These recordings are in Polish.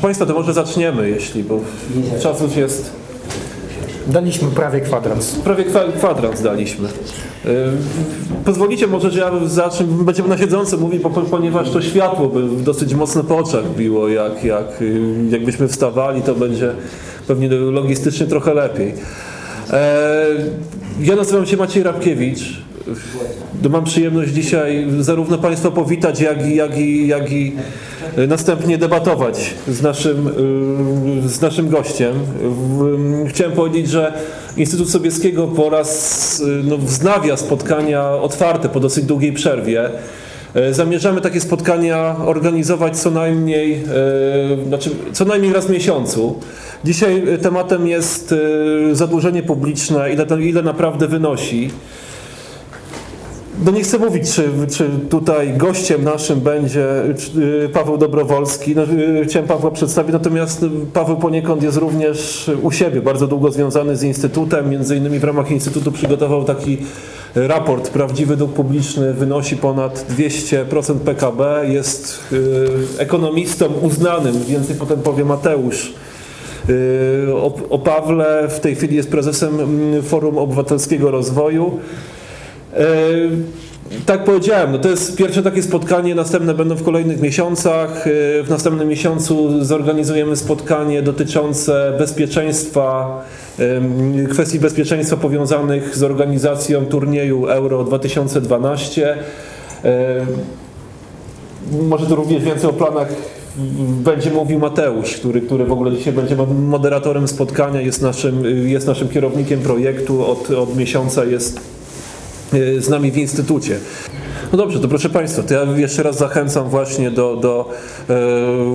Proszę Państwa, to może zaczniemy, jeśli, bo czas już jest... Daliśmy prawie kwadrans. Prawie kwa, kwadrans daliśmy. Yy, Pozwolicie może, że ja zacznę, będziemy na siedząco mówić, ponieważ to światło by dosyć mocno po oczach biło, jak, jak, yy, jakbyśmy wstawali, to będzie pewnie logistycznie trochę lepiej. E, Ja nazywam się Maciej Rabkiewicz. Mam przyjemność dzisiaj zarówno Państwa powitać, jak i, jak i, jak i następnie debatować z naszym, y, z naszym gościem. Chciałem powiedzieć, że Instytut Sobieskiego po raz y, no, wznawia spotkania otwarte po dosyć długiej przerwie. E, Zamierzamy takie spotkania organizować co najmniej, e, znaczy co najmniej raz w miesiącu. Dzisiaj e, tematem jest e, zadłużenie publiczne, ile, ile naprawdę wynosi. No nie chcę mówić, czy, czy tutaj gościem naszym będzie y, Paweł Dobrowolski. No, y, chciałem Pawła przedstawić, natomiast y, Paweł poniekąd jest również u siebie bardzo długo związany z Instytutem. Między innymi w ramach Instytutu przygotował taki raport Prawdziwy dług publiczny wynosi ponad 200% PKB. Jest ekonomistą uznanym, więcej potem powie Mateusz. O, o Pawle w tej chwili jest prezesem mm, Forum Obywatelskiego Rozwoju. E, Tak powiedziałem, no to jest pierwsze takie spotkanie, następne będą w kolejnych miesiącach. E, W następnym miesiącu zorganizujemy spotkanie dotyczące bezpieczeństwa, kwestii bezpieczeństwa powiązanych z organizacją turnieju Euro 2012. E, Może tu również więcej o planach będzie mówił Mateusz, który, który w ogóle dzisiaj będzie moderatorem spotkania, jest naszym, jest naszym kierownikiem projektu, od, od miesiąca jest z nami w Instytucie. No dobrze, to proszę Państwa, to ja jeszcze raz zachęcam właśnie do, do,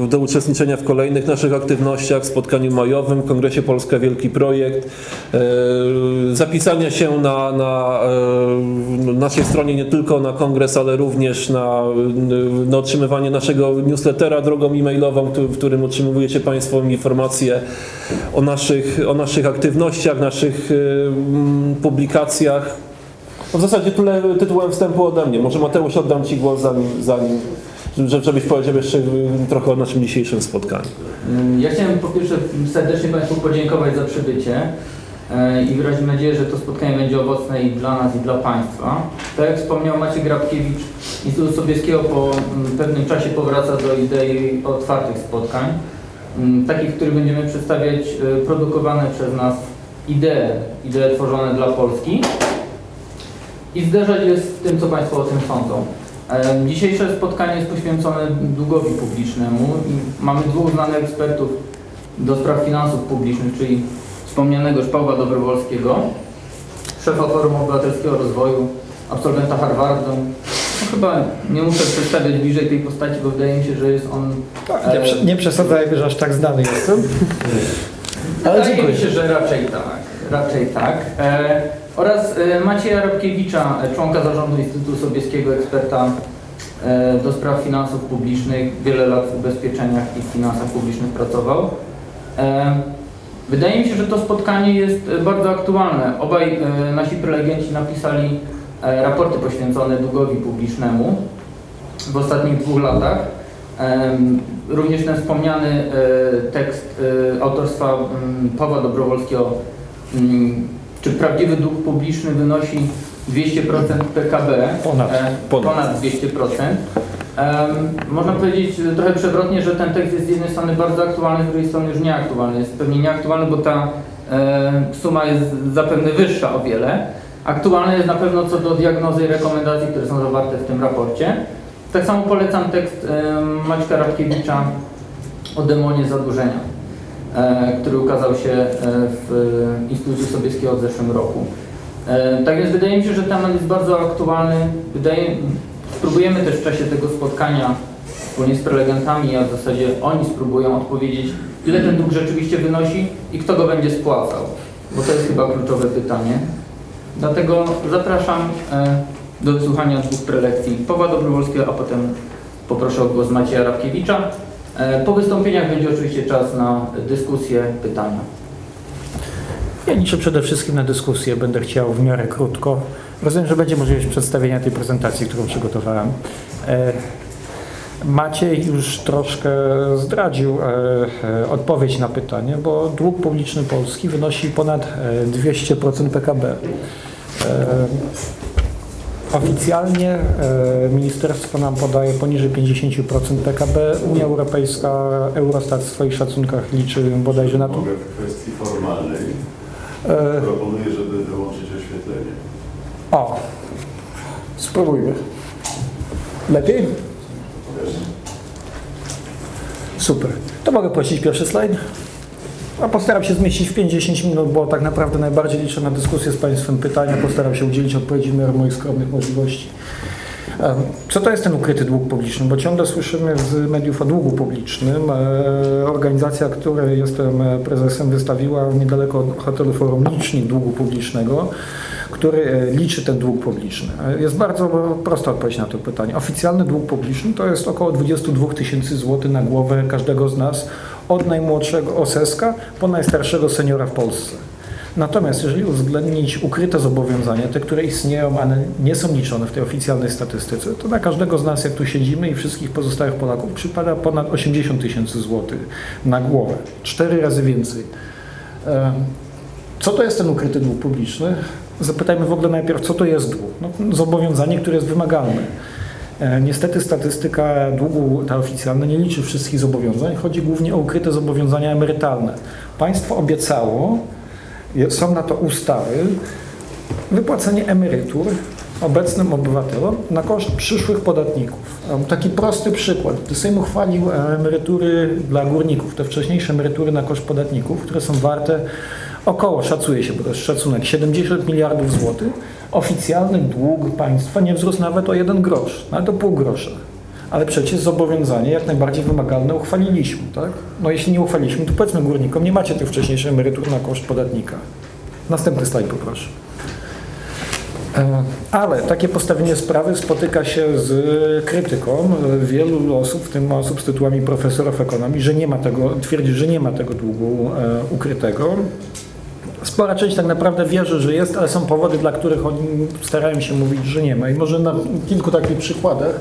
e, do uczestniczenia w kolejnych naszych aktywnościach, spotkaniu majowym, Kongresie Polska Wielki Projekt, e, zapisania się na, na naszej stronie nie tylko na kongres, ale również na, na otrzymywanie naszego newslettera drogą e-mailową, w którym otrzymujecie Państwo informacje o naszych, o naszych aktywnościach, naszych publikacjach. W zasadzie tyle tytułem wstępu ode mnie. Może Mateusz oddam Ci głos zanim, zanim że- żebyś powiedział jeszcze trochę o naszym dzisiejszym spotkaniu. Mm, Ja chciałem po pierwsze serdecznie Państwu podziękować za przybycie e, i wyrazić nadzieję, że to spotkanie będzie owocne i dla nas, i dla Państwa. Tak jak wspomniał Maciej Grabkiewicz, Instytut Sobieskiego po mm, pewnym czasie powraca do idei otwartych spotkań, mm, takich, w których będziemy przedstawiać e, produkowane przez nas idee, idee tworzone dla Polski i zderzać je z tym, co Państwo o tym sądzą. E, Dzisiejsze spotkanie jest poświęcone długowi publicznemu i mamy dwóch znanych ekspertów do spraw finansów publicznych, czyli wspomnianego już Pawła Dobrowolskiego, szefa Forum Obywatelskiego Rozwoju, absolwenta Harvardu. No, chyba nie muszę przedstawiać bliżej tej postaci, bo wydaje mi się, że jest on... Nie, prze- nie przesadzajmy, że aż tak znany jestem. Ale Wydaje dziękuję. mi się, że raczej tak. Raczej tak. E, oraz e, Macieja Robkiewicza, e, członka zarządu Instytutu Sobieskiego, eksperta e, do spraw finansów publicznych. Wiele lat w ubezpieczeniach i finansach publicznych pracował. Wydaje mi się, że to spotkanie jest bardzo aktualne. Obaj nasi prelegenci napisali raporty poświęcone długowi publicznemu w ostatnich dwóch latach. Również ten wspomniany tekst autorstwa mm, Pawła Dobrowolskiego, mm, czy prawdziwy dług publiczny wynosi 200% PKB, Ponad. e, Ponad. ponad 200%. Em, Można powiedzieć trochę przewrotnie, że ten tekst jest z jednej strony bardzo aktualny, z drugiej strony już nieaktualny. Jest pewnie nieaktualny, bo ta e, suma jest zapewne wyższa o wiele. Aktualny jest na pewno co do diagnozy i rekomendacji, które są zawarte w tym raporcie. Tak samo polecam tekst Maćka Rabkiewicza o demonie zadłużenia, który ukazał się e, w Instytucie Sobieskiego w zeszłym roku. E, Tak więc wydaje mi się, że temat jest bardzo aktualny. Wydaje, spróbujemy też w czasie tego spotkania wspólnie z prelegentami, a w zasadzie oni spróbują odpowiedzieć, ile ten dług rzeczywiście wynosi i kto go będzie spłacał, bo to jest chyba kluczowe pytanie. Dlatego zapraszam e, do wysłuchania dwóch prelekcji Pawła Dobrowolskiego, a potem poproszę o głos Macieja Rabkiewicza. E, Po wystąpieniach będzie oczywiście czas na dyskusję, pytania. Ja liczę przede wszystkim na dyskusję, będę chciał w miarę krótko. Rozumiem, że będzie możliwość przedstawienia tej prezentacji, którą przygotowałem. E, Maciej już troszkę zdradził e, odpowiedź na pytanie, bo dług publiczny Polski wynosi ponad e, 200% PKB. Oficjalnie e, ministerstwo nam podaje poniżej 50% PKB. Unia Europejska, Eurostat w swoich szacunkach liczy bodajże na to. Mogę w kwestii formalnej. E, Proponuję, żeby wyłączyć oświetlenie. o, spróbujmy. Lepiej? Super. To mogę prosić pierwszy slajd. A postaram się zmieścić w 5-10 minut, bo tak naprawdę najbardziej liczę na dyskusję z Państwem, pytania. Postaram się udzielić odpowiedzi w miarę moich skromnych możliwości. Co to jest ten ukryty dług publiczny? Bo ciągle słyszymy z mediów o długu publicznym. E, Organizacja, której jestem prezesem, wystawiła niedaleko od hotelu Forum licznik długu publicznego, który e, liczy ten dług publiczny. E, Jest bardzo prosta odpowiedź na to pytanie. Oficjalny dług publiczny to jest około 22 tysięcy złotych na głowę każdego z nas, od najmłodszego oseska po najstarszego seniora w Polsce. Natomiast jeżeli uwzględnić ukryte zobowiązania, te, które istnieją, ale nie są liczone w tej oficjalnej statystyce, to na każdego z nas, jak tu siedzimy i wszystkich pozostałych Polaków, przypada ponad 80 tysięcy złotych na głowę. Cztery razy więcej. Co to jest ten ukryty dług publiczny? Zapytajmy w ogóle najpierw, co to jest dług? No, zobowiązanie, które jest wymagalne. E, Niestety statystyka długu, ta oficjalna, nie liczy wszystkich zobowiązań. Chodzi głównie o ukryte zobowiązania emerytalne. Państwo obiecało, są na to ustawy, wypłacenie emerytur obecnym obywatelom na koszt przyszłych podatników. Em, Taki prosty przykład. Gdy Sejm uchwalił e, emerytury dla górników, te wcześniejsze emerytury na koszt podatników, które są warte około, szacuje się, bo to jest szacunek, 70 miliardów złotych, oficjalny dług państwa nie wzrósł nawet o jeden grosz, nawet o pół grosza. Ale przecież zobowiązanie jak najbardziej wymagalne uchwaliliśmy, tak? No jeśli nie uchwaliliśmy, to powiedzmy górnikom, nie macie tych wcześniejszych emerytur na koszt podatnika. Następny slajd poproszę. E, Ale takie postawienie sprawy spotyka się z krytyką wielu osób, w tym osób z tytułami profesorów ekonomii, że nie ma tego, twierdzi, że nie ma tego długu e, ukrytego. Spora część tak naprawdę wierzy, że jest, ale są powody, dla których oni starają się mówić, że nie ma. I może na kilku takich przykładach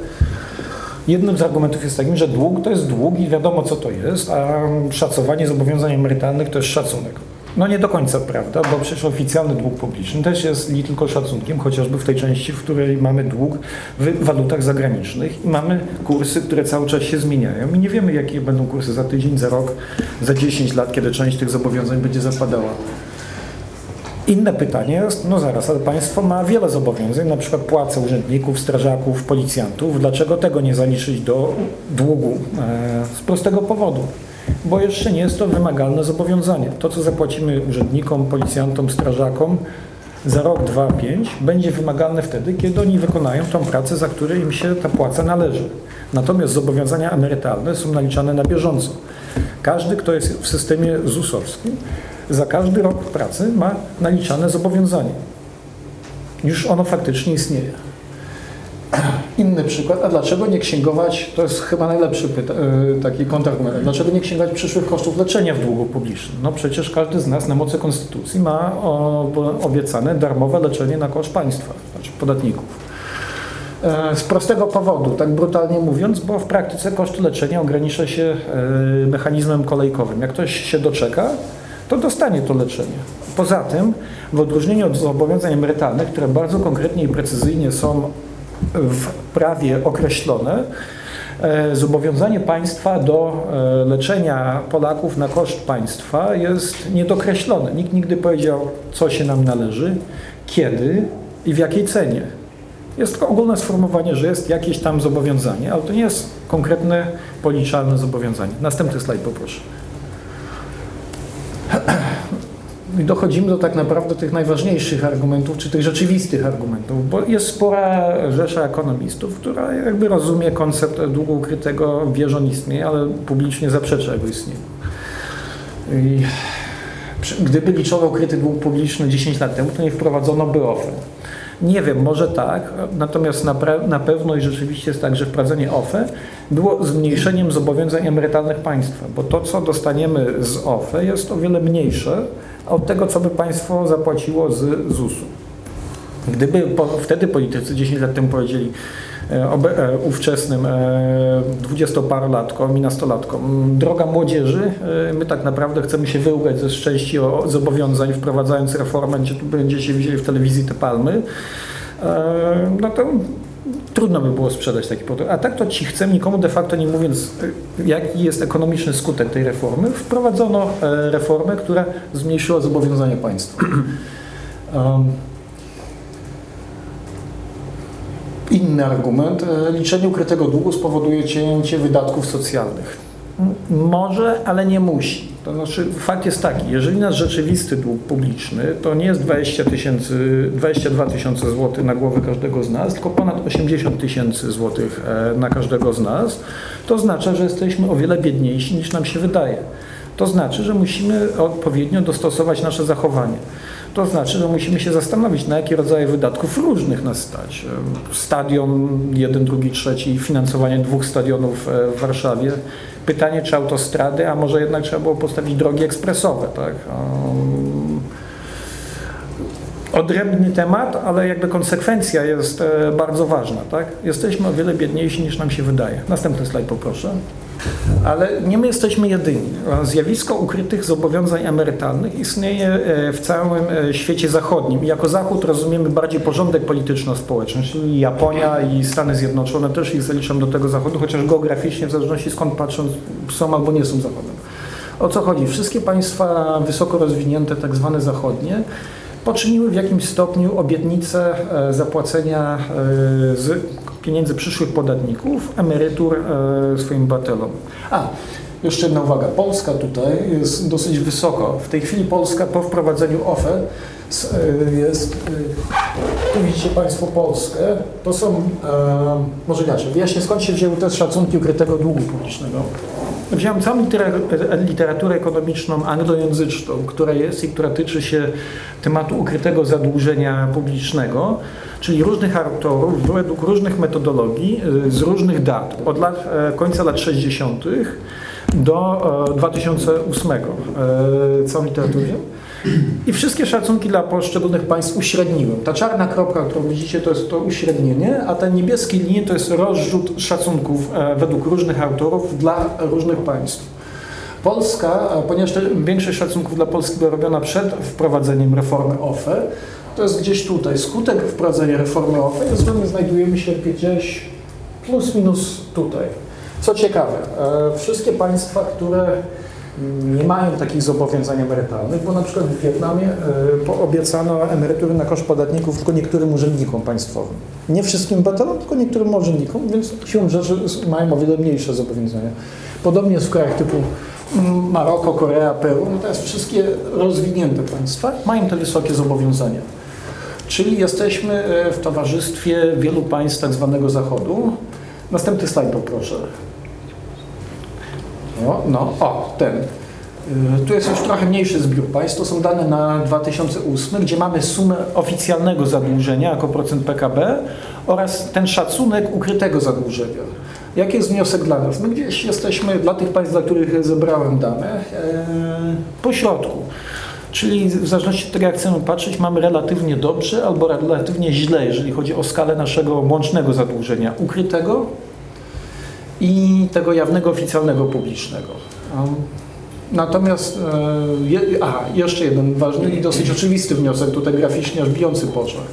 Jednym z argumentów jest takim, że dług to jest dług i wiadomo co to jest, a szacowanie zobowiązań emerytalnych to jest szacunek. No nie do końca prawda, bo przecież oficjalny dług publiczny też jest nie tylko szacunkiem, chociażby w tej części, w której mamy dług w walutach zagranicznych i mamy kursy, które cały czas się zmieniają i nie wiemy jakie będą kursy za tydzień, za rok, za 10 lat, kiedy część tych zobowiązań będzie zapadała. Inne pytanie jest, no zaraz, ale państwo ma wiele zobowiązań, na przykład płace urzędników, strażaków, policjantów. Dlaczego tego nie zaliczyć do długu? E, z prostego powodu, bo jeszcze nie jest to wymagalne zobowiązanie. To, co zapłacimy urzędnikom, policjantom, strażakom za rok, dwa, pięć, będzie wymagalne wtedy, kiedy oni wykonają tą pracę, za którą im się ta płaca należy. Natomiast zobowiązania emerytalne są naliczane na bieżąco. Każdy, kto jest w systemie ZUS-owskim, za każdy rok pracy ma naliczane zobowiązanie. Już ono faktycznie istnieje. Inny przykład, a dlaczego nie księgować, to jest chyba najlepszy pyta- y, taki kontrargument, dlaczego nie księgować przyszłych kosztów leczenia w długu publicznym? No przecież każdy z nas na mocy konstytucji ma obiecane darmowe leczenie na koszt państwa, znaczy podatników. E, Z prostego powodu, tak brutalnie mówiąc, bo w praktyce koszt leczenia ogranicza się e, mechanizmem kolejkowym. Jak ktoś się doczeka, to dostanie to leczenie. Poza tym, w odróżnieniu od zobowiązań emerytalnych, które bardzo konkretnie i precyzyjnie są w prawie określone, e, zobowiązanie państwa do e, leczenia Polaków na koszt państwa jest niedokreślone. Nikt nigdy powiedział, co się nam należy, kiedy i w jakiej cenie. Jest tylko ogólne sformułowanie, że jest jakieś tam zobowiązanie, ale to nie jest konkretne, policzalne zobowiązanie. Następny slajd poproszę. I dochodzimy do tak naprawdę tych najważniejszych argumentów, czy tych rzeczywistych argumentów, bo jest spora rzesza ekonomistów, która jakby rozumie koncept długu ukrytego, wie, że on istnieje, ale publicznie zaprzecza jego istnieniu. I gdyby liczono ukryty dług publiczny 10 lat temu, to nie wprowadzono by OFE. Nie wiem, może tak, natomiast na, na pewno i rzeczywiście jest tak, że wprowadzenie OFE było zmniejszeniem zobowiązań emerytalnych państwa, bo to, co dostaniemy z OFE jest o wiele mniejsze od tego, co by państwo zapłaciło z ZUS-u. Gdyby po, wtedy politycy 10 lat temu powiedzieli e, e, ówczesnym e, dwudziestoparolatkom i nastolatkom, "Mm, droga młodzieży, e, my tak naprawdę chcemy się wyłgać ze szczęści o zobowiązań, wprowadzając reformę, gdzie tu będziecie widzieli w telewizji te palmy, no to trudno by było sprzedać taki produkt. A tak to ci chcemy, nikomu de facto nie mówiąc, jaki jest ekonomiczny skutek tej reformy, wprowadzono reformę, która zmniejszyła zobowiązania państwa. Um, Inny argument. e, Liczenie ukrytego długu spowoduje cięcie wydatków socjalnych. Może, ale nie musi. To znaczy, fakt jest taki, jeżeli nasz rzeczywisty dług publiczny to nie jest 20 tysięcy, 22 tysiące złotych na głowę każdego z nas, tylko ponad 80 tysięcy złotych e, na każdego z nas, to oznacza, że jesteśmy o wiele biedniejsi niż nam się wydaje. To znaczy, że musimy odpowiednio dostosować nasze zachowanie. To znaczy, że musimy się zastanowić, na jakie rodzaje wydatków różnych nas stać. Stadion, jeden, drugi, trzeci, finansowanie dwóch stadionów e, w Warszawie. Pytanie, czy autostrady, a może jednak trzeba było postawić drogi ekspresowe, tak? Um, Odrębny temat, ale jakby konsekwencja jest e, bardzo ważna, tak? Jesteśmy o wiele biedniejsi niż nam się wydaje. Następny slajd poproszę. Ale nie my jesteśmy jedyni. Zjawisko ukrytych zobowiązań emerytalnych istnieje e, w całym e, świecie zachodnim. Jako Zachód rozumiemy bardziej porządek polityczno-społeczny, czyli Japonia i Stany Zjednoczone też ich zaliczam do tego Zachodu, chociaż geograficznie, w zależności skąd patrząc, są albo nie są Zachodem. O co chodzi? Wszystkie państwa wysoko rozwinięte, tak zwane zachodnie, poczyniły w jakimś stopniu obietnicę e, zapłacenia z pieniędzy przyszłych podatników emerytur e, swoim obywatelom. A, jeszcze jedna uwaga. Polska tutaj jest dosyć wysoko. W tej chwili Polska po wprowadzeniu OFE e, jest, e, tu widzicie Państwo Polskę, to są, może inaczej, wyjaśnię skąd się wzięły te szacunki ukrytego długu publicznego. Wziąłem całą litera- literaturę ekonomiczną anglojęzyczną, która jest i która tyczy się tematu ukrytego zadłużenia publicznego, czyli różnych autorów według różnych metodologii y, z różnych dat, od lat, e, końca lat 60. do e, 2008. e, Całą literaturę. I wszystkie szacunki dla poszczególnych państw uśredniłem. Ta czarna kropka, którą widzicie, to jest to uśrednienie, a te niebieskie linie to jest rozrzut szacunków e, według różnych autorów dla różnych państw. Polska, e, ponieważ większość szacunków dla Polski była robiona przed wprowadzeniem reformy OFE, to jest gdzieś tutaj. Skutek wprowadzenia reformy OFE jest, my znajdujemy się gdzieś plus minus tutaj. Co ciekawe, e, wszystkie państwa, które nie mają takich zobowiązań emerytalnych, bo na przykład w Wietnamie e, obiecano emerytury na koszt podatników tylko niektórym urzędnikom państwowym. Nie wszystkim obywatelom, tylko niektórym urzędnikom, więc siłą rzeczy mają o wiele mniejsze zobowiązania. Podobnie jest w krajach typu mm, Maroko, Korea, Peru, no teraz wszystkie rozwinięte państwa mają te wysokie zobowiązania. Czyli jesteśmy e, w towarzystwie wielu państw tak zwanego Zachodu. Następny slajd poproszę. No, no, o, ten. Y, Tu jest już trochę mniejszy zbiór państw. To są dane na 2008, gdzie mamy sumę oficjalnego zadłużenia jako procent PKB oraz ten szacunek ukrytego zadłużenia. Jaki jest wniosek dla nas? My gdzieś jesteśmy, dla tych państw, dla których zebrałem dane, e, po środku. Czyli w zależności od tego, jak chcemy patrzeć, mamy relatywnie dobrze albo relatywnie źle, jeżeli chodzi o skalę naszego łącznego zadłużenia ukrytego i tego jawnego, oficjalnego, publicznego. Natomiast, e, je, aha, jeszcze jeden ważny i dosyć oczywisty wniosek, tutaj graficznie aż bijący po oczach.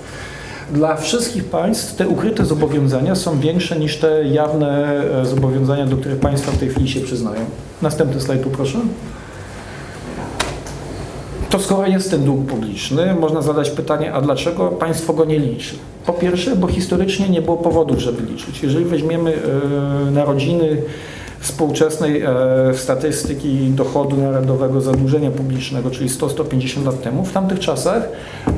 Dla wszystkich państw te ukryte zobowiązania są większe niż te jawne e, zobowiązania, do których państwa w tej chwili się przyznają. Następny slajd, proszę. To skoro jest ten dług publiczny, można zadać pytanie, a dlaczego państwo go nie liczy? Po pierwsze, bo historycznie nie było powodów, żeby liczyć. Jeżeli weźmiemy e, narodziny współczesnej e, statystyki dochodu narodowego zadłużenia publicznego, czyli 100-150 lat temu, w tamtych czasach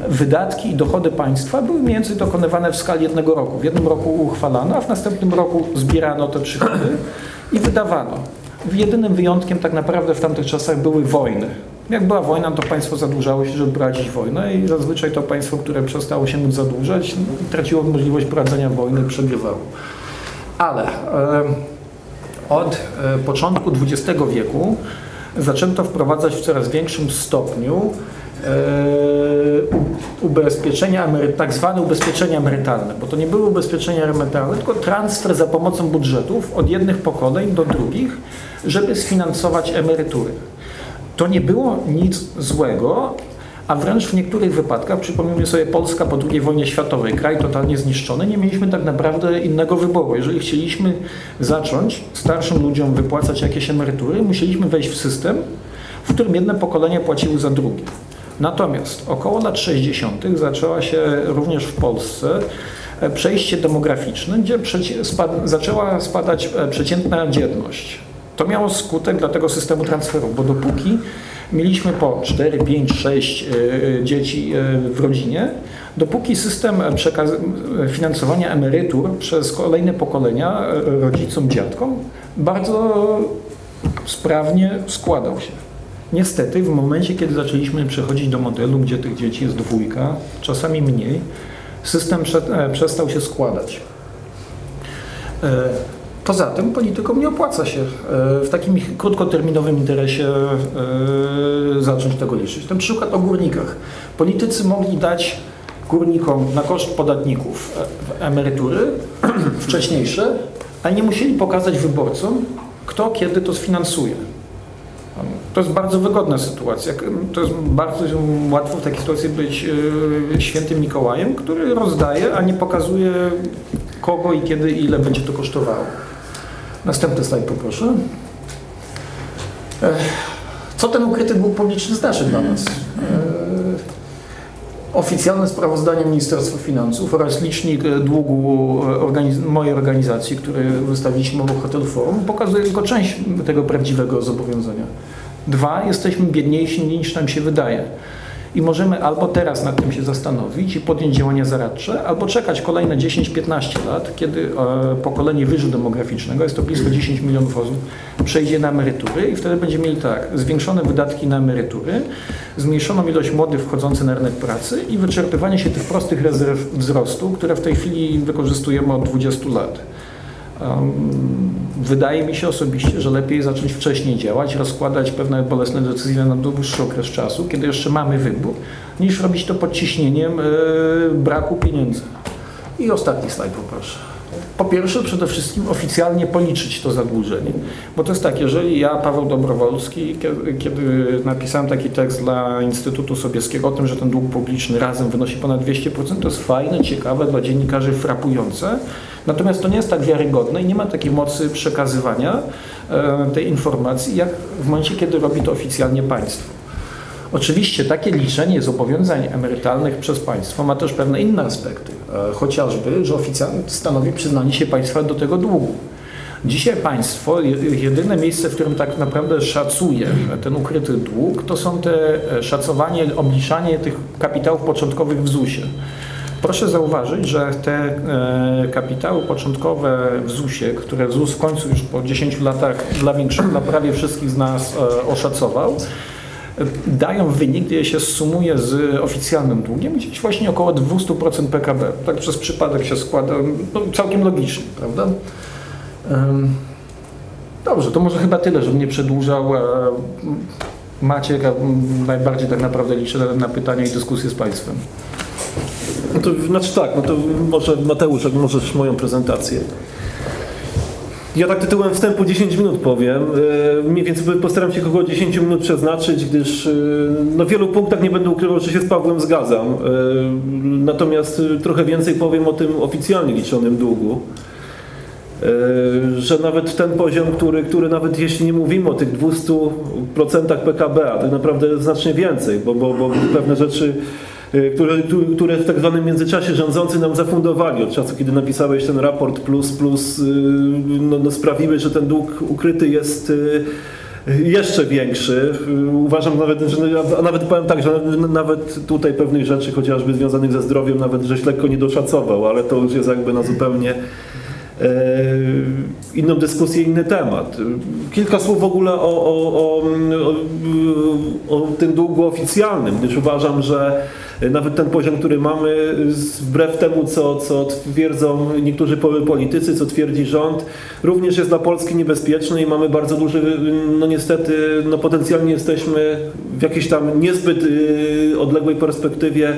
wydatki i dochody państwa były mniej więcej dokonywane w skali jednego roku. W jednym roku uchwalano, a w następnym roku zbierano te przychody i wydawano. Jedynym wyjątkiem tak naprawdę w tamtych czasach były wojny. Jak była wojna, to państwo zadłużało się, żeby prowadzić wojnę i zazwyczaj to państwo, które przestało się móc zadłużać, traciło możliwość prowadzenia wojny przegrywało. Ale... od e, początku XX wieku zaczęto wprowadzać w coraz większym stopniu u- ubezpieczenia, tak zwane ubezpieczenia emerytalne, bo to nie były ubezpieczenia emerytalne, tylko transfer za pomocą budżetów od jednych pokoleń do drugich, żeby sfinansować emerytury. To nie było nic złego, a wręcz w niektórych wypadkach, przypomnijmy sobie Polska po II wojnie światowej, kraj totalnie zniszczony, nie mieliśmy tak naprawdę innego wyboru. Jeżeli chcieliśmy zacząć starszym ludziom wypłacać jakieś emerytury, musieliśmy wejść w system, w którym jedne pokolenia płaciły za drugie. Natomiast około lat 60. zaczęła się również w Polsce e, przejście demograficzne, gdzie zaczęła spadać e, przeciętna dzietność. To miało skutek dla tego systemu transferu, bo dopóki mieliśmy po 4, 5, 6 e, dzieci e, w rodzinie, dopóki system finansowania emerytur przez kolejne pokolenia e, rodzicom, dziadkom bardzo sprawnie składał się. Niestety, w momencie, kiedy zaczęliśmy przechodzić do modelu, gdzie tych dzieci jest dwójka, czasami mniej, system e, przestał się składać. Poza tym politykom nie opłaca się e, w takim krótkoterminowym interesie e, zacząć tego liczyć. Ten przykład o górnikach. Politycy mogli dać górnikom na koszt podatników e, emerytury wcześniejsze, ale nie musieli pokazać wyborcom, kto kiedy to sfinansuje. To jest bardzo wygodna sytuacja. To jest bardzo łatwo w takiej sytuacji być świętym Mikołajem, który rozdaje, a nie pokazuje kogo i kiedy ile będzie to kosztowało. Następny slajd poproszę. Co ten ukryty dług publiczny znaczy dla nas? Oficjalne sprawozdanie Ministerstwa Finansów oraz licznik długu e, organiz- mojej organizacji, który wystawiliśmy obok Hotel Forum, pokazuje tylko część tego prawdziwego zobowiązania. Dwa, jesteśmy biedniejsi niż nam się wydaje. I możemy albo teraz nad tym się zastanowić i podjąć działania zaradcze, albo czekać kolejne 10-15 lat, kiedy e, pokolenie wyżu demograficznego, jest to blisko 10 milionów osób, przejdzie na emerytury i wtedy będziemy mieli tak, zwiększone wydatki na emerytury, zmniejszoną ilość młodych wchodzących na rynek pracy i wyczerpywanie się tych prostych rezerw wzrostu, które w tej chwili wykorzystujemy od 20 lat. Wydaje mi się osobiście, że lepiej zacząć wcześniej działać, rozkładać pewne bolesne decyzje na dłuższy okres czasu, kiedy jeszcze mamy wybór, niż robić to pod ciśnieniem e, braku pieniędzy. I ostatni slajd poproszę. Po pierwsze, przede wszystkim oficjalnie policzyć to zadłużenie. Bo to jest tak, jeżeli ja, Paweł Dobrowolski, kie- kiedy napisałem taki tekst dla Instytutu Sobieskiego o tym, że ten dług publiczny razem wynosi ponad 200%, to jest fajne, ciekawe, dla dziennikarzy frapujące. Natomiast to nie jest tak wiarygodne i nie ma takiej mocy przekazywania e, tej informacji, jak w momencie, kiedy robi to oficjalnie państwo. Oczywiście takie liczenie zobowiązań emerytalnych przez państwo ma też pewne inne aspekty, e, chociażby, że oficjalnie stanowi przyznanie się państwa do tego długu. Dzisiaj państwo, je- jedyne miejsce, w którym tak naprawdę szacuje ten ukryty dług, to są te e, szacowanie, obliczanie tych kapitałów początkowych w ZUS-ie. Proszę zauważyć, że te e, kapitały początkowe w ZUS-ie, które ZUS w końcu już po 10 latach dla, dla prawie wszystkich z nas oszacował, dają wynik, gdy się sumuje z oficjalnym długiem, gdzieś właśnie około 200% PKB. Tak przez przypadek się składa, no, całkiem logicznie, prawda? Dobrze, to może chyba tyle, żebym nie przedłużał. E, Maciek, najbardziej tak naprawdę liczę na pytania i dyskusje z Państwem. No to znaczy tak, no to może Mateusz, jak możesz moją prezentację. Ja tak tytułem wstępu 10 minut powiem. Mniej więcej postaram się około 10 minut przeznaczyć, gdyż yy, no, w wielu punktach nie będę ukrywał, że się z Pawłem zgadzam. Yy, Natomiast trochę więcej powiem o tym oficjalnie liczonym długu. Że nawet ten poziom, który, który nawet jeśli nie mówimy o tych 200% PKB, a tak naprawdę znacznie więcej, bo, bo, bo pewne rzeczy y, które, tu- które w tak zwanym międzyczasie rządzący nam zafundowali od czasu, kiedy napisałeś ten raport plus, plus y, no, no sprawiły, że ten dług ukryty jest y, jeszcze większy. Y, Uważam nawet, że a nawet powiem tak, że nawet tutaj pewnych rzeczy chociażby związanych ze zdrowiem nawet żeś lekko nie doszacował, ale to już jest jakby na zupełnie e, inną dyskusję, inny temat. Kilka słów w ogóle o, o, o, o, o tym długu oficjalnym, gdyż uważam, że nawet ten poziom, który mamy, wbrew temu, co, co twierdzą niektórzy po- politycy, co twierdzi rząd, również jest dla Polski niebezpieczny i mamy bardzo duży, no niestety, no potencjalnie jesteśmy w jakiejś tam niezbyt y, odległej perspektywie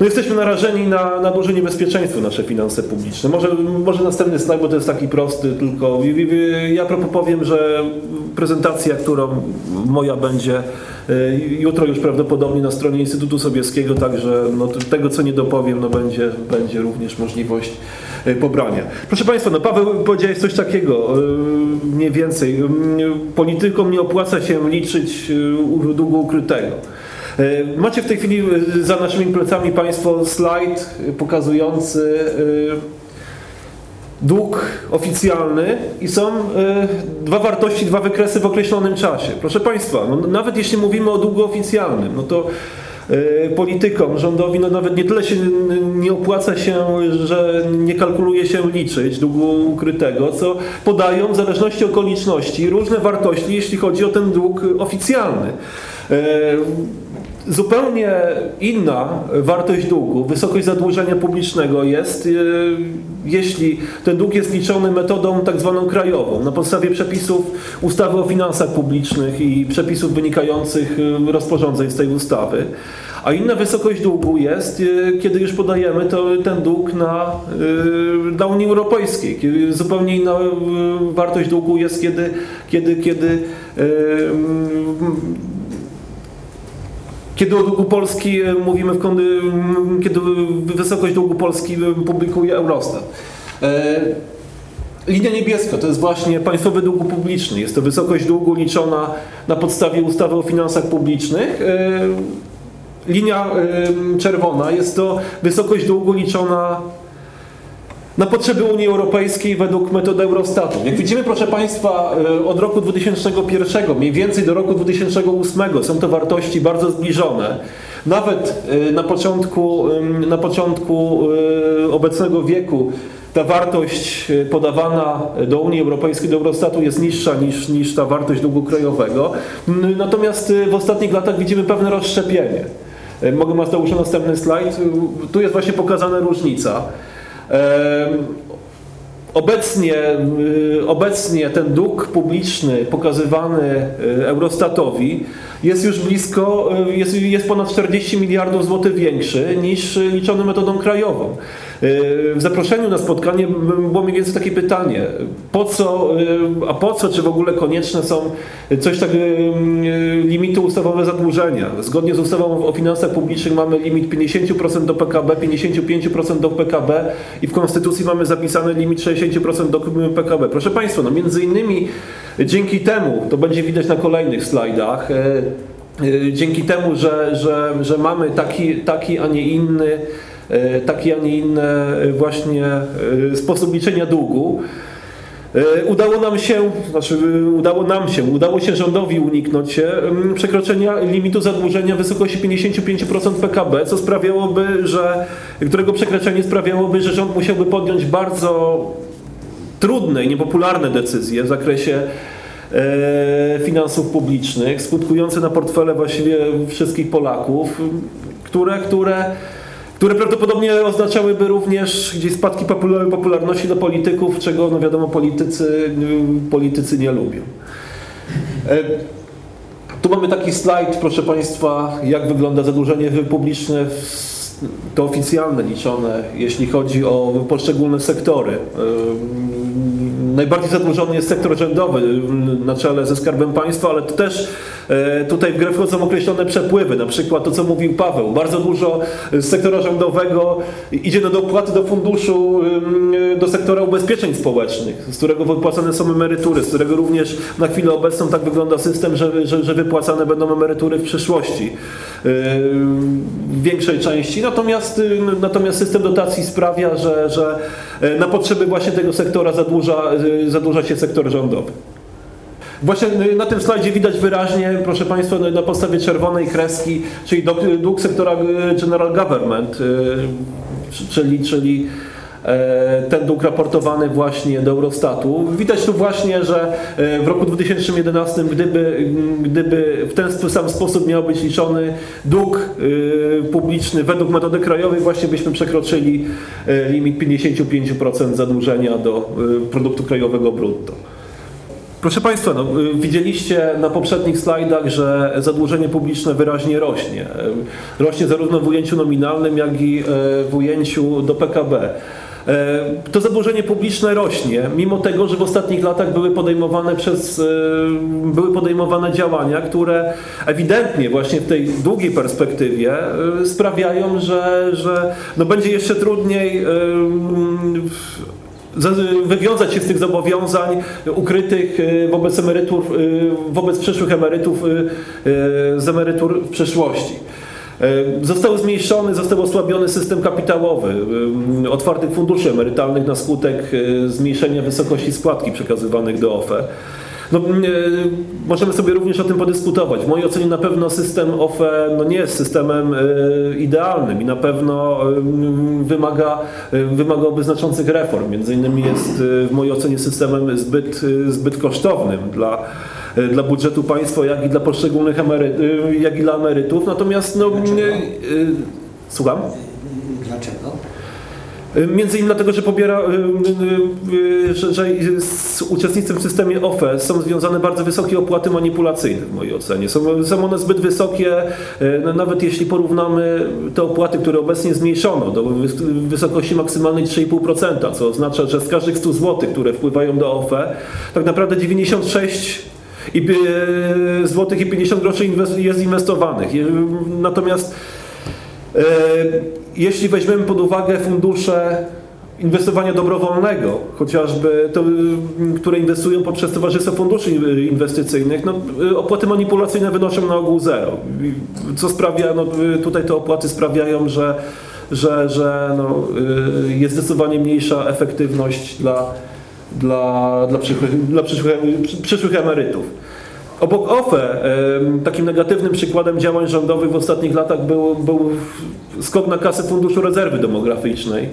no jesteśmy narażeni na, na duże niebezpieczeństwo nasze finanse publiczne. Może, może następny slajd, bo to jest taki prosty, tylko ja powiem, że prezentacja, którą moja będzie y, jutro już prawdopodobnie na stronie Instytutu Sobieskiego, także no, tego co nie dopowiem, no, będzie, będzie również możliwość y, pobrania. Proszę Państwa, no Paweł powiedziałeś coś takiego, y, mniej więcej, politykom nie opłaca się liczyć długu ukrytego. E, Macie w tej chwili e, za naszymi plecami Państwo slajd e, pokazujący dług oficjalny i są dwa wartości, dwa wykresy w określonym czasie. Proszę Państwa, no, nawet jeśli mówimy o długu oficjalnym, no to politykom, rządowi, no nawet nie tyle się nie opłaca się, że nie kalkuluje się liczyć długu ukrytego, co podają w zależności okoliczności różne wartości, jeśli chodzi o ten dług oficjalny. Zupełnie inna wartość długu, wysokość zadłużenia publicznego jest, e, jeśli ten dług jest liczony metodą tak zwaną krajową, na podstawie przepisów ustawy o finansach publicznych i przepisów wynikających e, rozporządzeń z tej ustawy. A inna wysokość długu jest, e, kiedy już podajemy to, ten dług na, Unii Europejskiej. Zupełnie inna wartość długu jest, kiedy, kiedy, kiedy kiedy o długu Polski e, mówimy, w kiedy wysokość długu Polski e, publikuje Eurostat. E, Linia niebieska to jest właśnie państwowy dług publiczny. Jest to wysokość długu liczona na podstawie ustawy o finansach publicznych. Linia czerwona jest to wysokość długu liczona na potrzeby Unii Europejskiej według metody Eurostatu. Jak widzimy, proszę Państwa, e, od roku 2001 mniej więcej do roku 2008 są to wartości bardzo zbliżone. Nawet e, na początku, na początku e, obecnego wieku ta wartość podawana do Unii Europejskiej, do Eurostatu jest niższa niż, niż ta wartość długu krajowego. Natomiast w ostatnich latach widzimy pewne rozszczepienie. Mogę Mateuszu następny slajd. Tu jest właśnie pokazana różnica. Obecnie, y, obecnie ten dług publiczny pokazywany y, Eurostatowi jest już blisko, y, jest, jest ponad 40 miliardów złotych większy niż liczony metodą krajową. Y, W zaproszeniu na spotkanie było mniej więcej takie pytanie, po co, y, a po co, czy w ogóle konieczne są coś tak, limity ustawowe zadłużenia. Zgodnie z ustawą o finansach publicznych mamy limit 50% do PKB, 55% do PKB i w Konstytucji mamy zapisany limit 60% do PKB. Proszę Państwa, no między innymi dzięki temu, to będzie widać na kolejnych slajdach, e, dzięki temu, że, że, że mamy taki, taki, a nie inny e, taki, a nie inny właśnie e, sposób liczenia długu. Udało nam się, znaczy udało nam się, udało się rządowi uniknąć przekroczenia limitu zadłużenia w wysokości 55% PKB, co sprawiałoby, że, którego przekroczenie sprawiałoby, że rząd musiałby podjąć bardzo trudne i niepopularne decyzje w zakresie finansów publicznych, skutkujące na portfele właściwie wszystkich Polaków, które, które, które prawdopodobnie oznaczałyby również gdzieś spadki popular- popularności do polityków, czego no wiadomo politycy, politycy nie lubią. E, tu mamy taki slajd, proszę Państwa, jak wygląda zadłużenie publiczne, w- to oficjalne liczone, jeśli chodzi o poszczególne sektory. Ym, Najbardziej zadłużony jest sektor rządowy na czele ze Skarbem Państwa, ale to też e, tutaj w grę wchodzą określone przepływy, na przykład to, co mówił Paweł. Bardzo dużo z sektora rządowego idzie na dopłaty do funduszu, do sektora ubezpieczeń społecznych, z którego wypłacane są emerytury, z którego również na chwilę obecną tak wygląda system, że, że, że wypłacane będą emerytury w przyszłości. Yy, W większej części. Natomiast, yy, natomiast system dotacji sprawia, że, że yy, na potrzeby właśnie tego sektora zadłuża, yy, zadłuża się sektor rządowy. Właśnie na tym slajdzie widać wyraźnie, proszę Państwa, na podstawie czerwonej kreski, czyli dług sektora General Government, czyli, czyli ten dług raportowany właśnie do Eurostatu. Widać tu właśnie, że e, w roku 2011, gdyby, gdyby w ten sam sposób miał być liczony dług e, publiczny według metody krajowej, właśnie byśmy przekroczyli e, limit 55% zadłużenia do e, produktu krajowego brutto. Proszę Państwa, no, widzieliście na poprzednich slajdach, że zadłużenie publiczne wyraźnie rośnie. Rośnie zarówno w ujęciu nominalnym, jak i w ujęciu do PKB. Y, To zadłużenie publiczne rośnie, mimo tego, że w ostatnich latach były podejmowane przez y, były podejmowane działania, które ewidentnie właśnie w tej długiej perspektywie y, sprawiają, że, że no będzie jeszcze trudniej za- wywiązać się z tych zobowiązań ukrytych wobec emerytur, wobec przyszłych emerytów z emerytur w przyszłości. Y, Został zmniejszony, został osłabiony system kapitałowy y, otwartych funduszy emerytalnych na skutek y, zmniejszenia wysokości składki przekazywanych do OFE. No, możemy sobie również o tym podyskutować. W mojej ocenie na pewno system OFE no, nie jest systemem idealnym i na pewno wymaga, wymagałby znaczących reform. Między innymi jest w mojej ocenie systemem zbyt, zbyt kosztownym dla, dla budżetu państwa, jak i dla poszczególnych emery, y, jak i dla emerytów. Natomiast no, y, y, słucham? Dlaczego? Między innymi dlatego, że pobiera, y, y, y, że, że z uczestnictwem w systemie OFE są związane bardzo wysokie opłaty manipulacyjne w mojej ocenie. Są, są one zbyt wysokie, y, no, nawet jeśli porównamy te opłaty, które obecnie zmniejszono do wys- wysokości maksymalnej 3,5%, co oznacza, że z każdych 100 zł, które wpływają do OFE, tak naprawdę 96 i, y, złotych i 50 groszy jest inwestowanych. Natomiast E, Jeśli weźmiemy pod uwagę fundusze inwestowania dobrowolnego, chociażby to, które inwestują poprzez Towarzystwo Funduszy Inwestycyjnych, no, y, opłaty manipulacyjne wynoszą na ogół zero. Co sprawia, no, tutaj te opłaty sprawiają, że, że, że no, jest zdecydowanie mniejsza efektywność dla, dla, dla, przyszłych, dla przyszłych, przyszłych emerytów. Obok OFE takim negatywnym przykładem działań rządowych w ostatnich latach był, był skok na kasę Funduszu Rezerwy Demograficznej.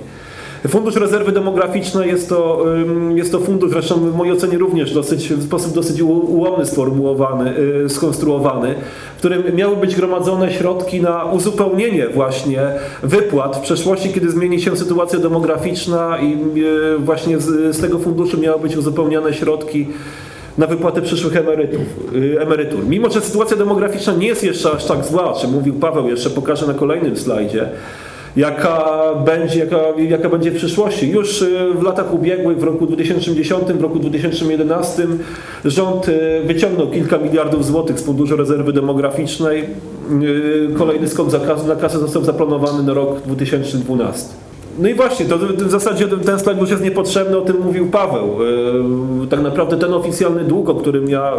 Fundusz Rezerwy Demograficznej jest to, jest to fundusz, zresztą w mojej ocenie również dosyć, w sposób dosyć ułomny sformułowany, y, skonstruowany, w którym miały być gromadzone środki na uzupełnienie właśnie wypłat w przeszłości, kiedy zmieni się sytuacja demograficzna i y, właśnie z, z tego funduszu miały być uzupełniane środki na wypłatę przyszłych emerytów, y, emerytur. Mimo, że sytuacja demograficzna nie jest jeszcze aż tak zła, o czym mówił Paweł, jeszcze pokażę na kolejnym slajdzie, jaka będzie, jaka, jaka będzie w przyszłości. Już y, w latach ubiegłych, w roku 2010, w roku 2011 rząd y, wyciągnął kilka miliardów złotych z Funduszu Rezerwy Demograficznej. Y, Kolejny skok na kasę został zaplanowany na rok 2012. No i właśnie, to w zasadzie ten slajd już jest niepotrzebny, o tym mówił Paweł. Yy, Tak naprawdę ten oficjalny dług, o którym ja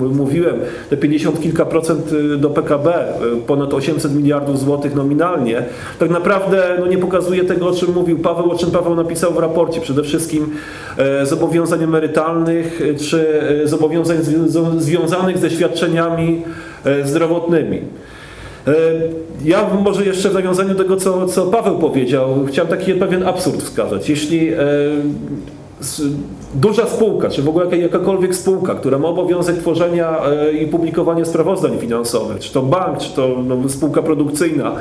yy, mówiłem, te 50 kilka procent yy, do PKB, ponad 800 miliardów złotych nominalnie, tak naprawdę no, nie pokazuje tego, o czym mówił Paweł, o czym Paweł napisał w raporcie. Przede wszystkim zobowiązań emerytalnych, czy zobowiązań zwią- związanych ze świadczeniami zdrowotnymi. E, Ja może jeszcze w nawiązaniu do tego, co, co Paweł powiedział, chciałem taki pewien absurd wskazać. Jeśli e, duża spółka, czy w ogóle jaka- jakakolwiek spółka, która ma obowiązek tworzenia e, i publikowania sprawozdań finansowych, czy to bank, czy to no, spółka produkcyjna,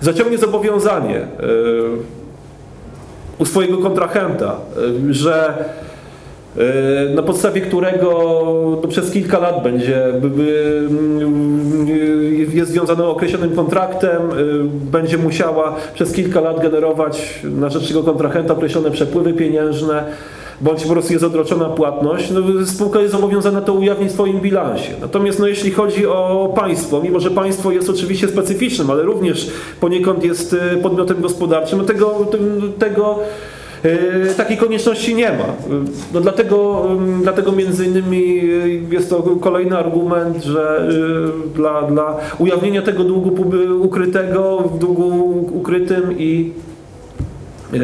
zaciągnie zobowiązanie u swojego kontrahenta, że na podstawie którego no, przez kilka lat będzie mm, jest związane określonym kontraktem, y, będzie musiała przez kilka lat generować na rzecz tego kontrahenta określone przepływy pieniężne, bądź po prostu jest odroczona płatność, no, spółka jest zobowiązana to ujawnić w swoim bilansie. Natomiast no, jeśli chodzi o państwo, mimo że państwo jest oczywiście specyficznym, ale również poniekąd jest y, podmiotem gospodarczym, no, tego, tego Takiej konieczności nie ma. No dlatego, dlatego między innymi yy, jest to kolejny argument, że yy, dla, dla ujawnienia tego długu ukrytego w długu ukrytym i yy,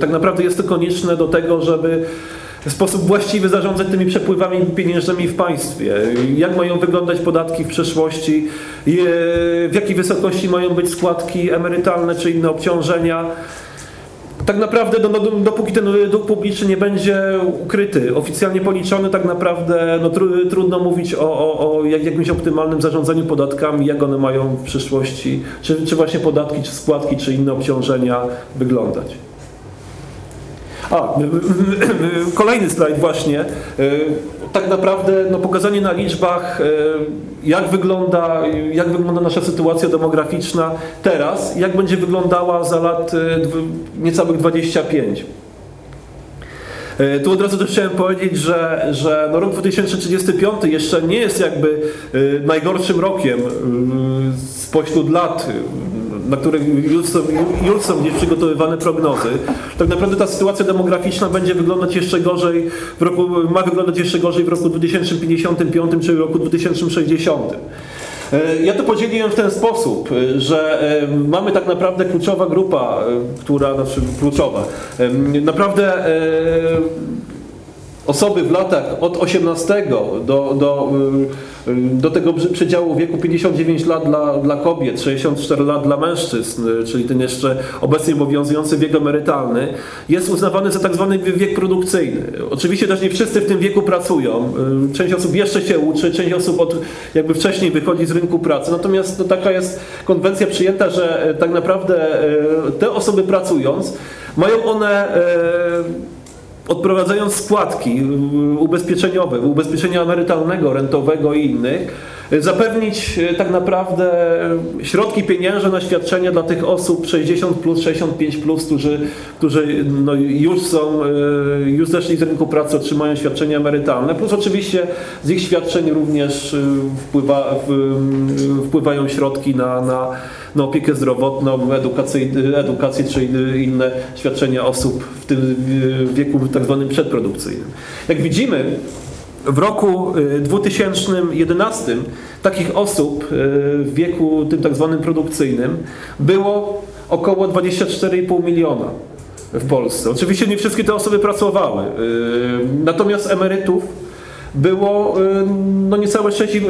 tak naprawdę jest to konieczne do tego, żeby w sposób właściwy zarządzać tymi przepływami pieniężnymi w państwie. Jak mają wyglądać podatki w przyszłości, w jakiej wysokości mają być składki emerytalne czy inne obciążenia. Tak naprawdę no, no, dopóki ten dług publiczny nie będzie ukryty, oficjalnie policzony, tak naprawdę no, tru, trudno mówić o, o, o jak- jakimś optymalnym zarządzaniu podatkami, jak one mają w przyszłości, czy, czy właśnie podatki, czy składki, czy inne obciążenia wyglądać. A, kolejny slajd właśnie. E, Tak naprawdę no, pokazanie na liczbach, e, jak wygląda, jak wygląda nasza sytuacja demograficzna teraz, jak będzie wyglądała za lat e, niecałych 25. E, Tu od razu też chciałem powiedzieć, że, że no rok 2035 jeszcze nie jest jakby najgorszym rokiem spośród lat, na których już są, już są gdzieś przygotowywane prognozy. Tak naprawdę ta sytuacja demograficzna będzie wyglądać jeszcze gorzej, w roku, ma wyglądać jeszcze gorzej w roku 2055 czy w roku 2060. E, Ja to podzieliłem w ten sposób, e, że e, mamy tak naprawdę kluczowa grupa, która, znaczy kluczowa, naprawdę osoby w latach od 18 do, do, y, do tego przedziału wieku 59 lat dla, dla kobiet, 64 lat dla mężczyzn, y, czyli ten jeszcze obecnie obowiązujący wiek emerytalny, jest uznawany za tak zwany wiek produkcyjny. Oczywiście też nie wszyscy w tym wieku pracują. Y, Część osób jeszcze się uczy, część osób od, jakby wcześniej wychodzi z rynku pracy. Natomiast no, taka jest konwencja przyjęta, że tak naprawdę te osoby pracując mają one odprowadzając składki y, ubezpieczeniowe, ubezpieczenia emerytalnego, rentowego i innych, zapewnić y, tak naprawdę y, środki pieniężne na świadczenia dla tych osób 60 plus, 65 plus, którzy, którzy no już są, y, już zeszli z rynku pracy, otrzymają świadczenia emerytalne, plus oczywiście z ich świadczeń również wpływa, wpływają środki na, na, na opiekę zdrowotną, edukację, edukację czy inne świadczenia osób w tym wieku tak zwanym przedprodukcyjnym. Jak widzimy, w roku y, 2011 takich osób y, w wieku tym tak zwanym produkcyjnym było około 24,5 miliona w Polsce. Oczywiście nie wszystkie te osoby pracowały, y, natomiast emerytów było y, no niecałe 6, y,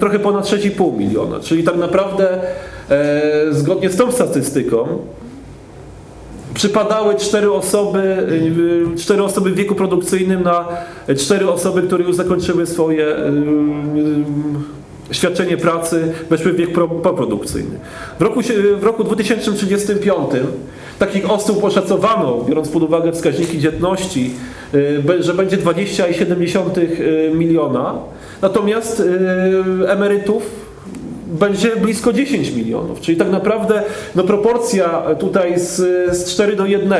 trochę ponad 6,5 miliona, czyli tak naprawdę e, zgodnie z tą statystyką przypadały cztery osoby, y, cztery osoby w wieku produkcyjnym na cztery osoby, które już zakończyły swoje y, y, świadczenie pracy, weszły w wiek pro- poprodukcyjny. W roku, w roku 2035 takich osób oszacowano, biorąc pod uwagę wskaźniki dzietności, że będzie 20,7 miliona, natomiast emerytów będzie blisko 10 milionów. Czyli tak naprawdę no, proporcja tutaj z, z 4 do 1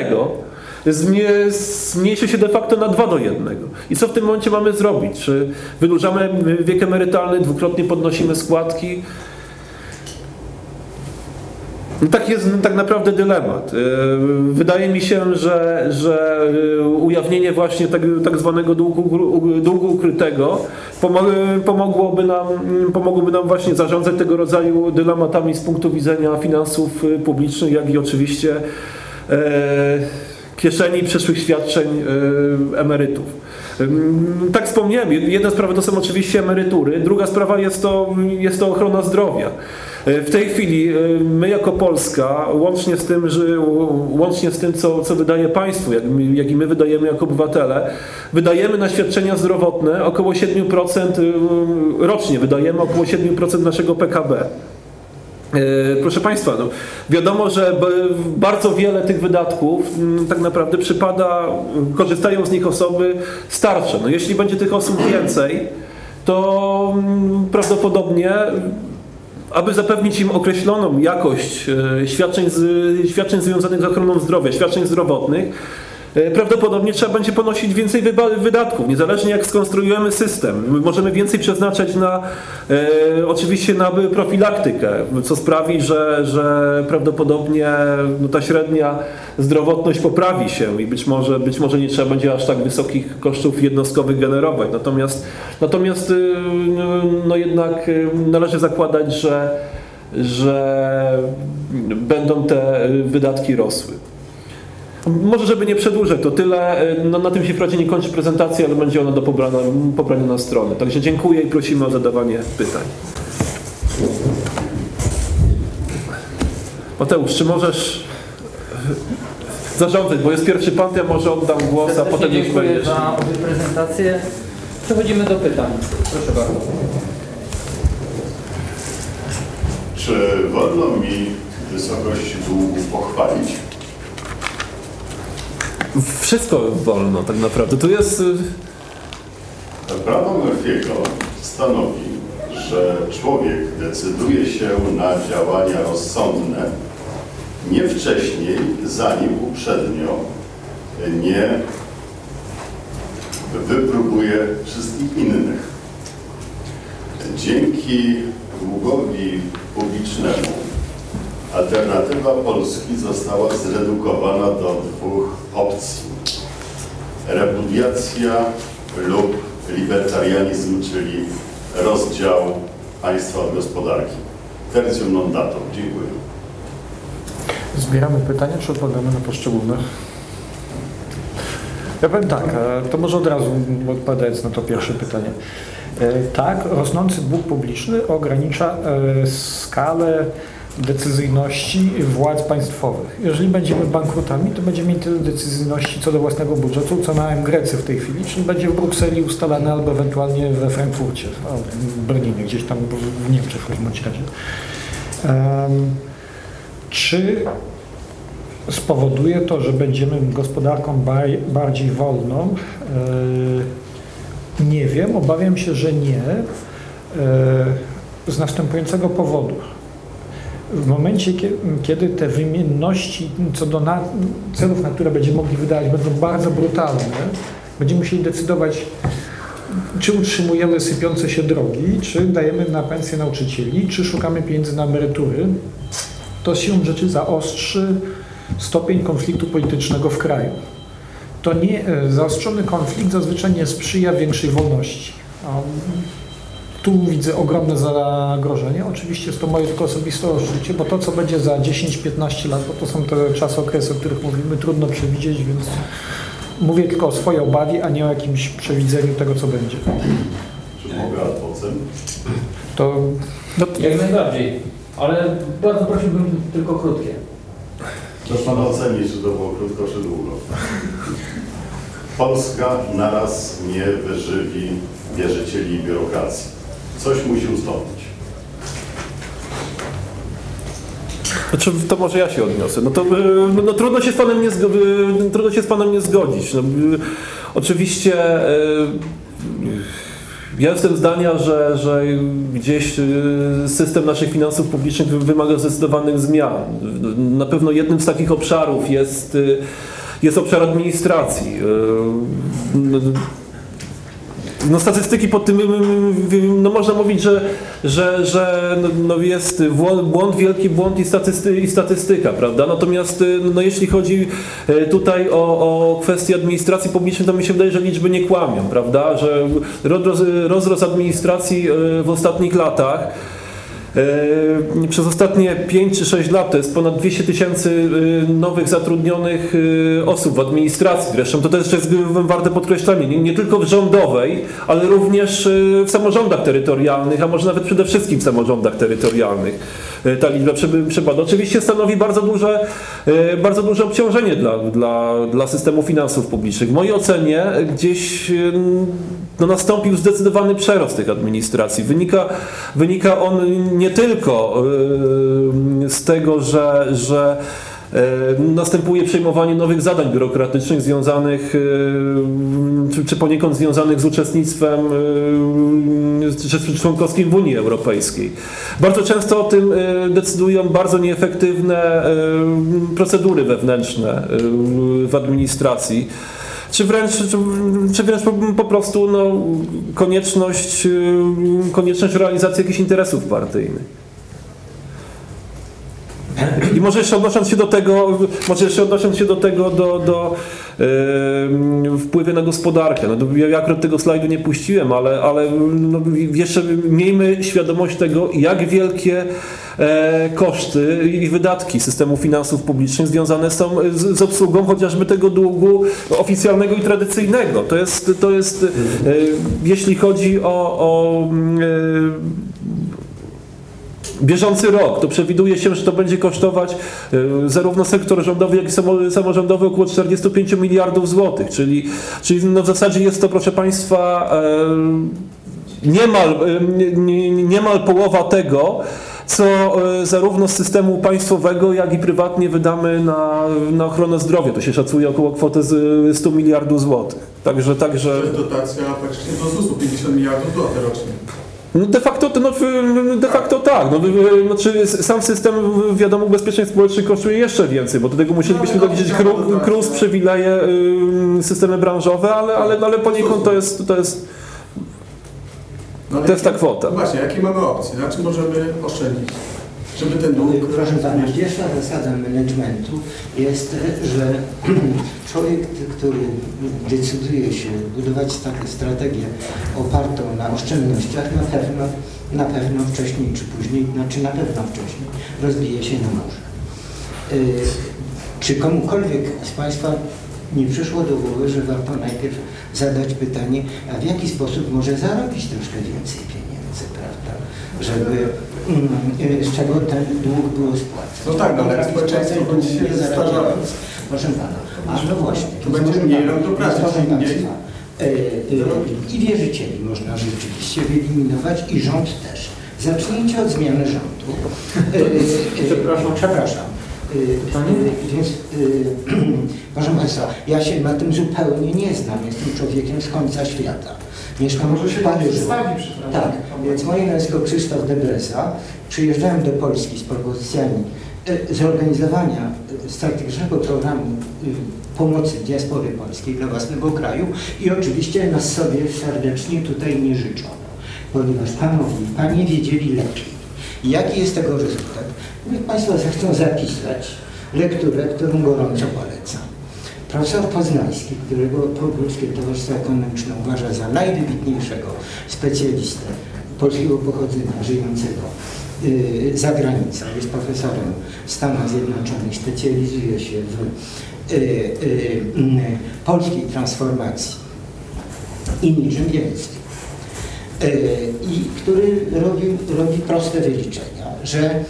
zmie- zmniejszy się de facto na 2 do 1. I co w tym momencie mamy zrobić? Czy wydłużamy wiek emerytalny, dwukrotnie podnosimy składki? No Tak jest tak naprawdę dylemat. Yy, Wydaje mi się, że, że yy, ujawnienie właśnie tak, tak zwanego długu, długu ukrytego pomo- pomogłoby nam, pomogłoby nam właśnie zarządzać tego rodzaju dylematami z punktu widzenia finansów yy, publicznych, jak i oczywiście kieszeni przyszłych świadczeń emerytów. Ym, Tak wspomniałem, jedna sprawa to są oczywiście emerytury, druga sprawa jest to, jest to ochrona zdrowia. E, W tej chwili e, my jako Polska, łącznie z tym, że, łącznie z tym co, co wydaje państwo, jak, jak i my wydajemy jako obywatele, wydajemy na świadczenia zdrowotne około 7% y, rocznie, wydajemy około 7% naszego PKB. E, Proszę Państwa, no, wiadomo, że bardzo wiele tych wydatków mm, tak naprawdę przypada, korzystają z nich osoby starsze. No, jeśli będzie tych osób więcej, to mm, prawdopodobnie aby zapewnić im określoną jakość e, świadczeń, z, świadczeń związanych z ochroną zdrowia, świadczeń zdrowotnych, e, prawdopodobnie trzeba będzie ponosić więcej wydatków, niezależnie jak skonstruujemy system. My Możemy więcej przeznaczać na, e, oczywiście na profilaktykę, co sprawi, że, że prawdopodobnie no, ta średnia zdrowotność poprawi się i być może, być może nie trzeba będzie aż tak wysokich kosztów jednostkowych generować. Natomiast, natomiast y, no jednak y, należy zakładać, że, że będą te wydatki rosły. Może, żeby nie przedłużać, to tyle. No, na tym się wprawdzie nie kończy prezentacja, ale będzie ona do pobrania, pobrania na stronę. Także dziękuję i prosimy o zadawanie pytań. Mateusz, czy możesz zarządzać, bo jest pierwszy pan, ja może oddam głos, a potem niech dziękuję będziesz. za obie prezentacje. Przechodzimy do pytań. Proszę bardzo. Czy wolno mi wysokość długu pochwalić? Wszystko wolno tak naprawdę. Tu jest... y, Prawo Murphy'ego stanowi, że człowiek decyduje się na działania rozsądne nie wcześniej, zanim uprzednio nie wypróbuje wszystkich innych. Dzięki długowi publicznemu alternatywa Polski została zredukowana do dwóch opcji. Repudiacja lub libertarianizm, czyli rozdział państwa od gospodarki. Tertium non datum. Dziękuję. Zbieramy pytania, czy odpowiadamy na poszczególne? Ja powiem tak, e, to może od razu odpowiadając na to pierwsze pytanie. E, Tak, rosnący dług publiczny ogranicza e, skalę decyzyjności władz państwowych. Jeżeli będziemy bankrutami, to będziemy mieli tyle decyzyjności co do własnego budżetu, co mają Grecy w tej chwili, czyli będzie w Brukseli ustalane albo ewentualnie we Frankfurcie, w Berlinie, gdzieś tam w- Niemczech w każdym razie. Em, Czy spowoduje to, że będziemy gospodarką bardziej wolną? E, Nie wiem, obawiam się, że nie. E, Z następującego powodu. W momencie, kie- kiedy te wymienności co do na, celów, na które będziemy mogli wydać, będą bardzo brutalne, będziemy musieli decydować, czy utrzymujemy sypiące się drogi, czy dajemy na pensje nauczycieli, czy szukamy pieniędzy na emerytury, to siłą rzeczy zaostrzy stopień konfliktu politycznego w kraju. To nie, e, zaostrzony konflikt zazwyczaj nie sprzyja większej wolności. Tu widzę ogromne zagrożenie. Oczywiście jest to moje tylko osobiste odczucie, bo to, co będzie za 10-15 lat, bo to są te czasy, okresy, o których mówimy, trudno przewidzieć, więc mówię tylko o swojej obawie, a nie o jakimś przewidzeniu tego, co będzie. Czy mogę ad vocem? To Jak najbardziej. Ale bardzo prosiłbym tylko krótkie. Proszę Pana ocenić, czy to było krótko, czy długo. Polska naraz nie wyżywi wierzycieli i biurokracji. Coś musi ustąpić. Znaczy, to może ja się odniosę. No to y, no, trudno, się z panem nie y, trudno się z panem nie zgodzić. No, y, oczywiście ja jestem zdania, że, że gdzieś system naszych finansów publicznych wymaga zdecydowanych zmian. Na pewno jednym z takich obszarów jest, jest obszar administracji. Y, no, no statystyki pod tym, no można mówić, że, że, że no jest wło- błąd, wielki błąd i, statysty, i statystyka, prawda? Natomiast no jeśli chodzi e, tutaj o, o kwestie administracji publicznej, to mi się wydaje, że liczby nie kłamią, prawda? Że rozrost, administracji e, w ostatnich latach Przez ostatnie 5 czy 6 lat to jest ponad 200 tysięcy e, nowych zatrudnionych e, osób w administracji. Zresztą to też jest e, warte podkreślenia, nie, nie tylko w rządowej, ale również e, w samorządach terytorialnych, a może nawet przede wszystkim w samorządach terytorialnych. E, Ta liczba przypada. Oczywiście stanowi bardzo duże, e, bardzo duże obciążenie dla, dla, dla systemu finansów publicznych. W mojej ocenie e, gdzieś e, no, nastąpił zdecydowany przerost tych administracji. Wynika, wynika on nie tylko y, z tego, że, że y, następuje przejmowanie nowych zadań biurokratycznych związanych, y, czy, poniekąd związanych z uczestnictwem członkowskim w Unii Europejskiej. Bardzo często o tym decydują bardzo nieefektywne procedury wewnętrzne w administracji czy wręcz, czy, czy wręcz po, po prostu no, konieczność, y, konieczność realizacji jakichś interesów partyjnych. I może jeszcze odnosząc się do tego, może jeszcze odnosząc się do tego, do, do yy, wpływy na gospodarkę. No, ja akurat tego slajdu nie puściłem, ale, ale no, jeszcze miejmy świadomość tego, jak wielkie e, koszty i wydatki systemu finansów publicznych związane są z, z obsługą chociażby tego długu oficjalnego i tradycyjnego. To jest, to jest e, jeśli chodzi o, o e, bieżący rok, to przewiduje się, że to będzie kosztować e, zarówno sektor rządowy, jak i samo- samorządowy około 45 miliardów złotych, czyli, czyli no w zasadzie jest to, proszę Państwa, e, niemal, e, nie- nie- niemal połowa tego, co zarówno z systemu państwowego, jak i prywatnie wydamy na, na ochronę zdrowia. To się szacuje około kwoty z 100 miliardów złotych. Także, także To jest dotacja praktycznie do ZUS-u 50 miliardów złotych rocznie. No de facto, no, de facto tak. No, znaczy, sam system wiadomo ubezpieczeń społecznych kosztuje jeszcze więcej, bo do tego musielibyśmy No, doliczyć kru, wiadomo, KRUS, przywileje, systemy branżowe, ale, ale, ale poniekąd to jest, to jest No, To jest ta kwota. No właśnie, jakie mamy opcje? Na czym możemy oszczędzić? Żeby ten dług... Proszę Pana, pierwsza zasada managementu jest, że człowiek, który decyduje się budować taką strategię opartą na oszczędnościach, na pewno, na pewno wcześniej czy później, znaczy na pewno wcześniej, rozbije się na morze. Y, Czy komukolwiek z Państwa nie przyszło do głowy, że warto najpierw zadać pytanie, a w jaki sposób może zarobić troszkę więcej pieniędzy, prawda? Żeby z czego ten dług było spłacać. No tak, no ale społeczeństwo będzie się zarabiając. Proszę Pana, a no właśnie. To będzie proszę mniej Państwa, y, y, I wierzycieli można rzeczywiście wyeliminować i rząd też. Zacznijcie od zmiany rządu. Y, Przepraszam. Przepraszam. Pytanie? Więc, proszę Państwa, ja się na tym zupełnie nie znam. Jestem człowiekiem z końca świata. Mieszkam Może się w Pan Paryżu. przedstawi. Tak, więc moje nazwisko Krzysztof Debreza. Przyjeżdżałem do Polski z propozycjami y, zorganizowania y, strategicznego programu y, pomocy diaspory polskiej dla własnego kraju i oczywiście nas sobie serdecznie tutaj nie życzono, ponieważ panowie i panie wiedzieli lepiej. Jaki jest tego rezultat? Niech Państwo zechcą zapisać lekturę, którą gorąco polecam. Profesor Poznański, którego Polskie Towarzystwo Ekonomiczne uważa za najwybitniejszego specjalistę polskiego pochodzenia żyjącego yy, za granicą, jest profesorem w Stanach Zjednoczonych, specjalizuje się w yy, mm, polskiej transformacji i niczym i który robi, robi proste wyliczenia, że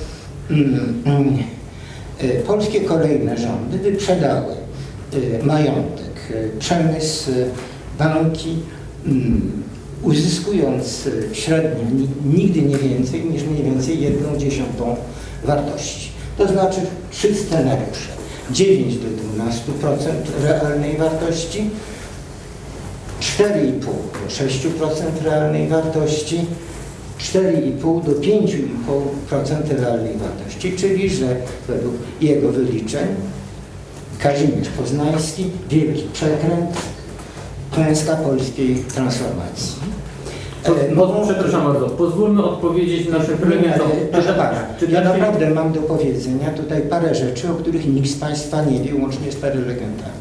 mm, mm, polskie kolejne rządy wyprzedały majątek, e, przemysł, banki, mm, uzyskując średnio ni- nigdy nie więcej niż mniej więcej jedną dziesiątą wartości. To znaczy trzy scenariusze. 9 do 12% realnej wartości, 4,5 do 6% realnej wartości, 4,5 do 5,5% realnej wartości, czyli że według jego wyliczeń Kazimierz Poznański, wielki przekręt, klęska polskiej transformacji. E, Pozwól, przepraszam bardzo, pozwólmy odpowiedzieć nie, prelegentom. ale proszę Pana, ja się- naprawdę mam do powiedzenia tutaj parę rzeczy, o których nikt z Państwa nie wie, łącznie z prelegentami.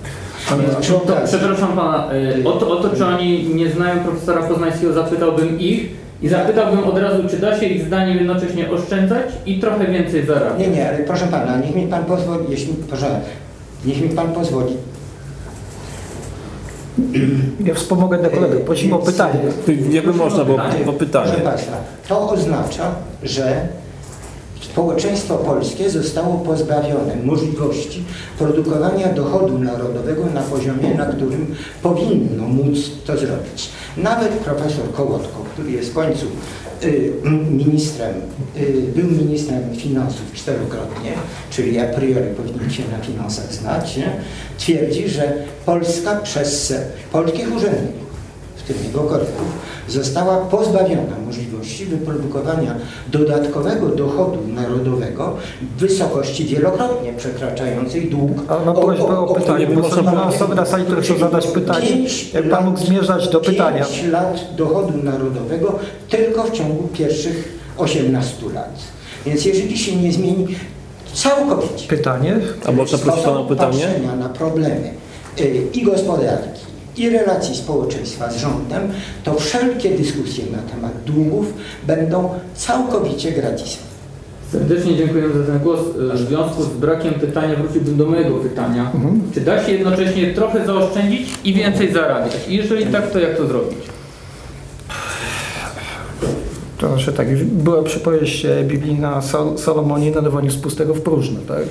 To, przepraszam pana, y, o to, o to, czy oni nie znają profesora Poznańskiego, zapytałbym ich i zapytałbym od razu, czy da się ich zdaniem jednocześnie oszczędzać i trochę więcej zarabiać. Nie, nie, ale proszę pana, niech mi pan pozwoli, jeśli, proszę, niech mi pan pozwoli. Ja wspomogę do kolegę. Prosimy o pytanie. jakby można było o Proszę pytanie. państwa, to oznacza, że społeczeństwo polskie zostało pozbawione możliwości produkowania dochodu narodowego na poziomie, na którym powinno móc to zrobić. Nawet profesor Kołotko, który jest w końcu ministrem, y, był ministrem finansów czterokrotnie, czyli a priori powinien się na finansach znać, nie? twierdzi, że Polska przez polskich urzędników w tym jego kolegów, została pozbawiona możliwości wyprodukowania dodatkowego dochodu narodowego w wysokości wielokrotnie przekraczającej dług. A mam prośbę o pytanie, bo są pana osoby na sali, które chcą zadać pytanie. Pięć Jak pan mógł zmierzać do pytania. 5 lat dochodu narodowego tylko w ciągu pierwszych 18 lat. Więc jeżeli się nie zmieni całkowicie Pytanie. A można prosić pana o pytanie? na problemy y, i gospodarki, i relacji społeczeństwa z rządem, to wszelkie dyskusje na temat długów będą całkowicie gratisowe. Serdecznie dziękuję za ten głos. W związku z brakiem pytania wróciłbym do mojego pytania. Mhm. Czy da się jednocześnie trochę zaoszczędzić i więcej zarabiać? I jeżeli tak, to jak to zrobić? To znaczy tak, była przypowieść e, biblijna Sol- Salomonie nadawaniu z pustego w próżne. Tak?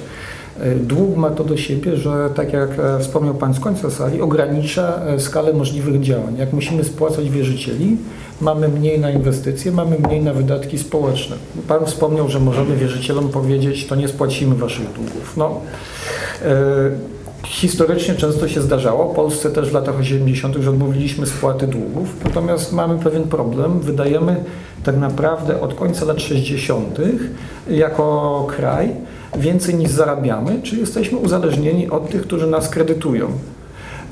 Dług ma to do siebie, że tak jak e, wspomniał Pan z końca sali, ogranicza e, skalę możliwych działań. Jak musimy spłacać wierzycieli, mamy mniej na inwestycje, mamy mniej na wydatki społeczne. Pan wspomniał, że możemy wierzycielom powiedzieć, to nie spłacimy Waszych długów. No, e, Historycznie często się zdarzało, w Polsce też w latach 80., że odmówiliśmy spłaty długów, natomiast mamy pewien problem. Wydajemy tak naprawdę od końca lat 60. jako kraj więcej niż zarabiamy, czyli jesteśmy uzależnieni od tych, którzy nas kredytują.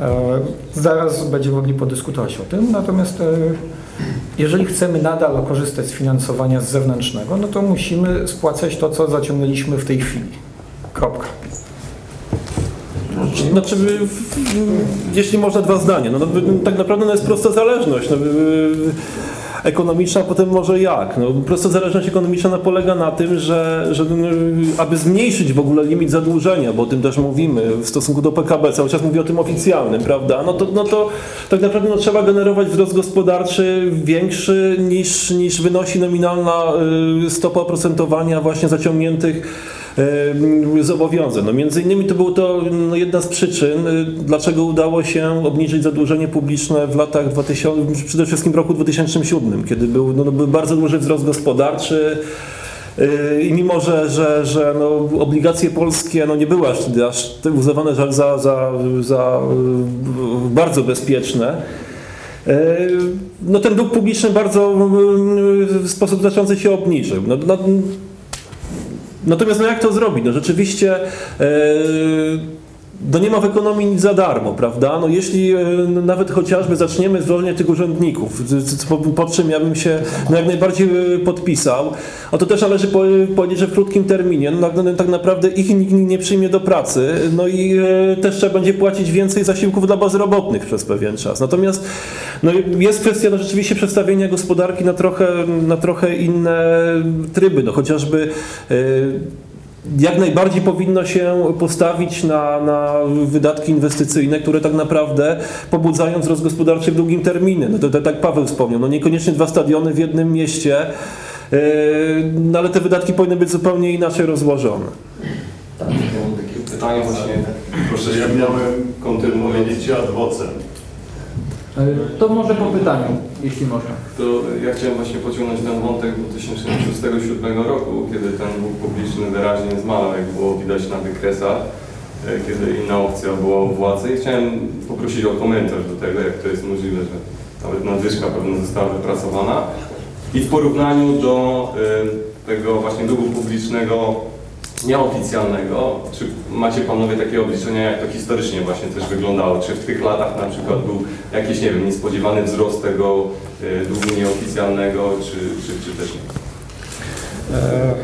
E, Zaraz będziemy mogli podyskutować o tym, natomiast e, jeżeli chcemy nadal korzystać z finansowania z zewnętrznego, no to musimy spłacać to, co zaciągnęliśmy w tej chwili. Kropka. Znaczy, jeśli można dwa zdania, no, to tak naprawdę no jest prosta zależność. No, ekonomiczna, potem może jak? No, prosta zależność ekonomiczna no, polega na tym, że, że no, aby zmniejszyć w ogóle limit zadłużenia, bo o tym też mówimy w stosunku do PKB, cały czas mówię o tym oficjalnym, prawda? No to, no to tak naprawdę no, trzeba generować wzrost gospodarczy większy niż, niż wynosi nominalna y, stopa oprocentowania właśnie zaciągniętych zobowiązań. No między innymi to był to no, jedna z przyczyn, y, dlaczego udało się obniżyć zadłużenie publiczne w latach 2000, przede wszystkim w roku 2007, kiedy był, no, no, był bardzo duży wzrost gospodarczy. y, I mimo, że, że, że no, obligacje polskie no, nie były aż, aż uznawane za, za, za, za y, bardzo bezpieczne, no ten dług publiczny bardzo w sposób znaczący się obniżył. No, no, Natomiast no jak to zrobić? No rzeczywiście e, no nie ma w ekonomii nic za darmo, prawda? No jeśli e, no nawet chociażby zaczniemy zwolniać tych urzędników, pod czym ja bym się no jak najbardziej e, podpisał, o to też należy po- powiedzieć, że w krótkim terminie no, no, tak naprawdę ich nikt nie przyjmie do pracy, no i e, też trzeba będzie płacić więcej zasiłków dla bezrobotnych przez pewien czas. Natomiast no, jest kwestia no, rzeczywiście przestawienia gospodarki na trochę, na trochę inne tryby, no chociażby jak najbardziej powinno się postawić na, na wydatki inwestycyjne, które tak naprawdę pobudzają wzrost gospodarczy w długim terminie. No to, to tak Paweł wspomniał, no niekoniecznie dwa stadiony w jednym mieście, yy, no ale te wydatki powinny być zupełnie inaczej rozłożone. Mam takie pytanie właśnie, proszę Ja miałem kontynuować. ad vocem. E, To może po pytaniu, jeśli można. To ja chciałem właśnie pociągnąć ten wątek 2006-2007 roku, kiedy ten dług publiczny wyraźnie zmalał, jak było widać na wykresach, e, kiedy inna opcja była u władzy. I chciałem poprosić o komentarz do tego, jak to jest możliwe, że nawet nadwyżka pewno została wypracowana. I w porównaniu do e, tego właśnie długu publicznego nieoficjalnego, czy macie panowie takie obliczenia, jak to historycznie właśnie też wyglądało? Czy w tych latach na przykład był jakiś, nie wiem, niespodziewany wzrost tego e, długu nieoficjalnego, czy, czy, czy też nie? E,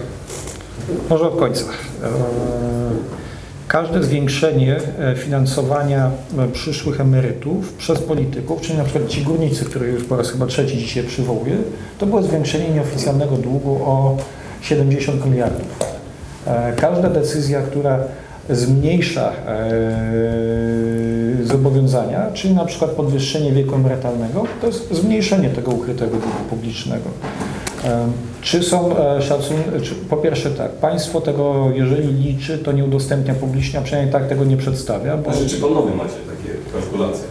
Może od końca. E, Każde zwiększenie e, finansowania przyszłych emerytów przez polityków, czyli na przykład ci górnicy, które już po raz chyba trzeci dzisiaj przywołuję, to było zwiększenie nieoficjalnego długu o 70 miliardów. E, Każda decyzja, która zmniejsza e, zobowiązania, czyli na przykład podwyższenie wieku emerytalnego, to jest zmniejszenie tego ukrytego długu publicznego. Em, Czy są e, szacunki, po pierwsze tak, państwo tego, jeżeli liczy, to nie udostępnia publicznie, a przynajmniej tak tego nie przedstawia, bo Znaczy, czy panowie macie takie kalkulacje?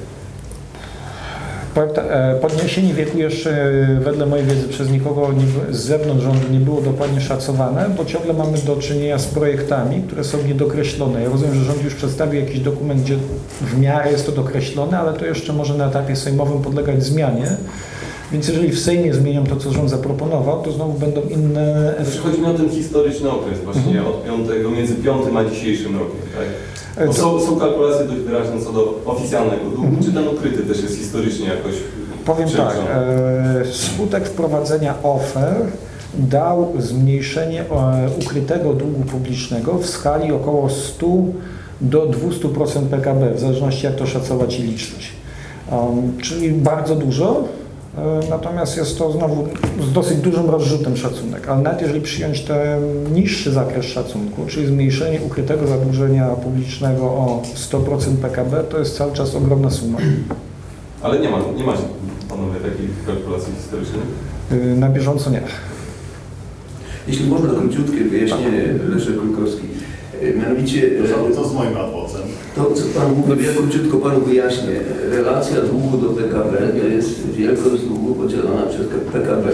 Tak, e, podniesienie wieku jeszcze e, wedle mojej wiedzy przez nikogo z zewnątrz rządu nie było dokładnie szacowane, bo ciągle mamy do czynienia z projektami, które są niedokreślone. Ja rozumiem, że rząd już przedstawił jakiś dokument, gdzie w miarę jest to dokreślone, ale to jeszcze może na etapie sejmowym podlegać zmianie. Więc jeżeli w Sejmie zmienią to, co rząd zaproponował, to znowu będą inne Znaczy, chodzi mi o ten historyczny okres właśnie od piątego, między piątym a dzisiejszym rokiem, tak? E, to- są, są kalkulacje dość wyraźne co do oficjalnego długu, czy ten ukryty też jest historycznie jakoś Powiem tak, e, skutek wprowadzenia ofer dał zmniejszenie e, ukrytego długu publicznego w skali około 100 do 200% PKB, w zależności jak to szacować i liczyć. Um, czyli bardzo dużo, natomiast jest to znowu z dosyć dużym rozrzutem szacunek, ale nawet jeżeli przyjąć ten niższy zakres szacunku, czyli zmniejszenie ukrytego zadłużenia publicznego o 100% PKB, to jest cały czas ogromna suma. Ale nie, ma, nie macie panowie takich kalkulacji historycznych? y, na bieżąco nie. Jeśli można króciutkie wyjaśnienie, Leszek Kulkowski. E, Mianowicie To, e, to z moim adwocem. To, co Pan mówi, ja króciutko Panu wyjaśnię. Relacja długu do PKB to jest wielkość długu podzielona przez PKB.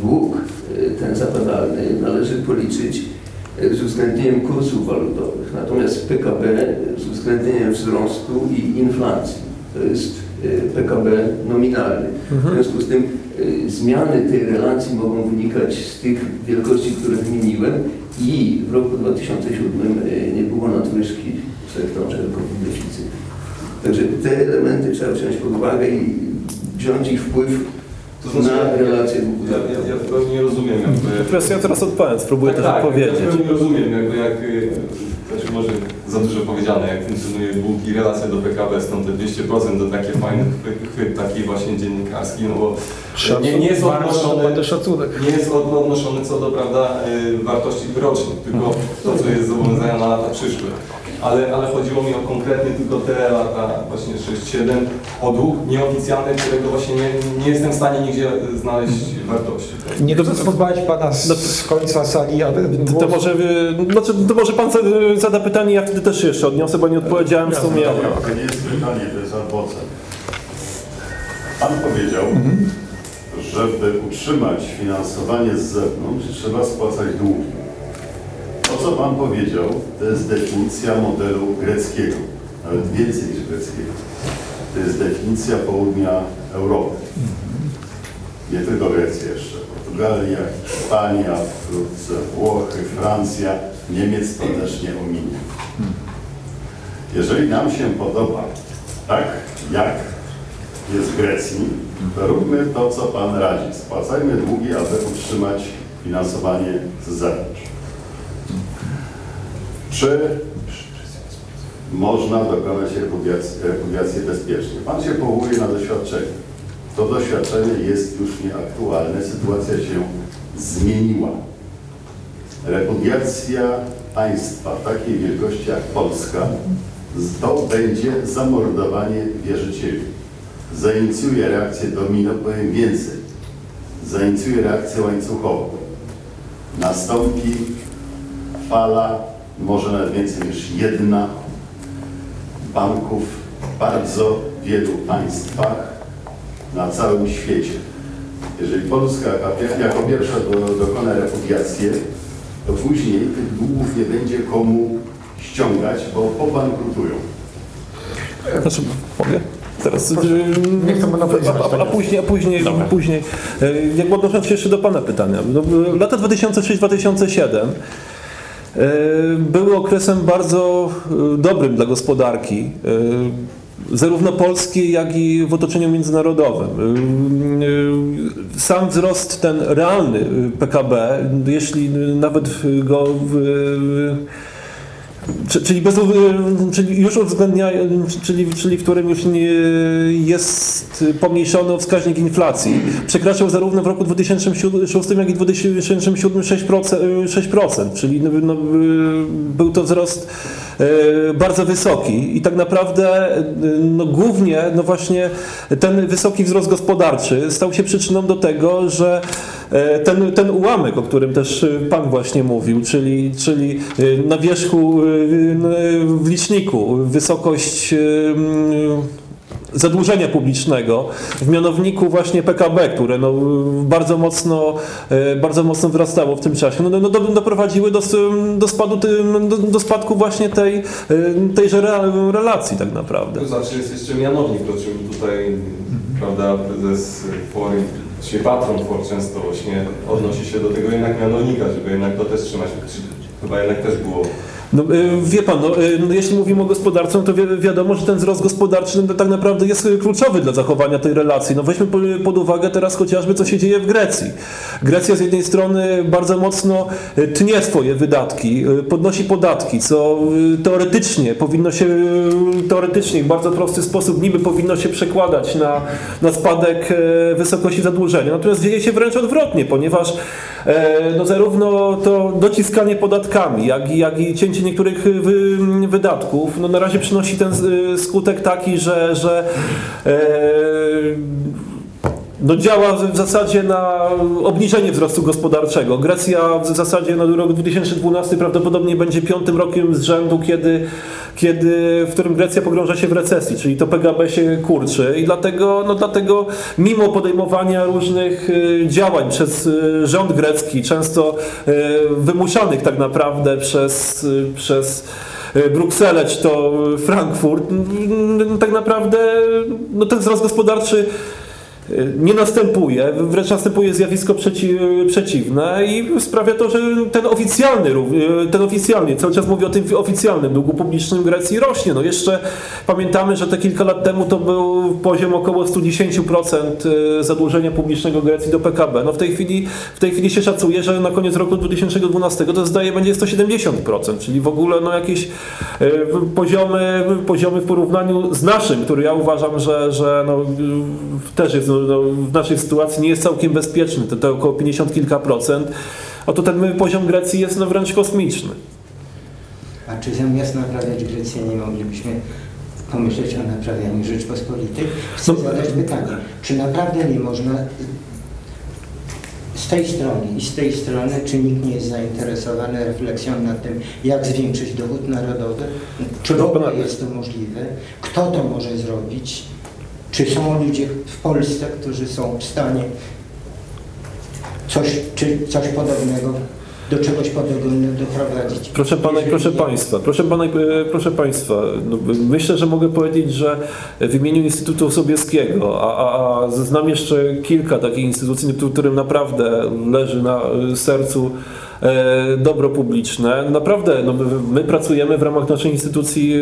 Dług e, ten zapadalny należy policzyć e, z uwzględnieniem kursów walutowych, natomiast PKB z uwzględnieniem wzrostu i inflacji. To jest e, PKB nominalny. W związku z tym y, zmiany tej relacji mogą wynikać z tych wielkości, które wymieniłem i w roku 2007 y, nie było nadwyżki w sektorze deficytu. Także te elementy trzeba wziąć pod uwagę i wziąć ich wpływ To znaczy, na relacje. Ja, ja, ja w pełni nie rozumiem jakby... Teraz ja teraz odpowiem, spróbuję też tak, odpowiedzieć. Ja w pełni rozumiem jakby jak... Znaczy może za dużo powiedziane, jak funkcjonuje dług i relacja do PKB, stąd te 200% to takie fajny chwyt, taki właśnie dziennikarski, no bo nie, nie jest szacunek. nie jest co do prawda, y, wartości rocznych, tylko to, co jest zobowiązania na lata przyszłe. Ale, ale chodziło mi o konkretnie tylko te lata właśnie 6-7, o dług nieoficjalny, którego właśnie nie, nie jestem w stanie nigdzie znaleźć wartości. Nie chcę pozbawić Pana z, No z końca sali, ale To, to, może, y, znaczy, to może pan za- zada pytanie, ja wtedy też jeszcze odniosę, bo nie odpowiedziałem w sumie. To nie jest pytanie, to jest adwocem. Pan powiedział, żeby utrzymać finansowanie z zewnątrz, trzeba spłacać długi. Co Pan powiedział, to jest definicja modelu greckiego, nawet więcej niż greckiego. To jest definicja południa Europy. Nie tylko Grecja jeszcze. Portugalia, Hiszpania, wkrótce Włochy, Francja, Niemiec to też nie ominie. Jeżeli nam się podoba tak, jak jest w Grecji, to róbmy to, co Pan radzi. Spłacajmy długi, aby utrzymać finansowanie z zewnątrz. Czy można dokonać repudiacji bezpiecznie? Pan się powołuje na doświadczenie. To doświadczenie jest już nieaktualne, sytuacja się zmieniła. Repudiacja państwa takiej wielkości jak Polska to będzie zamordowanie wierzycieli. Zainicjuje reakcję domino, powiem więcej. Zainicjuje reakcję łańcuchową. Nastąpi fala, może nawet więcej niż jedna, banków w bardzo wielu państwach na całym świecie. Jeżeli Polska jako pier- jako pierwsza do, dokona repudiację, to później tych długów nie będzie komu ściągać, bo pobankrutują. Znaczy, mogę? Teraz, Proszę. y, Nie chcę a, a, a później, a później, później y, jakby odnosząc się jeszcze do Pana pytania. No, y, lata 2006-2007 y, były okresem bardzo y, dobrym dla gospodarki, y, zarówno polskiej, jak i w otoczeniu międzynarodowym. Sam wzrost ten realny PKB, jeśli nawet go w, Czyli, bez, czyli już uwzględnia, czyli, czyli w którym już nie jest pomniejszony wskaźnik inflacji, przekraczał zarówno w roku 2006, jak i 2007 6%, 6% czyli no, no, był to wzrost bardzo wysoki. I tak naprawdę e, no, głównie no właśnie ten wysoki wzrost gospodarczy stał się przyczyną do tego, że e, ten, ten ułamek, o którym też e, Pan właśnie mówił, czyli, czyli e, na wierzchu e, w liczniku wysokość e, zadłużenia publicznego w mianowniku właśnie PKB, które no, bardzo, mocno, e, bardzo mocno wzrastało w tym czasie, no, no, do- doprowadziły do, do, spadu, do, do spadku właśnie tej, e, tejże re- relacji tak naprawdę. To znaczy jest jeszcze mianownik, o czym tutaj prawda, prezes Fory, czy patron For często właśnie odnosi się do tego jednak mianownika, żeby jednak to też trzymać, chyba jednak też było No, y, wie pan, no, y, no, jeśli mówimy o gospodarce, no to wi wiadomo, że ten wzrost gospodarczy no, tak naprawdę jest y, kluczowy dla zachowania tej relacji. No, weźmy po, pod uwagę teraz chociażby, co się dzieje w Grecji. Grecja z jednej strony bardzo mocno tnie swoje wydatki, podnosi podatki, co teoretycznie powinno się, teoretycznie w bardzo prosty sposób niby powinno się przekładać na, na spadek wysokości zadłużenia. Natomiast dzieje się wręcz odwrotnie, ponieważ e, no, zarówno to dociskanie podatkami, jak i, jak i cięcie niektórych wy, wydatków, no, na razie przynosi ten y, skutek taki, że, że e, no działa w zasadzie na obniżenie wzrostu gospodarczego. Grecja w zasadzie na rok 2012 prawdopodobnie będzie piątym rokiem z rzędu, kiedy, kiedy, w którym Grecja pogrąża się w recesji, czyli to PKB się kurczy i dlatego, no dlatego mimo podejmowania różnych y, działań przez y, rząd grecki, często y, wymuszanych tak naprawdę przez, przez Brukselę czy to Frankfurt, tak naprawdę no ten wzrost gospodarczy nie następuje, wręcz następuje zjawisko przeci, przeciwne i sprawia to, że ten oficjalny, rów- ten oficjalnie, cały czas mówię o tym oficjalnym długu publicznym Grecji rośnie. No jeszcze pamiętamy, że te kilka lat temu to był poziom około 110% zadłużenia publicznego Grecji do PKB. No w tej chwili, w tej chwili się szacuje, że na koniec roku 2012 to zdaje będzie 170%, czyli w ogóle no jakieś poziomy, poziomy w porównaniu z naszym, który ja uważam, że, że no, też jest no, no, w naszej sytuacji nie jest całkiem bezpieczny, to, to około 50 kilka procent, oto ten poziom Grecji jest no, wręcz kosmiczny. A czy zamiast naprawiać Grecję nie moglibyśmy pomyśleć o naprawianiu Rzeczpospolitej? Chcę No- zadać pytanie, czy naprawdę nie można z tej strony i z tej strony, czy nikt nie jest zainteresowany refleksją nad tym, jak zwiększyć dochód narodowy? Czy w ogóle jest to możliwe? Kto to może zrobić? Czy są ludzie w Polsce, którzy są w stanie coś, czy coś podobnego, do czegoś podobnego doprowadzić? Proszę pana i proszę państwa, proszę pana i e, proszę państwa, no, myślę, że mogę powiedzieć, że w imieniu Instytutu Sobieskiego, a, a, a znam jeszcze kilka takich instytucji, którym naprawdę leży na sercu dobro publiczne. Naprawdę no, my, my pracujemy w ramach naszej instytucji e,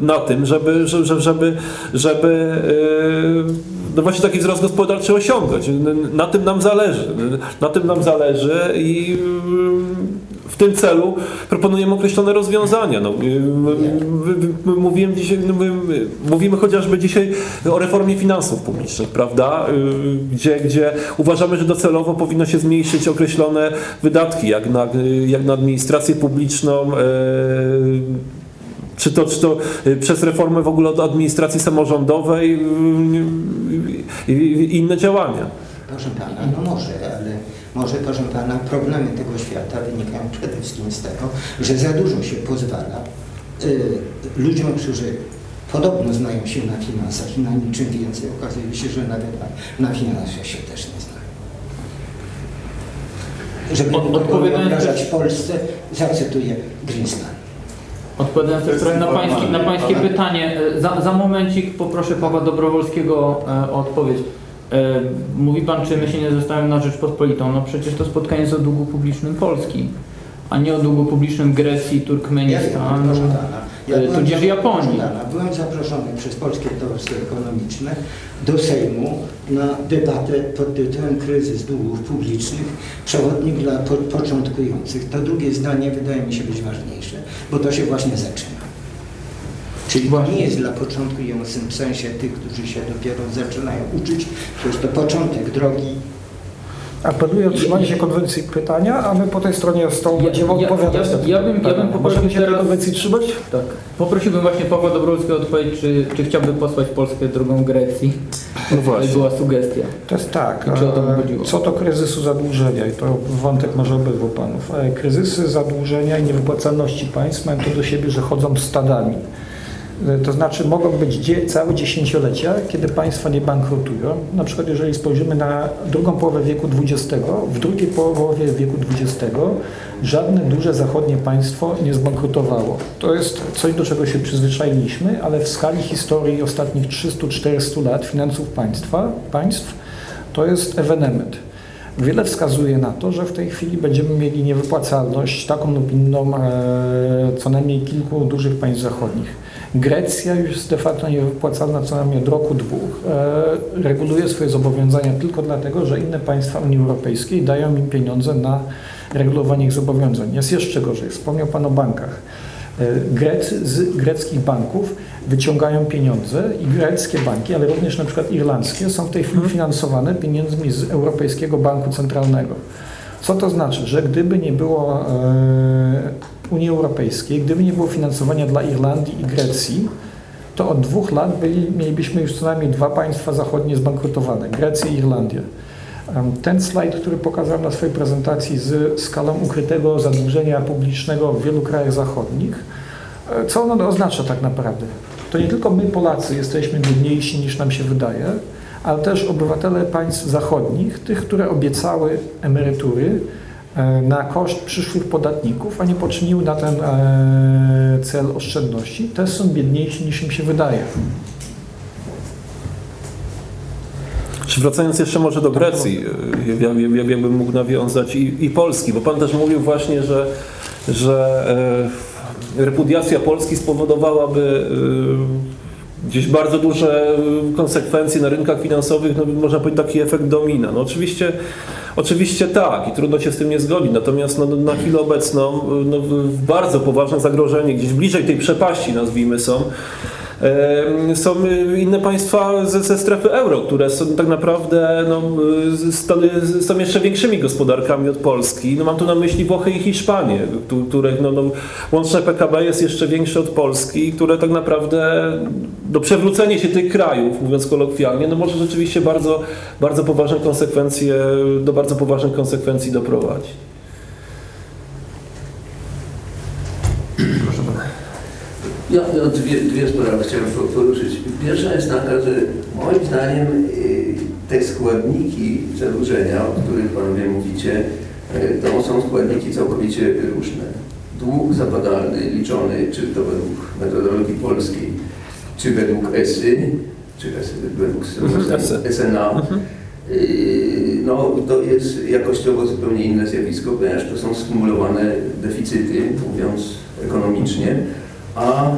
na tym, żeby, żeby, żeby, żeby, e, no właśnie taki wzrost gospodarczy osiągać. Na tym nam zależy. Na tym nam zależy i tym celu proponujemy określone rozwiązania. No, y, y, y, mówiłem dzisiaj, no, my- my- mówimy chociażby dzisiaj o reformie finansów publicznych, prawda? Gdzie, gdzie uważamy, że docelowo powinno się zmniejszyć określone wydatki, jak na, jak na administrację publiczną, y, czy to, czy to przez reformę w ogóle od administracji samorządowej i i inne działania. Proszę Pana, no może, ale może proszę Pana, problemy tego świata wynikają przede wszystkim z tego, że za dużo się pozwala y, ludziom, którzy podobno znają się na finansach i na niczym więcej, okazuje się, że nawet na, na finansach się też nie znają. Żeby Od- też- w Polsce, zacytuję Greenspan. Odpowiadając na pańskie, na pańskie pytanie, e, za, za momencik poproszę Pawła Dobrowolskiego e, o odpowiedź. E, mówi Pan, czy my się nie zostawiamy na Rzeczpospolitą? No przecież to spotkanie jest o długu publicznym Polski, a nie o długu publicznym Grecji, Ja Turkmenistanu, proszę Pana. e, tudzież Japonii. Byłem zaproszony przez Polskie Towarzystwo Ekonomiczne do Sejmu na debatę pod tytułem Kryzys długów publicznych, przewodnik dla po, początkujących. To drugie zdanie wydaje mi się być ważniejsze, bo to się właśnie zaczyna. Czyli to nie jest dla początkujących w sensie tych, którzy się dopiero zaczynają uczyć, to jest to początek drogi Apeluję o trzymanie się konwencji pytania, a my po tej stronie stołu Ja- będziemy ja- odpowiadać. ja- ja bym- ja bym poprosił Możemy się tej teraz- konwencji trzymać? Tak. Poprosiłbym właśnie Pawła Dobrowolskiego o odpowiedź, czy, czy chciałby posłać Polskę drogą Grecji. No To właśnie. była sugestia. To jest tak. I czy o to e, chodziło? Co do kryzysu zadłużenia, i to wątek może obydwu panów. E, Kryzysy zadłużenia i niewypłacalności państw mają to do siebie, że chodzą stadami. To znaczy mogą być całe dziesięciolecia, kiedy państwa nie bankrutują. Na przykład jeżeli spojrzymy na drugą połowę wieku XX, w drugiej połowie wieku XX żadne duże zachodnie państwo nie zbankrutowało. To jest coś, do czego się przyzwyczailiśmy, ale w skali historii ostatnich 300-400 lat finansów państwa, państw to jest ewenement. Wiele wskazuje na to, że w tej chwili będziemy mieli niewypłacalność taką lub inną e, co najmniej kilku dużych państw zachodnich. Grecja już jest de facto niewypłacalna co najmniej od roku, dwóch. E, reguluje swoje zobowiązania tylko dlatego, że inne państwa Unii Europejskiej dają im pieniądze na regulowanie ich zobowiązań. Jest jeszcze gorzej. Wspomniał Pan o bankach. E, Grecy z greckich banków wyciągają pieniądze i greckie banki, ale również na przykład irlandzkie są w tej chwili finansowane pieniędzmi z Europejskiego Banku Centralnego. Co to znaczy? Że gdyby nie było e, Unii Europejskiej, gdyby nie było finansowania dla Irlandii i Grecji, to od dwóch lat byli, mielibyśmy już co najmniej dwa państwa zachodnie zbankrutowane, Grecję i Irlandię. Ten slajd, który pokazałem na swojej prezentacji z skalą ukrytego zadłużenia publicznego w wielu krajach zachodnich, e, co ono oznacza tak naprawdę? To nie tylko my, Polacy, jesteśmy biedniejsi niż nam się wydaje, ale też obywatele państw zachodnich, tych, które obiecały emerytury na koszt przyszłych podatników, a nie poczyniły na ten e, cel oszczędności, też są biedniejsi niż im się wydaje. Czy wracając jeszcze może do Grecji, y, ja, ja, ja, jakbym mógł nawiązać i, i Polski, bo Pan też mówił właśnie, że, że e, repudiacja Polski spowodowałaby e, gdzieś bardzo duże e, konsekwencje na rynkach finansowych, no, można powiedzieć taki efekt domina. No, oczywiście, oczywiście tak i trudno się z tym nie zgodzić, natomiast no, na chwilę obecną no, bardzo poważne zagrożenie, gdzieś bliżej tej przepaści nazwijmy są, Są y, inne państwa ze, ze strefy euro, które są tak naprawdę no, y, stany, są jeszcze większymi gospodarkami od Polski. No, mam tu na myśli Włochy i Hiszpanię, których no, no, łączne PKB jest jeszcze większe od Polski, które tak naprawdę do przewrócenie się tych krajów, mówiąc kolokwialnie, no może rzeczywiście bardzo, bardzo poważne konsekwencje, do bardzo poważnych konsekwencji doprowadzić. Ja, ja dwie, dwie sprawy chciałem po- poruszyć. Pierwsza jest taka, że moim zdaniem y, te składniki zadłużenia, o których panowie mówicie, y, to są składniki całkowicie różne. Dług zapadalny liczony, czy to według metodologii polskiej, czy według ESY, czy ESY, według ESY. SNA, y, no to jest jakościowo zupełnie inne zjawisko, ponieważ to są skumulowane deficyty, mówiąc ekonomicznie, a e,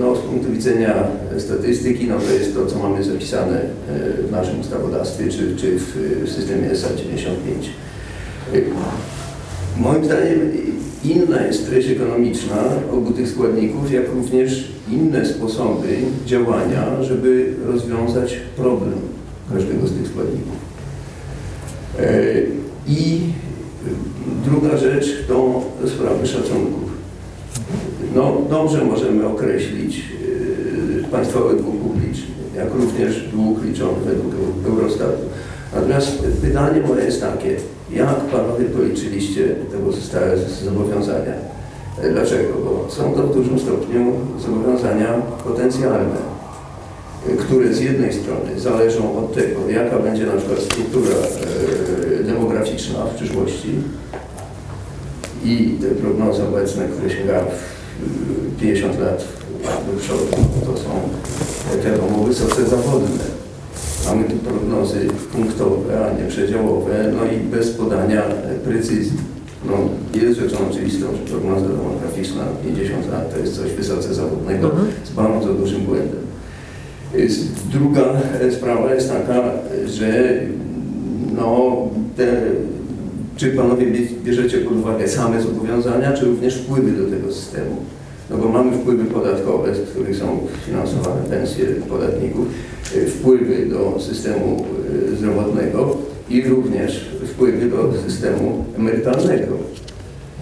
no, z punktu widzenia statystyki, no, to jest to, co mamy zapisane e, w naszym ustawodawstwie, czy, czy w, systemie SA 95. E, Moim zdaniem inna jest treść ekonomiczna obu tych składników, jak również inne sposoby działania, żeby rozwiązać problem każdego z tych składników. I druga rzecz to sprawy szacunków. No, dobrze możemy określić yy, państwowy dług publiczny, jak również dług liczony według Eu- Eurostatu. Natomiast pytanie moje jest takie, jak panowie policzyliście te pozostałe zobowiązania? Dlaczego? Bo są to w dużym stopniu zobowiązania potencjalne, które z jednej strony zależą od tego, jaka będzie na przykład struktura e, demograficzna w przyszłości, i te prognozy obecne, które sięgają 50 lat do przodu, to są, wiadomo, wysoce zawodne. Mamy tu prognozy punktowe, a nie przedziałowe, no i bez podania precyzji. No, jest rzeczą oczywistą, że prognoza demograficzna 50 lat to jest coś wysoce zawodnego z bardzo dużym błędem. Druga sprawa jest taka, że no, te, czy panowie bie- bierzecie pod uwagę same zobowiązania, czy również wpływy do tego systemu? No bo mamy wpływy podatkowe, z których są finansowane pensje podatników, e, wpływy do systemu e, zdrowotnego i również wpływy do systemu emerytalnego.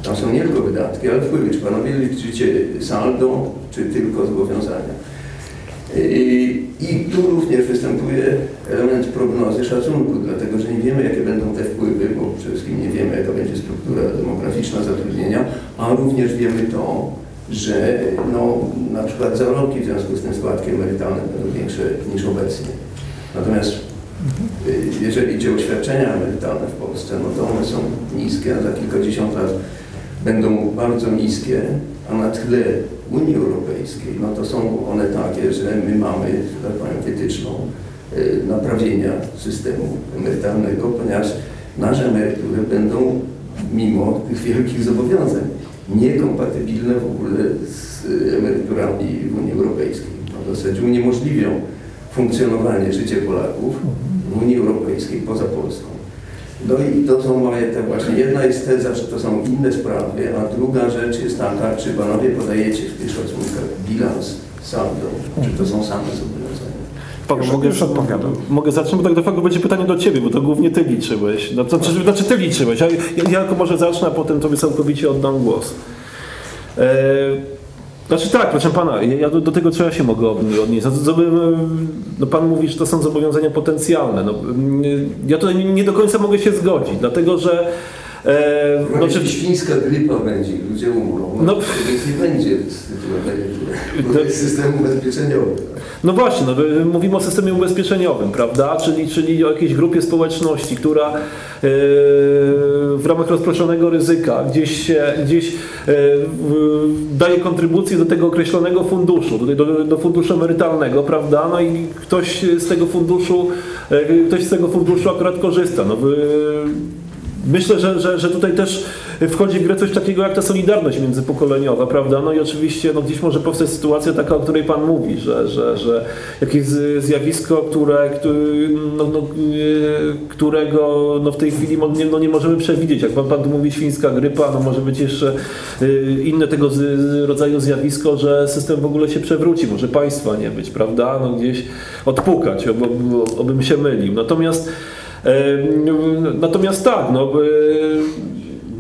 Tam są nie tylko wydatki, ale wpływy. Czy panowie liczycie saldo, czy tylko zobowiązania? I, tu również występuje element prognozy szacunku, dlatego że nie wiemy, jakie będą te wpływy, bo przede wszystkim nie wiemy, jaka będzie struktura demograficzna zatrudnienia, a również wiemy to, że no, na przykład zarobki w związku z tym składki emerytalne będą większe niż obecnie. Natomiast y, jeżeli idzie o świadczenia emerytalne w Polsce, no to one są niskie, a za kilkadziesiąt lat będą bardzo niskie, a na tle Unii Europejskiej, no to są one takie, że my mamy, że tak powiem, wytyczną y, naprawienia systemu emerytalnego, ponieważ nasze emerytury będą mimo tych wielkich zobowiązań niekompatybilne w ogóle z y, emeryturami w Unii Europejskiej. No, w zasadzie uniemożliwią funkcjonowanie życia Polaków w Unii Europejskiej poza Polską. No i to są moje te właśnie. Jedna jest teza, że to są inne sprawy, a druga rzecz jest taka, czy panowie podajecie w tych szacunkach bilans, saldo, czy to są same zobowiązania. Paweł, mogę, już odpowiadam. Mogę zacząć, bo tak facto będzie pytanie do Ciebie, bo to głównie Ty liczyłeś. No, to, znaczy, znaczy Ty liczyłeś, a ja, ja tylko może zacznę, a potem Tobie całkowicie oddam głos. E, Znaczy tak, proszę pana, ja do, do tego trzeba się mogę od- odnieść. No, no, pan mówi, że to są zobowiązania potencjalne. No, mm, ja tutaj nie do końca mogę się zgodzić, dlatego że e, No, no, czy, świńska grypa będzie, ludzie umrą, No. no, nie będzie z tytułu emerytury. To jest system ubezpieczeniowy. no właśnie, no, my mówimy o systemie ubezpieczeniowym, prawda? Czyli, czyli o jakiejś grupie społeczności, która e, w ramach rozproszonego ryzyka gdzieś, się- gdzieś e, daje kontrybucję do tego określonego funduszu, do, do, do funduszu emerytalnego, prawda? No i ktoś z tego funduszu, e, ktoś z tego funduszu akurat korzysta. No, wy- Myślę, że, że, że tutaj też wchodzi w grę coś takiego jak ta solidarność międzypokoleniowa, prawda? No i oczywiście no, gdzieś może powstać sytuacja taka, o której Pan mówi, że, że, że jakieś zjawisko, które, no, no, e, którego no, w tej chwili mo- nie, no, nie możemy przewidzieć. Jak Pan, pan mówi świńska grypa, no może być jeszcze e, inne tego rodzaju zjawisko, że system w ogóle się przewróci, może państwa nie być, prawda? No gdzieś odpukać, oby, obym się mylił. Natomiast Natomiast tak, no, e,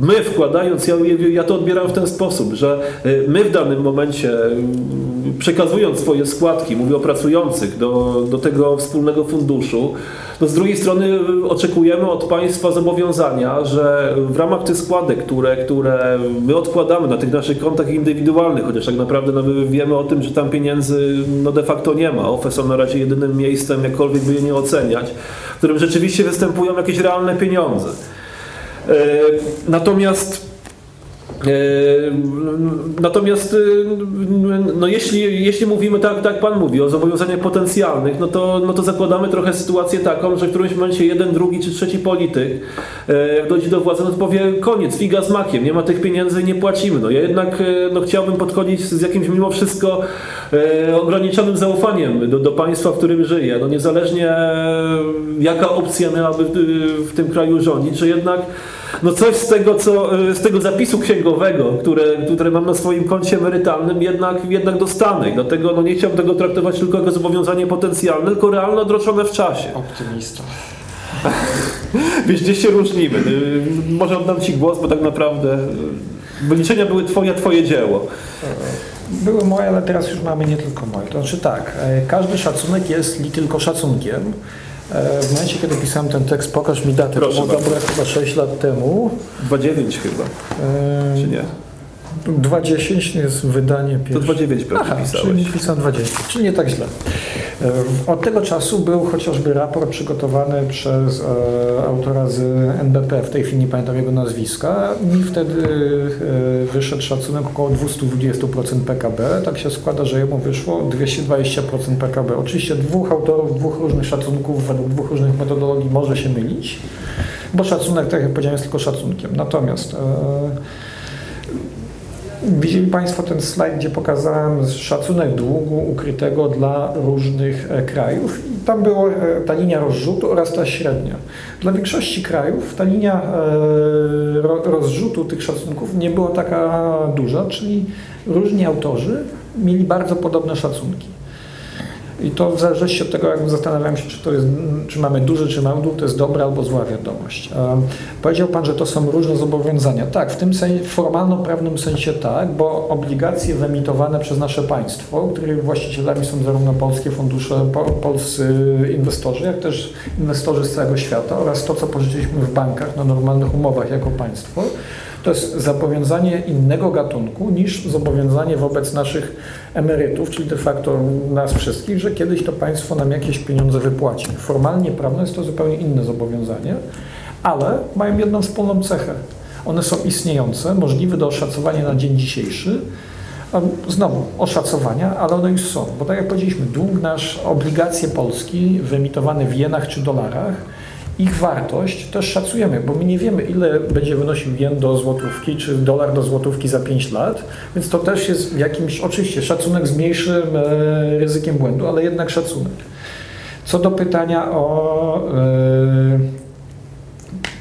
my wkładając, ja, ja to odbieram w ten sposób, że e, my w danym momencie przekazując swoje składki, mówię o pracujących, do, do tego wspólnego funduszu, to z drugiej strony oczekujemy od państwa zobowiązania, że w ramach tych składek, które, które my odkładamy na tych naszych kontach indywidualnych, chociaż tak naprawdę no, my wiemy o tym, że tam pieniędzy no, de facto nie ma. OFE są na razie jedynym miejscem, jakkolwiek by je nie oceniać, w którym rzeczywiście występują jakieś realne pieniądze. E, Natomiast Natomiast e, no jeśli, jeśli mówimy tak, tak Pan mówi, o zobowiązaniach potencjalnych, no to, no to zakładamy trochę sytuację taką, że w którymś momencie jeden, drugi czy trzeci polityk, e, jak dojdzie do władzy, no to powie koniec, figa z makiem, nie ma tych pieniędzy, nie płacimy. No ja jednak e, no, chciałbym podchodzić z jakimś mimo wszystko e, ograniczonym zaufaniem do, do państwa, w którym żyję. No niezależnie e, jaka opcja miałaby w, w tym kraju rządzić, że jednak no coś z tego, co, e, z tego zapisu księgowego, które, które mam na swoim koncie emerytalnym, jednak, jednak dostanę. I dlatego no, nie chciałbym tego traktować tylko jako zobowiązanie potencjalne, tylko realnie odroczone w czasie. Optymista. Wiesz, gdzieś się różnimy. Y, Może oddam Ci głos, bo tak naprawdę y, wyliczenia były Twoje, Twoje dzieło. Były moje, ale teraz już mamy nie tylko moje. To znaczy tak, e, każdy szacunek jest li tylko szacunkiem. E, W momencie, kiedy pisałem ten tekst, pokaż mi datę, Proszę to było dobre chyba 6 lat temu. 2,9 chyba, E, czy nie? 2.10 jest wydanie To pierwsze. 2,9 pewnie Aha, pisałeś. czyli pisałem 20, czyli nie tak źle. E, Od tego czasu był chociażby raport przygotowany przez e, autora z NBP, w tej chwili nie pamiętam jego nazwiska. Mi wtedy e, wyszedł szacunek około 220% PKB. Tak się składa, że jemu wyszło 220% PKB. Oczywiście dwóch autorów dwóch różnych szacunków według dwóch różnych metodologii może się mylić, bo szacunek, tak jak powiedziałem, jest tylko szacunkiem. Natomiast Widzieli Państwo ten slajd, gdzie pokazałem szacunek długu ukrytego dla różnych e, krajów tam była ta linia rozrzutu oraz ta średnia. Dla większości krajów ta linia e, ro- rozrzutu tych szacunków nie była taka duża, czyli różni autorzy mieli bardzo podobne szacunki. I to w zależności od tego, jak zastanawiam się, czy to jest, czy mamy duży, czy mały dług, to jest dobra albo zła wiadomość. E, Powiedział Pan, że to są różne zobowiązania. Tak, w tym sensie, formalno-prawnym sensie tak, bo obligacje wyemitowane przez nasze państwo, których właścicielami są zarówno polskie fundusze, po, polscy inwestorzy, jak też inwestorzy z całego świata oraz to, co pożyczyliśmy w bankach na normalnych umowach jako państwo, to jest zobowiązanie innego gatunku niż zobowiązanie wobec naszych emerytów, czyli de facto nas wszystkich, że kiedyś to państwo nam jakieś pieniądze wypłaci. Formalnie prawne jest to zupełnie inne zobowiązanie, ale mają jedną wspólną cechę. One są istniejące, możliwe do oszacowania na dzień dzisiejszy. Znowu, oszacowania, ale one już są. Bo tak jak powiedzieliśmy, dług nasz, obligacje Polski wyemitowane w jenach czy dolarach, ich wartość też szacujemy, bo my nie wiemy, ile będzie wynosił jen do złotówki, czy dolar do złotówki za 5 lat, więc to też jest jakimś, oczywiście, szacunek z mniejszym e, ryzykiem błędu, ale jednak szacunek. Co do pytania o e,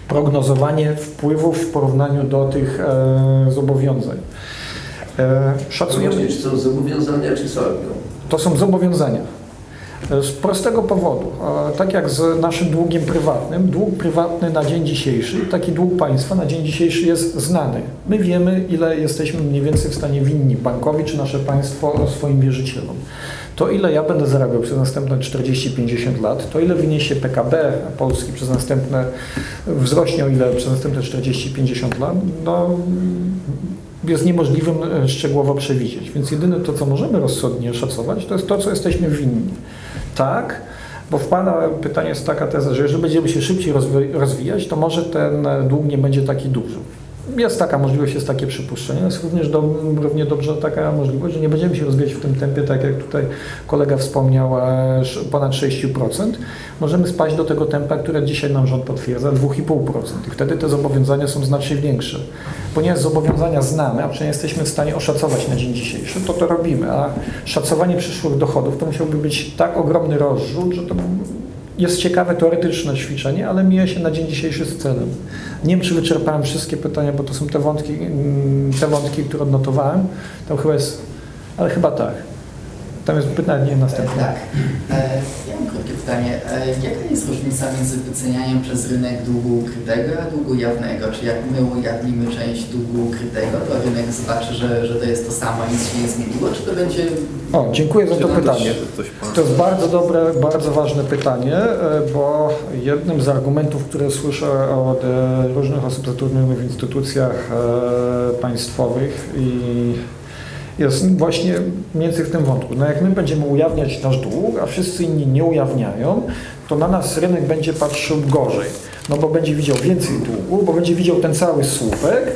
prognozowanie wpływów w porównaniu do tych e, zobowiązań. Szacujemy, czy są zobowiązania, czy saldo? to są zobowiązania. Z prostego powodu. Tak jak z naszym długiem prywatnym, dług prywatny na dzień dzisiejszy, taki dług państwa na dzień dzisiejszy jest znany. My wiemy, ile jesteśmy mniej więcej w stanie winni bankowi czy nasze państwo swoim wierzycielom. To, ile ja będę zarabiał przez następne 40-50 lat, to ile wyniesie PKB Polski przez następne, wzrośnie o ile przez następne 40-50 lat, no, jest niemożliwym e, szczegółowo przewidzieć. Więc jedyne to, co możemy rozsądnie szacować, to jest to, co jesteśmy winni. Tak, bo wpada pytanie jest taka teza, że jeżeli będziemy się szybciej rozwi- rozwijać, to może ten dług nie będzie taki duży. Jest taka możliwość, jest takie przypuszczenie. Jest również do, równie dobrze taka możliwość, że nie będziemy się rozwijać w tym tempie, tak jak tutaj kolega wspomniał, e, ponad 6%. Możemy spaść do tego tempa, które dzisiaj nam rząd potwierdza, 2,5%. I wtedy te zobowiązania są znacznie większe. Ponieważ zobowiązania znamy, a przynajmniej jesteśmy w stanie oszacować na dzień dzisiejszy, to to robimy. A szacowanie przyszłych dochodów to musiałby być tak ogromny rozrzut, że to jest ciekawe teoretyczne ćwiczenie, ale mija się na dzień dzisiejszy z celem. Nie wiem, czy wyczerpałem wszystkie pytania, bo to są te wątki, mm, te wątki które odnotowałem. Tam chyba jest, ale chyba tak. Tam jest pytanie następne. Tak. E, Ja mam krótkie pytanie. E, Jaka jest różnica między wycenianiem przez rynek długu ukrytego a długu jawnego? Czy jak my ujawnimy część długu ukrytego, to rynek zobaczy, że, że to jest to samo, nic się nie zmieniło? Czy to będzie... O, dziękuję za to pytanie. To jest bardzo dobre, bardzo ważne pytanie, e, bo jednym z argumentów, które słyszę od e, różnych osób zatrudnionych w instytucjach e, państwowych i jest właśnie mniej więcej w tym wątku. No jak my będziemy ujawniać nasz dług, a wszyscy inni nie ujawniają, to na nas rynek będzie patrzył gorzej. No bo będzie widział więcej długu, bo będzie widział ten cały słupek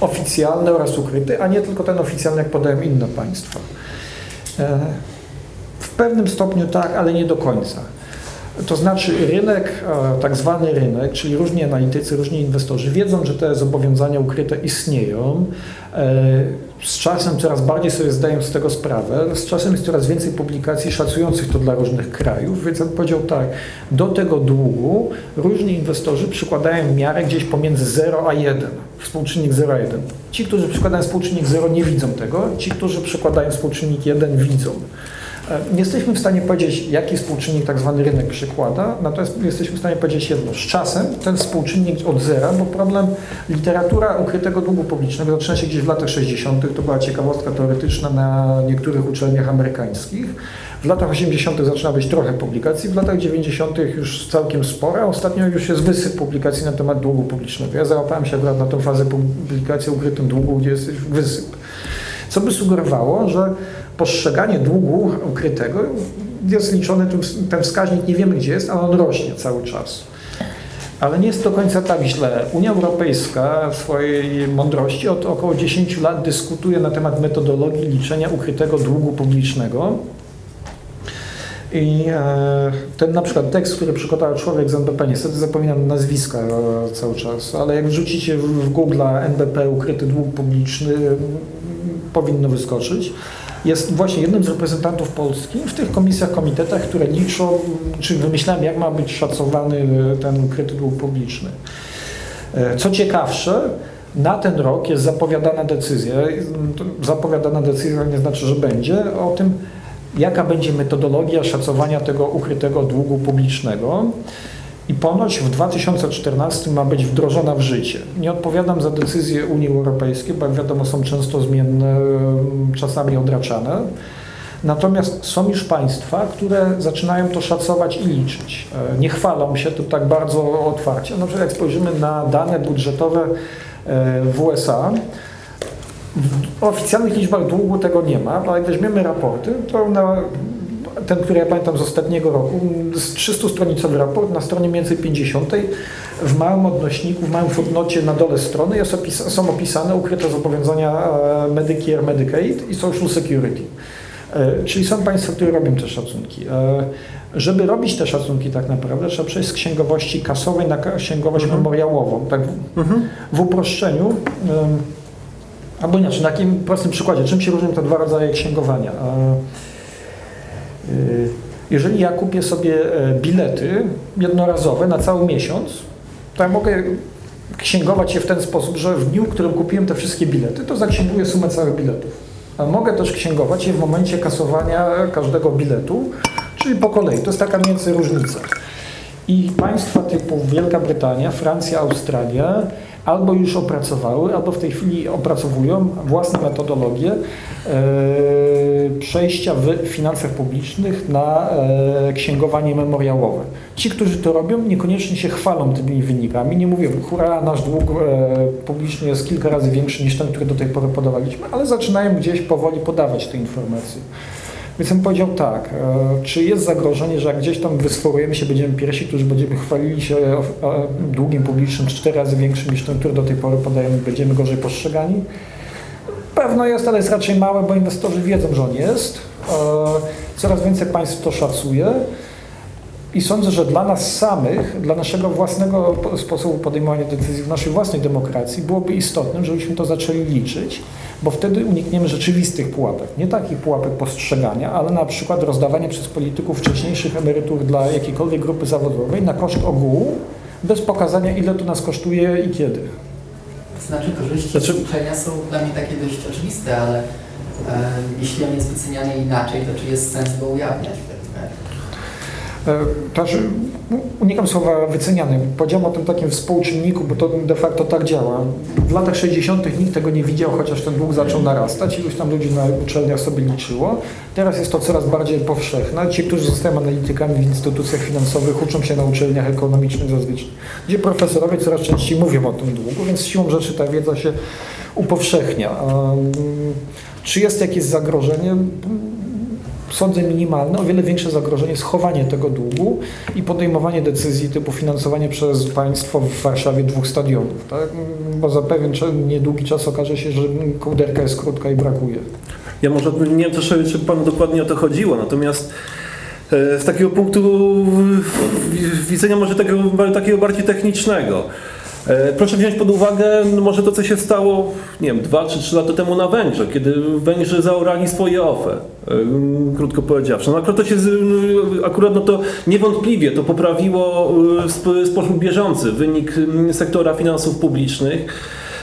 oficjalny oraz ukryty, a nie tylko ten oficjalny, jak podają inne państwa. E, w pewnym stopniu tak, ale nie do końca. To znaczy rynek, e, tak zwany rynek, czyli różni analitycy, różni inwestorzy wiedzą, że te zobowiązania ukryte istnieją. Z czasem coraz bardziej sobie zdają z tego sprawę. Z czasem jest coraz więcej publikacji szacujących to dla różnych krajów, więc bym powiedział tak, do tego długu różni inwestorzy przykładają miarę gdzieś pomiędzy 0 a 1, współczynnik 0 a 1. Ci, którzy przykładają współczynnik 0 nie widzą tego, ci, którzy przykładają współczynnik 1 widzą. E, Nie jesteśmy w stanie powiedzieć, jaki współczynnik tak zwany rynek przykłada, natomiast jesteśmy w stanie powiedzieć jedno. Z czasem ten współczynnik od zera, bo problem literatura ukrytego długu publicznego zaczyna się gdzieś w latach 60., to była ciekawostka teoretyczna na niektórych uczelniach amerykańskich. W latach 80. zaczyna być trochę publikacji, w latach 90. już całkiem sporo, a ostatnio już jest wysyp publikacji na temat długu publicznego. Ja załapałem się akurat na tę fazę publikacji o ukrytym długu, gdzie jest wysyp. Co by sugerowało, że postrzeganie długu ukrytego jest liczony, ten- wskaźnik nie wiemy gdzie jest, ale on rośnie cały czas. Ale nie jest do końca tak źle. Unia Europejska w swojej mądrości od około 10 lat dyskutuje na temat metodologii liczenia ukrytego długu publicznego. I e, ten na przykład tekst, który przygotował człowiek z NBP, niestety zapominam nazwiska e, cały czas, ale jak wrzucicie w, Google NBP ukryty dług publiczny, powinno wyskoczyć. Jest właśnie jednym z reprezentantów Polski w tych komisjach, komitetach, które liczą, czy wymyślają, jak ma być szacowany e, ten ukryty dług publiczny. E, Co ciekawsze, na ten rok jest zapowiadana decyzja, to zapowiadana decyzja nie znaczy, że będzie, o tym, jaka będzie metodologia szacowania tego ukrytego długu publicznego. I ponoć w 2014 ma być wdrożona w życie. Nie odpowiadam za decyzje Unii Europejskiej, bo jak wiadomo są często zmienne, czasami odraczane. Natomiast są już państwa, które zaczynają to szacować i liczyć. E, Nie chwalą się tu tak bardzo otwarcie. Na przykład jak spojrzymy na dane budżetowe e, w USA, w oficjalnych liczbach długu tego nie ma, ale jak weźmiemy raporty, to na ten, który ja pamiętam z ostatniego roku, z 300-stronicowy raport na stronie więcej 50 w małym odnośniku, w małym footnocie na dole strony jest opis, są opisane ukryte zobowiązania e, Medicare, Medicaid i Social Security. E, Czyli są państwa, które robią te szacunki. E, Żeby robić te szacunki tak naprawdę trzeba przejść z księgowości kasowej na księgowość memoriałową. Tak w, w uproszczeniu, albo inaczej, na takim prostym przykładzie, czym się różnią te dwa rodzaje księgowania? Y, Jeżeli ja kupię sobie e, bilety jednorazowe na cały miesiąc, to ja mogę księgować je w ten sposób, że w dniu, w którym kupiłem te wszystkie bilety, to zaksięguję sumę całych biletów. A mogę też księgować je w momencie kasowania każdego biletu, Czyli po kolei, to jest taka więcej różnica. I państwa typu Wielka Brytania, Francja, Australia albo już opracowały, albo w tej chwili opracowują własne metodologie e, przejścia w finansach publicznych na e, księgowanie memoriałowe. Ci, którzy to robią, niekoniecznie się chwalą tymi wynikami, nie mówią, hurra, nasz dług e, publiczny jest kilka razy większy niż ten, który do tej pory podawaliśmy, ale zaczynają gdzieś powoli podawać te informacje. Więc bym powiedział tak, e, czy jest zagrożenie, że jak gdzieś tam wysforujemy się, będziemy pierwsi, którzy będziemy chwalili się e, e, długiem publicznym cztery razy większym niż ten, który do tej pory podajemy, będziemy gorzej postrzegani? Pewno jest, ale jest raczej małe, bo inwestorzy wiedzą, że on jest. Coraz więcej państw to szacuje. I sądzę, że dla nas samych, dla naszego własnego po- sposobu podejmowania decyzji w naszej własnej demokracji byłoby istotne, żebyśmy to zaczęli liczyć, bo wtedy unikniemy rzeczywistych pułapek. Nie takich pułapek postrzegania, ale na przykład rozdawania przez polityków wcześniejszych emerytur dla jakiejkolwiek grupy zawodowej na koszt ogółu, bez pokazania ile to nas kosztuje i kiedy. To znaczy korzyści Znaczy- z uczenia są dla mnie takie dość oczywiste, ale e, jeśli on jest wyceniany inaczej, to czy jest sens go ujawniać w takim razie? E, Też unikam słowa wyceniany. Powiedziałem o tym takim współczynniku, bo to de facto tak działa. W latach 60. nikt tego nie widział, chociaż ten dług zaczął narastać. Iluś tam ludzi na uczelniach sobie liczyło. Teraz jest to coraz bardziej powszechne. Ci, którzy zostają analitykami w instytucjach finansowych, uczą się na uczelniach ekonomicznych zazwyczaj, gdzie profesorowie coraz częściej mówią o tym długu, więc siłą rzeczy ta wiedza się upowszechnia. Um, Czy jest jakieś zagrożenie? Sądzę minimalne, o wiele większe zagrożenie jest chowanie tego długu i podejmowanie decyzji typu finansowanie przez państwo w Warszawie dwóch stadionów, tak? bo za pewien niedługi czas okaże się, że kołderka jest krótka i brakuje. Ja może nie wiem też, czy panu dokładnie o to chodziło, natomiast e, z takiego punktu widzenia może takiego, takiego bardziej technicznego. E, Proszę wziąć pod uwagę no może to, co się stało, nie wiem, dwa czy trzy lata temu na Węgrzech, kiedy Węgrzy zaorali swoje OFE, e, krótko powiedziawszy. No akurat to się, z- akurat no to niewątpliwie to poprawiło e, w sp- sposób bieżący wynik sektora finansów publicznych.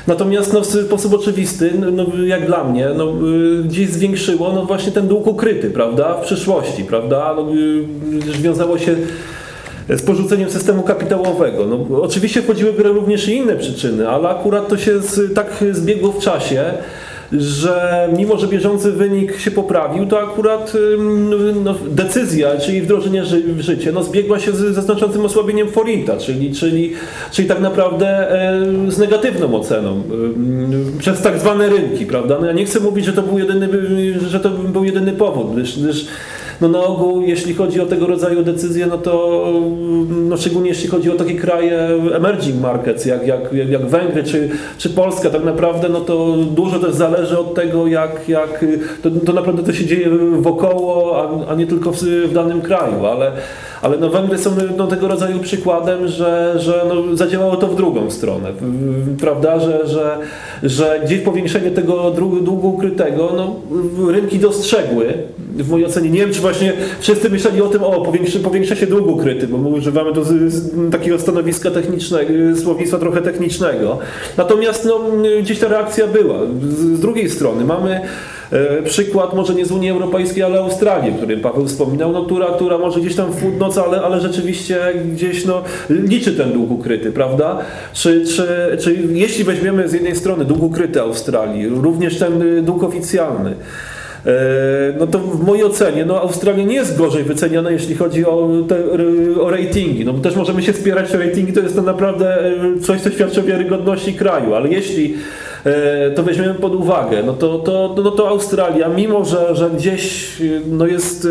Natomiast no, w sposób oczywisty, no, no, jak dla mnie, no, gdzieś zwiększyło no, właśnie ten dług ukryty, prawda, w przyszłości, prawda, no, wiązało się z porzuceniem systemu kapitałowego. No, oczywiście wchodziły w grę również inne przyczyny, ale akurat to się z, tak zbiegło w czasie, że mimo, że bieżący wynik się poprawił, to akurat no, decyzja, czyli wdrożenie ży, w życie, no, zbiegła się z, ze znaczącym osłabieniem forinta, czyli, czyli, czyli tak naprawdę e, z negatywną oceną ym, przez tak zwane rynki, prawda? No, ja nie chcę mówić, że to był jedyny, że to był jedyny powód, gdyż, gdyż no na ogół, jeśli chodzi o tego rodzaju decyzje, no to no szczególnie jeśli chodzi o takie kraje emerging markets, jak, jak, jak, Węgry czy, czy Polska, tak naprawdę no to dużo też zależy od tego, jak, jak to, to naprawdę to się dzieje wokoło, a, a nie tylko w, w danym kraju, ale, ale no Węgry są no, tego rodzaju przykładem, że, że no, zadziałało to w drugą stronę, prawda, że, że, że gdzieś powiększenie tego dłu- długu ukrytego, no, rynki dostrzegły, w mojej ocenie, nie wiem czy właśnie wszyscy myśleli o tym, o powiększy, powiększa się dług ukryty, bo my używamy tu z, z takiego stanowiska technicznego, słownictwa trochę technicznego, natomiast no, gdzieś ta reakcja była. Z, z drugiej strony mamy E, Przykład może nie z Unii Europejskiej, ale Australii, o którym Paweł wspominał, no, która, która może gdzieś tam w footnotes, ale, ale rzeczywiście gdzieś no, liczy ten dług ukryty, prawda? Czy, czy, czy jeśli weźmiemy z jednej strony dług ukryty Australii, również ten y, dług oficjalny, no to w mojej ocenie no Australia nie jest gorzej wyceniana, jeśli chodzi o, te, o ratingi. No też możemy się spierać o ratingi, to jest to naprawdę e, coś, co świadczy o wiarygodności kraju, ale jeśli e, to weźmiemy pod uwagę, no to, to, no to Australia, mimo że, że gdzieś e, no jest, e,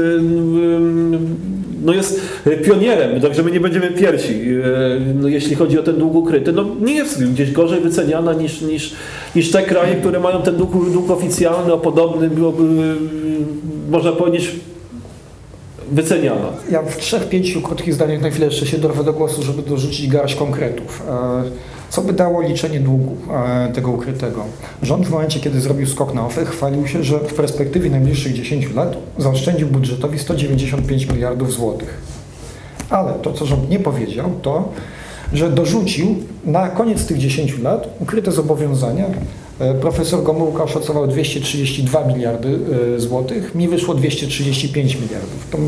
no jest pionierem, także my nie będziemy pierwsi, e, no jeśli chodzi o ten dług ukryty, no nie jest gdzieś gorzej wyceniana niż, niż, niż te kraje, które mają ten dług, dług oficjalny o podobny, byłoby, można powiedzieć, wyceniana. Ja w trzech, pięciu krótkich zdaniach na chwilę jeszcze się dorwę do głosu, żeby dorzucić garść konkretów. Co by dało liczenie długu e, tego ukrytego? Rząd w momencie, kiedy zrobił skok na OFE, chwalił się, że w perspektywie najbliższych 10 lat zaoszczędził budżetowi 195 miliardów złotych. Ale to, co rząd nie powiedział, to, że dorzucił na koniec tych 10 lat ukryte zobowiązania Profesor Gomułka oszacował 232 miliardy e, złotych, mi wyszło 235 miliardów. To,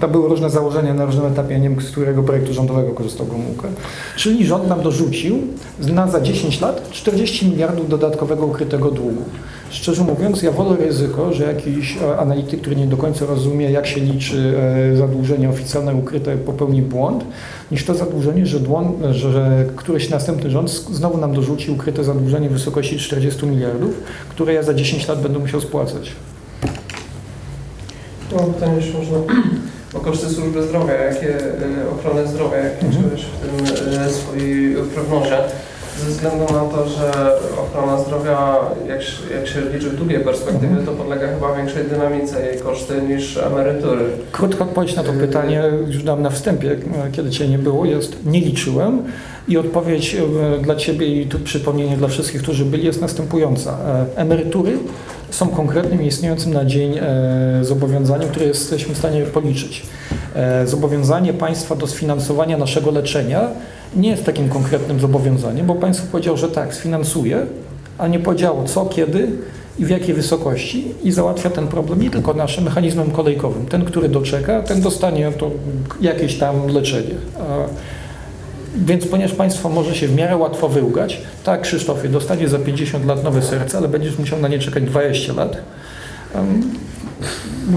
to były różne założenia na różnym etapie, nie wiem, z którego projektu rządowego korzystał Gomułka. Czyli rząd nam dorzucił na za 10 lat 40 miliardów dodatkowego ukrytego długu. Szczerze mówiąc, ja wolę ryzyko, że jakiś e, analityk, który nie do końca rozumie, jak się liczy e, zadłużenie oficjalne ukryte, popełni błąd, niż to zadłużenie, że, dłon, że, któryś następny rząd znowu nam dorzuci ukryte zadłużenie w wysokości 40 miliardów, które ja za 10 lat będę musiał spłacać. To mam pytanie, jeśli można, o koszty służby zdrowia, jakie y, ochrony zdrowia, jakie Mhm. czujesz w tym swojej prognozie, ze względu na to, że ochrona zdrowia, jak, się- jak się liczy w długiej perspektywie, to podlega chyba większej dynamice jej koszty niż emerytury. Krótka odpowiedź na to pytanie, już dam na wstępie, kiedy Cię nie było, jest nie liczyłem i odpowiedź e, dla Ciebie i tu przypomnienie dla wszystkich, którzy byli jest następująca. E, Emerytury są konkretnym i istniejącym na dzień zobowiązaniem, które jesteśmy w stanie policzyć. Zobowiązanie państwa do sfinansowania naszego leczenia nie jest takim konkretnym zobowiązaniem, bo państwo powiedziało, że tak, sfinansuje, a nie powiedziało co, kiedy i w jakiej wysokości i załatwia ten problem nie tylko naszym mechanizmem kolejkowym. Ten, który doczeka, ten dostanie to jakieś tam leczenie. Więc ponieważ państwo może się w miarę łatwo wyłgać, tak Krzysztofie, dostanie za 50 lat nowe serce, ale będziesz musiał na nie czekać 20 lat.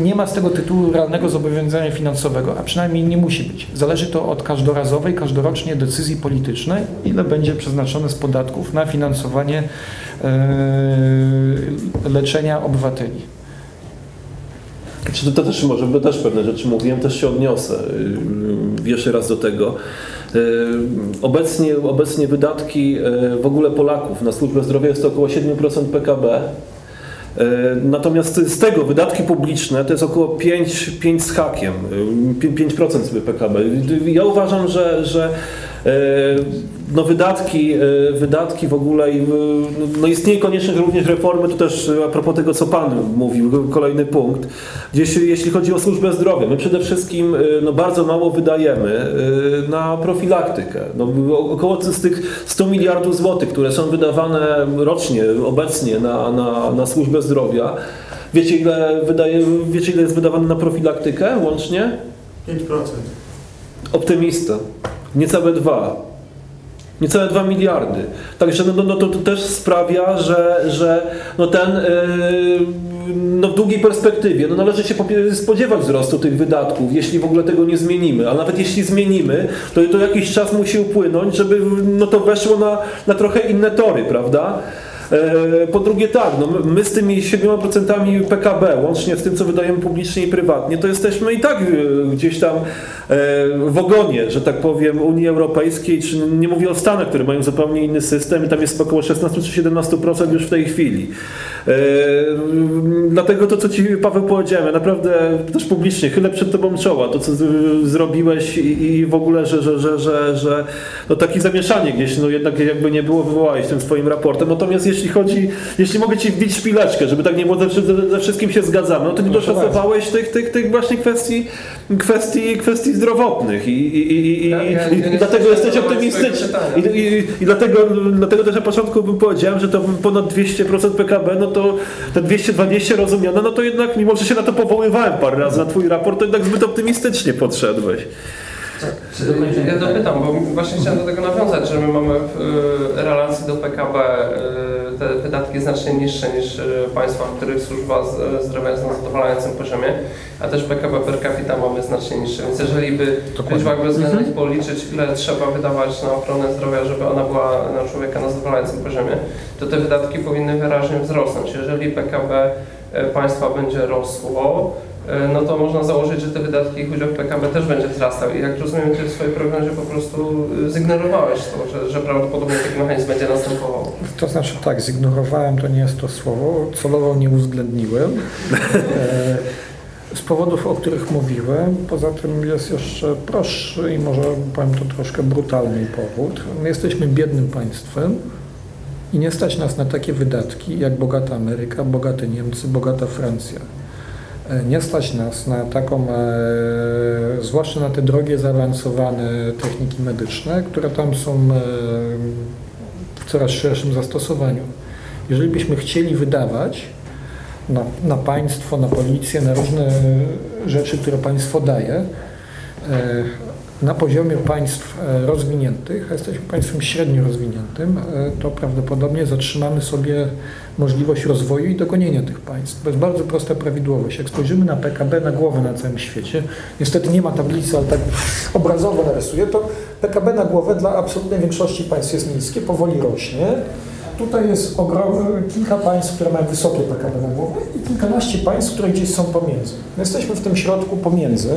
Nie ma z tego tytułu realnego zobowiązania finansowego, a przynajmniej nie musi być. Zależy to od każdorazowej, każdorocznie decyzji politycznej, ile będzie przeznaczone z podatków na finansowanie e, leczenia obywateli. Czy to, to też może, bo też pewne rzeczy mówiłem, też się odniosę jeszcze raz do tego. Yy, Obecnie, obecnie wydatki yy, w ogóle Polaków na służbę zdrowia jest to około 7% PKB. Yy, Natomiast z tego wydatki publiczne to jest około 5, 5 z hakiem, yy, 5% PKB. Ja uważam, że, że yy, no wydatki, yy, wydatki w ogóle, i, yy, no istnieje konieczność również reformy, to też a propos tego, co Pan mówił, kolejny punkt, gdzieś jeśli chodzi o służbę zdrowia, my przede wszystkim no bardzo mało wydajemy na profilaktykę. No, około z tych 100 miliardów złotych, które są wydawane rocznie, obecnie na, na, na służbę zdrowia, wiecie ile, wydaje, wiecie ile jest wydawane na profilaktykę łącznie? 5%. Optymista. Niecałe dwa. Niecałe 2 miliardy. Także no, no, no to, to też sprawia, że, że no ten yy, no w długiej perspektywie no należy się spodziewać wzrostu tych wydatków, jeśli w ogóle tego nie zmienimy. A nawet jeśli zmienimy, to, to jakiś czas musi upłynąć, żeby no to weszło na, na trochę inne tory, prawda? E, Po drugie tak, no my- z tymi 7% PKB, łącznie z tym, co wydajemy publicznie i prywatnie, to jesteśmy i tak e, gdzieś tam e, w ogonie, że tak powiem, Unii Europejskiej, czy nie mówię o Stanach, które mają zupełnie inny system i tam jest około 16 czy 17% już w tej chwili. Dlatego to, co Ci Paweł powiedziałem, naprawdę też publicznie chylę przed Tobą czoła, to co zrobiłeś i w ogóle, że, że, że, że, że no takie zamieszanie gdzieś, no jednak jakby nie było, wywołałeś tym swoim raportem. Natomiast jeśli chodzi, jeśli mogę Ci wbić szpileczkę, żeby tak nie było, ze, ze, ze wszystkim się zgadzamy, no to nie doszacowałeś tych, tych, tych właśnie kwestii, kwestii, kwestii zdrowotnych i, i, i, i, Ja- ja- i, ja dlatego jesteś optymistyczny. I, i, i dlatego, dlatego też na początku bym powiedziałem, że to ponad 200% PKB, no to te 220 rozumiane, no to jednak, mimo że się na to powoływałem parę razy na Twój raport, to jednak zbyt optymistycznie podszedłeś. Ja dopytam, bo właśnie chciałem do tego nawiązać, że my mamy w y, relacji do PKB y, te wydatki znacznie niższe niż y, państwa, w których służba zdrowia jest na zadowalającym poziomie, a też PKB per capita mamy znacznie niższe. Więc jeżeli by w liczbach bezwzględnych policzyć, ile trzeba wydawać na ochronę zdrowia, żeby ona była na człowieka na zadowalającym poziomie, to te wydatki powinny wyraźnie wzrosnąć. Jeżeli PKB państwa będzie rosło, E, no to można założyć, że te wydatki i udział w PKB też będzie wzrastał. I jak rozumiem, ty w swojej prognozie po prostu y, zignorowałeś to, że, że prawdopodobnie taki mechanizm będzie następował. To znaczy tak, zignorowałem, to nie jest to słowo, celowo nie uwzględniłem. E, Z powodów, o których mówiłem. Poza tym jest jeszcze prostszy i może powiem to troszkę brutalniej powód. My jesteśmy biednym państwem i nie stać nas na takie wydatki jak bogata Ameryka, bogate Niemcy, bogata Francja. E, Nie stać nas na taką, e, zwłaszcza na te drogie, zaawansowane techniki medyczne, które tam są e, w coraz szerszym zastosowaniu. Jeżeli byśmy chcieli wydawać na, na państwo, na policję, na różne rzeczy, które państwo daje, na poziomie państw e, rozwiniętych, a jesteśmy państwem średnio rozwiniętym, e, to prawdopodobnie zatrzymamy sobie możliwość rozwoju i dogonienia tych państw. To jest bardzo prosta prawidłowość. Jak spojrzymy na PKB na głowę na całym świecie, niestety nie ma tablicy, ale tak obrazowo narysuję, to PKB na głowę dla absolutnej większości państw jest niskie, powoli rośnie. Tutaj jest kilka państw, które mają wysokie PKB na głowę i kilkanaście państw, które gdzieś są pomiędzy. My jesteśmy w tym środku pomiędzy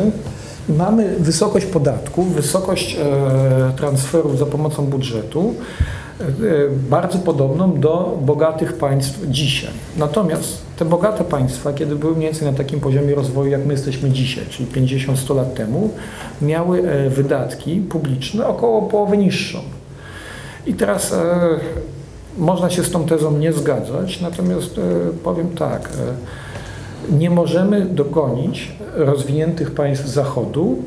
mamy wysokość podatków, wysokość e, transferów za pomocą budżetu, e, bardzo podobną do bogatych państw dzisiaj. Natomiast te bogate państwa, kiedy były mniej więcej na takim poziomie rozwoju, jak my jesteśmy dzisiaj, czyli 50-100 lat temu, miały e, wydatki publiczne około połowy niższą. I teraz można się z tą tezą nie zgadzać, natomiast powiem tak, nie możemy dogonić rozwiniętych państw Zachodu,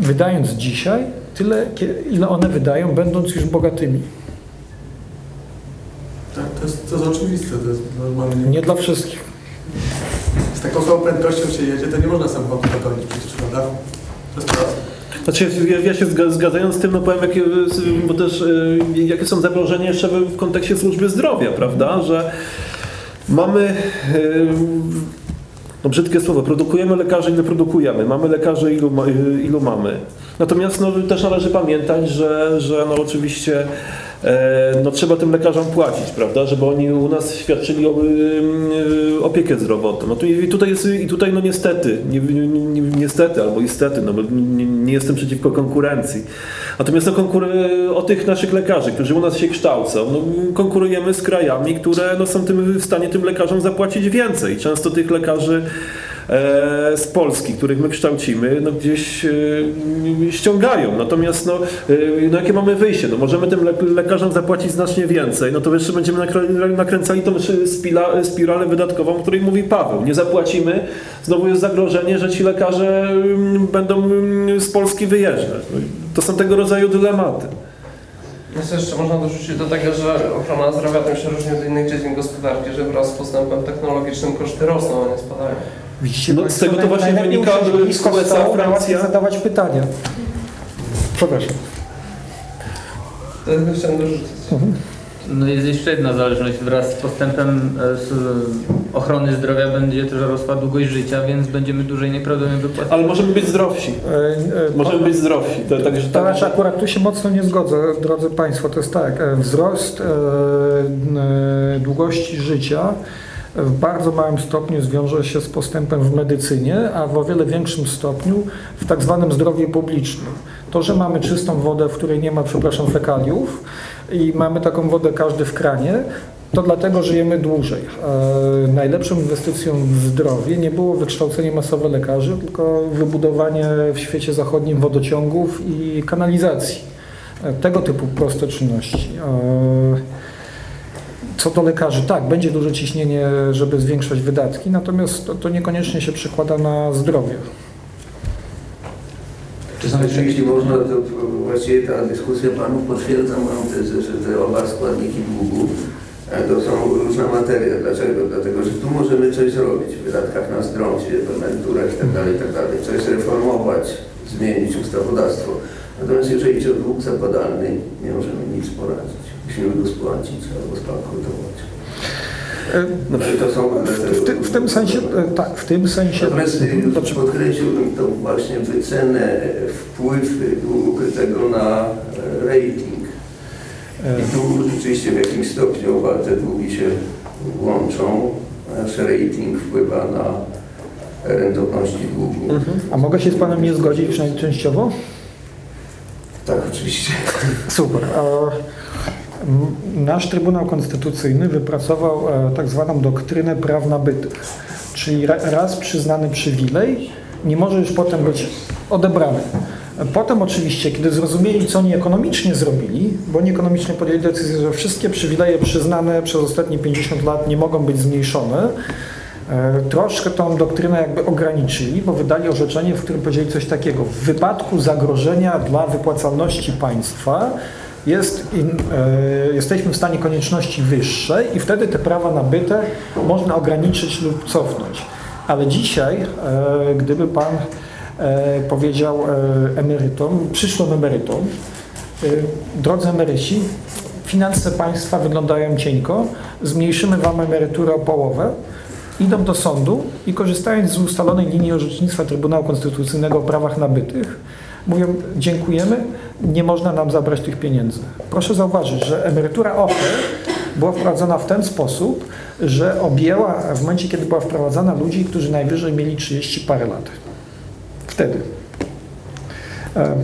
wydając dzisiaj tyle, ile one wydają, będąc już bogatymi. Tak, to jest, to jest oczywiste, to jest normalnie. Nie dla wszystkich. Z taką samą prędkością się jedzie, to nie można samochodu dogonić przecież, prawda? To jest proste. Znaczy, ja, ja się zga- zgadzając z tym, no powiem, jakie, bo też y, jakie są zagrożenia jeszcze w, w kontekście służby zdrowia, prawda, że mamy, y, no brzydkie słowo, produkujemy lekarzy, ile produkujemy, mamy lekarzy, ilu, ma, y, ilu mamy. Natomiast no, też należy pamiętać, że, że no, oczywiście e, no, trzeba tym lekarzom płacić, prawda, żeby oni u nas świadczyli y, opiekę zdrowotną. No, tu, I tutaj, jest, i tutaj no niestety, ni, ni, ni, niestety albo istety, no, bo nie, nie jestem przeciwko konkurencji. Natomiast no, o tych naszych lekarzy, którzy u nas się kształcą, no, konkurujemy z krajami, które no, są tym, w stanie tym lekarzom zapłacić więcej. Często tych lekarzy e, z Polski, których my kształcimy, no gdzieś e, ściągają. Natomiast no, e, no jakie mamy wyjście? No możemy tym le lekarzom zapłacić znacznie więcej, no to jeszcze będziemy nakrę- nakręcali tą spiralę wydatkową, o której mówi Paweł. Nie zapłacimy, znowu jest zagrożenie, że ci lekarze mm, będą mm, z Polski wyjeżdżać. To są tego rodzaju dylematy. Myślę, jeszcze można dorzucić do tego, że ochrona zdrowia tym się różni od innych dziedzin gospodarki, że wraz z postępem technologicznym koszty rosną, a nie spadają. Widzicie, No, z tego to właśnie wynika, że blisko USA, Francja- zadawać pytania. Przepraszam. To chciałem dorzucić. No jest jeszcze jedna zależność. Wraz z postępem e, z ochrony zdrowia będzie też rosła długość życia, więc będziemy dłużej najprawdopodobniej wypłacać. Ale możemy być zdrowsi. E, e, Możemy być zdrowsi. To, także To tak, znaczy akurat tu się mocno nie zgodzę, drodzy Państwo. To jest tak, wzrost długości życia w bardzo małym stopniu zwiąże się z postępem w medycynie, a w o wiele większym stopniu w tak zwanym zdrowiu publicznym. To, że mamy czystą wodę, w której nie ma, przepraszam, fekaliów i mamy taką wodę każdy w kranie, to dlatego żyjemy dłużej. E, najlepszą inwestycją w zdrowie nie było wykształcenie masowe lekarzy, tylko wybudowanie w świecie zachodnim wodociągów i kanalizacji. E, tego typu proste czynności. E, co do lekarzy, tak, będzie duże ciśnienie, żeby zwiększać wydatki, natomiast to, to niekoniecznie się przekłada na zdrowie. Czy są jeszcze Jeśli można, to właściwie ta dyskusja panów potwierdza moją tezę, że te oba składniki długu e, to są różna materia. Dlaczego? Dlatego, że tu możemy coś zrobić w wydatkach na zdrowie, w emeryturach itd., itd., coś reformować, zmienić ustawodawstwo. Natomiast jeżeli idzie o dług zapadalny, nie możemy nic poradzić. Musimy go spłacić albo zbankrutować. E, No, i to są W, ty, w tym sensie, e, tak, w tym sensie. Natomiast y, Dobrze. podkreśliłbym tą właśnie wycenę, e, wpływ długu ukrytego na e, rating. E, I tu rzeczywiście w jakimś stopniu te długi się łączą. Nasz rating wpływa na rentowności długu. Mhm. A mogę się z Panem nie zgodzić, przynajmniej częściowo? Tak, oczywiście. Super. E, m, Nasz Trybunał Konstytucyjny wypracował e, tak zwaną doktrynę praw nabytych, czyli ra- raz przyznany przywilej nie może już potem być odebrany. Potem oczywiście, kiedy zrozumieli, co oni ekonomicznie zrobili, bo oni ekonomicznie podjęli decyzję, że wszystkie przywileje przyznane przez ostatnie 50 lat nie mogą być zmniejszone, e, troszkę tą doktrynę jakby ograniczyli, bo wydali orzeczenie, w którym powiedzieli coś takiego. W wypadku zagrożenia dla wypłacalności państwa jest in, e, jesteśmy w stanie konieczności wyższej i wtedy te prawa nabyte można ograniczyć lub cofnąć. Ale dzisiaj, e, gdyby Pan e, powiedział emerytom, przyszłym emerytom, drodzy emeryci, finanse państwa wyglądają cienko, zmniejszymy Wam emeryturę o połowę, idą do sądu i korzystając z ustalonej linii orzecznictwa Trybunału Konstytucyjnego o prawach nabytych, mówią dziękujemy, nie można nam zabrać tych pieniędzy. Proszę zauważyć, że emerytura OFE była wprowadzona w ten sposób, że objęła w momencie, kiedy była wprowadzana ludzi, którzy najwyżej mieli 30 parę lat. Wtedy. E,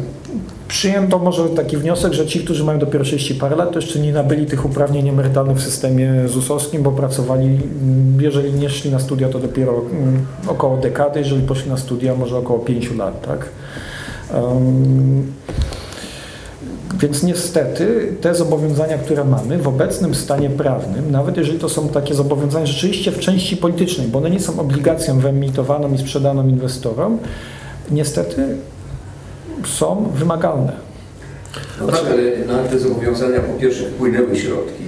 Przyjęto może taki wniosek, że ci, którzy mają dopiero 30 parę lat, to jeszcze nie nabyli tych uprawnień emerytalnych w systemie ZUS-owskim, bo pracowali, mm, jeżeli nie szli na studia, to dopiero mm, około dekady, jeżeli poszli na studia, może około 5 lat, tak? Em, Więc niestety te zobowiązania, które mamy w obecnym stanie prawnym, nawet jeżeli to są takie zobowiązania rzeczywiście w części politycznej, bo one nie są obligacją wyemitowaną i sprzedaną inwestorom, niestety są wymagalne. No tak, ale na te zobowiązania po pierwsze wpłynęły środki,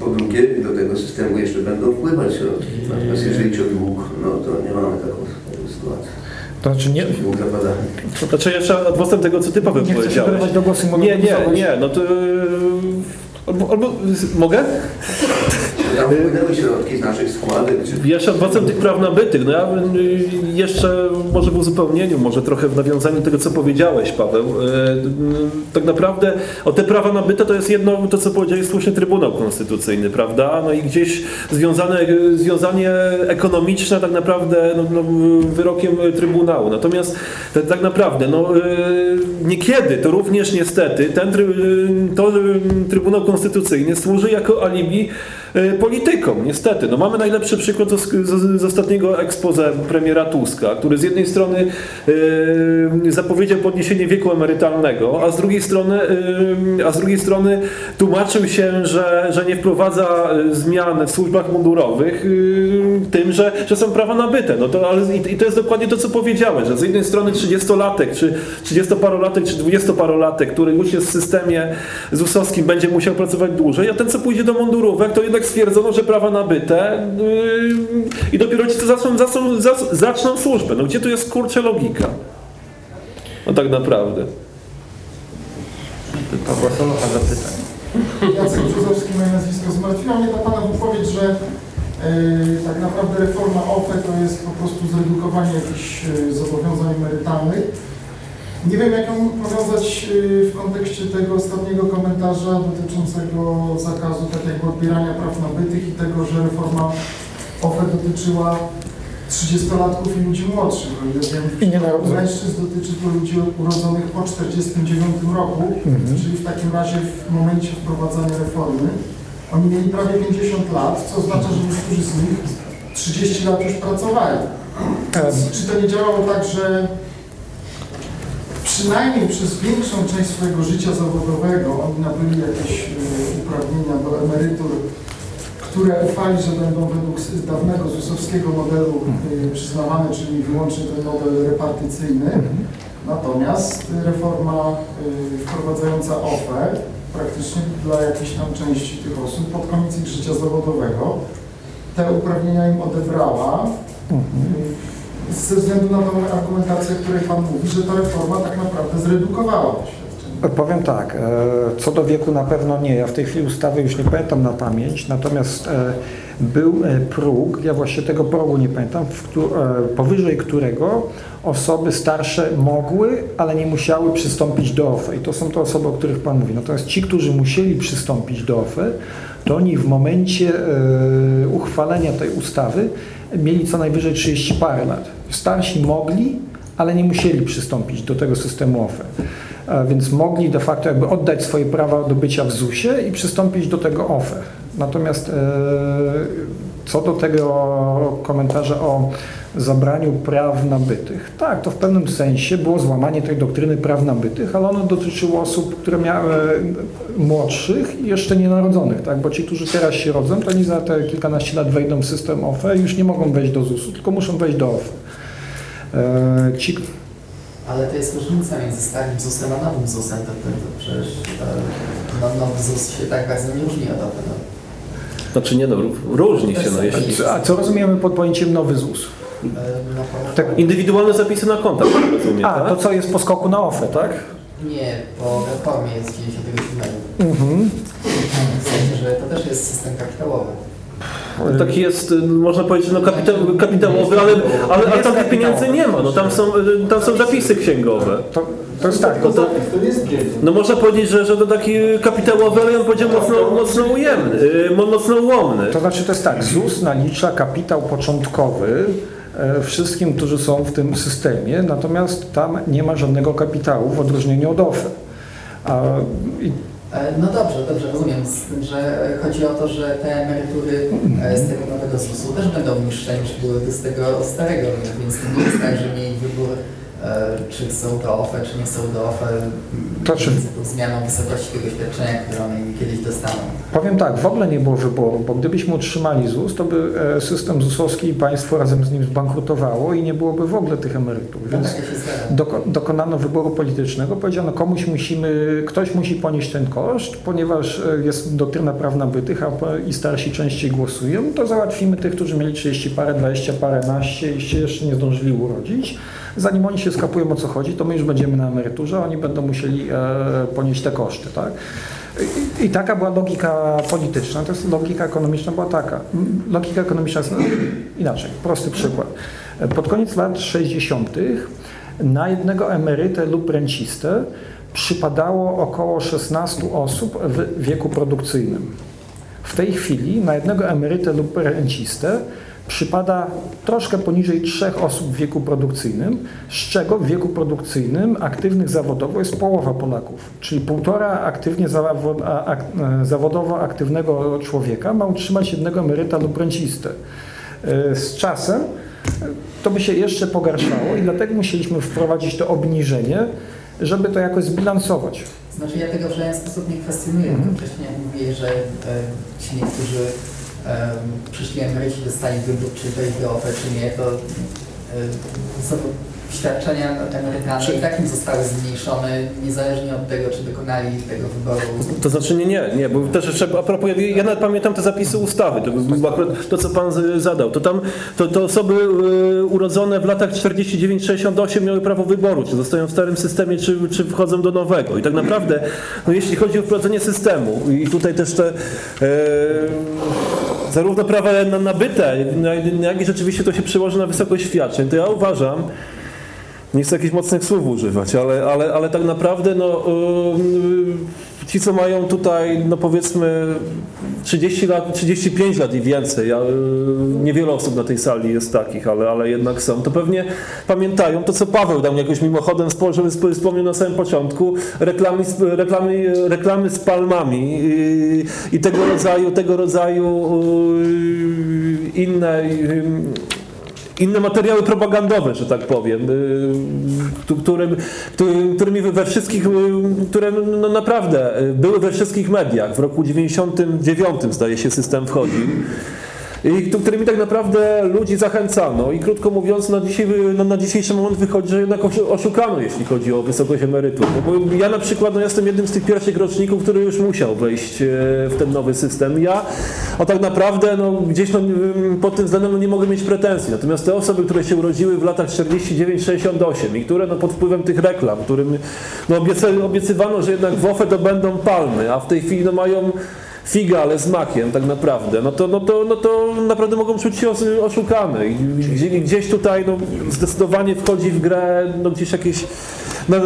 po drugie do tego systemu jeszcze będą wpływać środki. Natomiast jeżeli chodzi o dług, no to nie mamy taką, sytuację. To znaczy nie, znaczy jeszcze odwrotnie tego, co ty Paweł nie powiedziałeś. wyrywać do głosu, mogę Nie, nie, nie, no to... yy, Albo, albo mogę? Tam wpłynęły środki z naszych składek, czy Jeszcze tych praw nabytych. No ja y, jeszcze może w uzupełnieniu, może trochę w nawiązaniu tego, co powiedziałeś, Paweł. Y, y, Tak naprawdę o te prawa nabyte to jest jedno, to co powiedziałeś słusznie Trybunał Konstytucyjny, prawda? No i gdzieś związane, y, związanie ekonomiczne tak naprawdę no, no, wyrokiem Trybunału. Natomiast te, tak naprawdę, no y, niekiedy to również niestety ten y, to y, Trybunał Konstytucyjny służy jako alibi politykom, niestety. No mamy najlepszy przykład z, z, z ostatniego expose premiera Tuska, który z jednej strony y, zapowiedział podniesienie wieku emerytalnego, a z drugiej strony, y, a z drugiej strony tłumaczył się, że, że nie wprowadza y, zmian w służbach mundurowych y, tym, że, że są prawa nabyte. No to, ale, i, to jest dokładnie to, co powiedziałeś, że z jednej strony 30-latek, czy 30-parolatek, czy 20-parolatek, który już jest w systemie ZUS-owskim, będzie musiał pracować dłużej, a ten, co pójdzie do mundurówek, to jednak stwierdzono, że prawa nabyte yy, i dopiero ci, co zaczną, zaczną, zac- zaczną służbę. No gdzie tu jest kurczę logika? No tak naprawdę. Pawła Solocha zapytań. Jacek Brzozowski, moje nazwisko. Zmartwiła mnie ta Pana wypowiedź, że e, tak naprawdę reforma OFE to jest po prostu zredukowanie jakichś e, zobowiązań emerytalnych. Nie wiem, jak ją powiązać e, w kontekście tego ostatniego komentarza dotyczącego zakazu tak jakby odbierania praw nabytych i tego, że reforma OFE dotyczyła 30-latków i ludzi młodszych. O ile wiem, mężczyzn dotyczy to ludzi urodzonych po 49 roku, Mhm. czyli w takim razie w momencie wprowadzania reformy oni mieli prawie 50 lat, co oznacza, że niektórzy z nich 30 lat już pracowali. Czy to nie działało tak, że przynajmniej przez większą część swojego życia zawodowego oni nabyli jakieś e, uprawnienia do emerytur, które ufali, że będą według dawnego ZUS-owskiego modelu e, przyznawane, czyli wyłącznie ten model repartycyjny. Natomiast reforma y, wprowadzająca OFE praktycznie dla jakiejś tam części tych osób pod koniec ich życia zawodowego te uprawnienia im odebrała. Y, ze względu na tą argumentację, o której Pan mówi, że ta reforma tak naprawdę zredukowała to świadczenie. Powiem tak, e, co do wieku na pewno nie. Ja w tej chwili ustawy już nie pamiętam na pamięć, natomiast e, był e, próg, ja właśnie tego progu nie pamiętam, e, powyżej którego osoby starsze mogły, ale nie musiały przystąpić do OFE. I to są te osoby, o których Pan mówi. Natomiast ci, którzy musieli przystąpić do OFE, to oni w momencie e, uchwalenia tej ustawy mieli co najwyżej 30 parę lat. Starsi mogli, ale nie musieli przystąpić do tego systemu OFE. A Więc mogli de facto jakby oddać swoje prawa do bycia w ZUS-ie i przystąpić do tego OFE. Natomiast e, co do tego komentarza o zabraniu praw nabytych, tak, to w pewnym sensie było złamanie tej doktryny praw nabytych, ale ono dotyczyło osób, które miały e, młodszych i jeszcze nienarodzonych, tak, bo ci, którzy teraz się rodzą, to oni za te kilkanaście lat wejdą w system OFE i już nie mogą wejść do ZUS-u, tylko muszą wejść do OFE. E, Ci, Ale to jest różnica między starym ZUS-em a nowym ZUS-em. To, to, to przecież to no, nowy ZUS się tak bardzo nie różni od OFE. No. Znaczy nie no, różni się, no jeśli... A co rozumiemy pod pojęciem nowy ZUS? E, No, Tak, Indywidualne zapisy na kontach, rozumiem, A, tak? to co jest po skoku na OFE, tak? nie, po reformie jest 97. Mhm. W sensie, że to też jest system kapitałowy. Taki jest, y, można powiedzieć, no kapitał, kapitałowy, ale, ale, ale tam tych pieniędzy nie ma, no tam są, y, tam są zapisy księgowe. To, to jest tak, No, to, no można powiedzieć, że, że to taki kapitałowy, ale ja bym powiedział mocno, mocno ujemny, y, mo- mocno ułomny. To znaczy to jest tak, ZUS nalicza kapitał początkowy e, wszystkim, którzy są w tym systemie, natomiast tam nie ma żadnego kapitału w odróżnieniu od OFE. A, i, No dobrze, dobrze, rozumiem, z tym, że e, chodzi o to, że te emerytury e, z tego nowego ZUS-u też będą niższe niż były z tego starego, więc nie jest tak, że mieli wybór, e, czy chcą do OFE, czy nie chcą do OFE, To czy- zmianą wysokości tego świadczenia, które oni kiedyś dostaną. powiem tak, w ogóle nie było wyboru, bo gdybyśmy utrzymali ZUS, to by e, system ZUS-owski i państwo razem z nim zbankrutowało i nie byłoby w ogóle tych emerytur. No Więc tak, doko, dokonano wyboru politycznego, powiedziano komuś musimy, ktoś musi ponieść ten koszt, ponieważ e, jest doktryna prawna bytych, a i starsi częściej głosują, to załatwimy tych, którzy mieli 30 parę, 20 parę, naście i się jeszcze nie zdążyli urodzić. Zanim oni się skapują o co chodzi, to my już będziemy na emeryturze, oni będą musieli e, ponieść te koszty, tak? I, I taka była logika polityczna, to jest logika ekonomiczna była taka. Logika ekonomiczna jest inaczej, prosty przykład. Pod koniec lat 60. na jednego emerytę lub rencistę przypadało około 16 osób w wieku produkcyjnym. W tej chwili na jednego emerytę lub rencistę przypada troszkę poniżej trzech osób w wieku produkcyjnym, z czego w wieku produkcyjnym aktywnych zawodowo jest połowa Polaków, czyli półtora aktywnie e, zawodowo aktywnego człowieka ma utrzymać jednego emeryta lub rencistę. E, Z czasem e, to by się jeszcze pogarszało i dlatego musieliśmy wprowadzić to obniżenie, żeby to jakoś zbilansować. Znaczy ja tego w żaden sposób nie kwestionuję, Mhm. wcześniej mówię, że ci niektórzy przyszli emeryci dostali wybór, czy wejść do OFE, czy nie, to są świadczenia emerytalne i tak im zostały zmniejszone, niezależnie od tego, czy dokonali tego wyboru. To znaczy nie, nie, nie, bo też jeszcze a propos, ja, nawet pamiętam te zapisy ustawy, to, akurat to co Pan zadał, to tam to, to osoby y, urodzone w latach 49-68 miały prawo wyboru, czy zostają w starym systemie, czy, czy wchodzą do nowego i tak naprawdę, no jeśli chodzi o wprowadzenie systemu i tutaj też te e, zarówno prawa na, nabyte, jak i rzeczywiście to się przełoży na wysokość świadczeń, to ja uważam, nie chcę jakichś mocnych słów używać, ale, ale, ale tak naprawdę no, yy, ci, co mają tutaj, no powiedzmy 30 lat, 35 lat i więcej, ja, yy, niewiele osób na tej sali jest takich, ale, ale jednak są, to pewnie pamiętają to, co Paweł tam jakoś mimochodem spo- żeby sp- wspomniał na samym początku, reklamy, reklamy, reklamy z palmami yy, i tego rodzaju, tego rodzaju yy, inne materiały propagandowe, że tak powiem, y, którym, którymi we wszystkich, y, które no naprawdę y, były we wszystkich mediach. W roku 99 zdaje się system wchodził. I którymi tak naprawdę ludzi zachęcano i krótko mówiąc na, dzisiaj, na, na dzisiejszy moment wychodzi, że jednak oszu- oszukano jeśli chodzi o wysokość emerytur. No bo ja na przykład no, jestem jednym z tych pierwszych roczników, który już musiał wejść e, w ten nowy system. Ja a tak naprawdę no, gdzieś no, ym, pod tym względem no, nie mogę mieć pretensji. Natomiast te osoby, które się urodziły w latach 49-68 i które no, pod wpływem tych reklam, którym no, obiecy, obiecywano, że jednak w OFE to będą palmy, a w tej chwili no, mają figa, ale z makiem tak naprawdę, no to, no to, no to naprawdę mogą czuć się os- oszukane. I gdzie- i gdzieś tutaj no, zdecydowanie wchodzi w grę no, gdzieś jakieś na,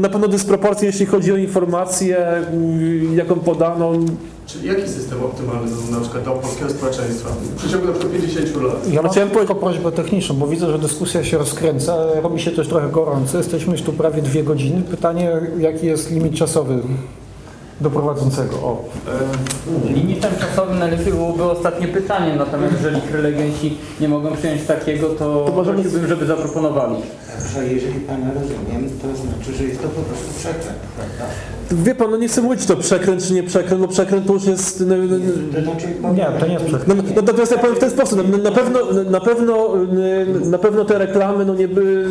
na pewno dysproporcje, jeśli chodzi o informację, y, jaką podano. Czyli jaki system optymalny na przykład dla polskiego społeczeństwa w przeciągu na przykład 50 lat? Ja mam tylko prośbę techniczną, bo widzę, że dyskusja się rozkręca, robi się też trochę gorąco. Jesteśmy już tu prawie dwie godziny. Pytanie, jaki jest limit czasowy do prowadzącego? O. Limitem czasowym najlepiej byłoby ostatnie pytanie, natomiast jeżeli prelegenci nie mogą przyjąć takiego, to, To możemy- prosiłbym, żeby zaproponowali. Także jeżeli Pana rozumiem, to znaczy, że jest to po prostu przekręt, prawda? Wie pan, no nie chcę mówić, czy to przekręt, czy nie przekręt, bo przekręt to już jest... No, no, To znaczy, Nie, to nie jest przekręt. no, no, natomiast ja powiem w ten sposób, no, na pewno, na pewno, na pewno te reklamy no, nie by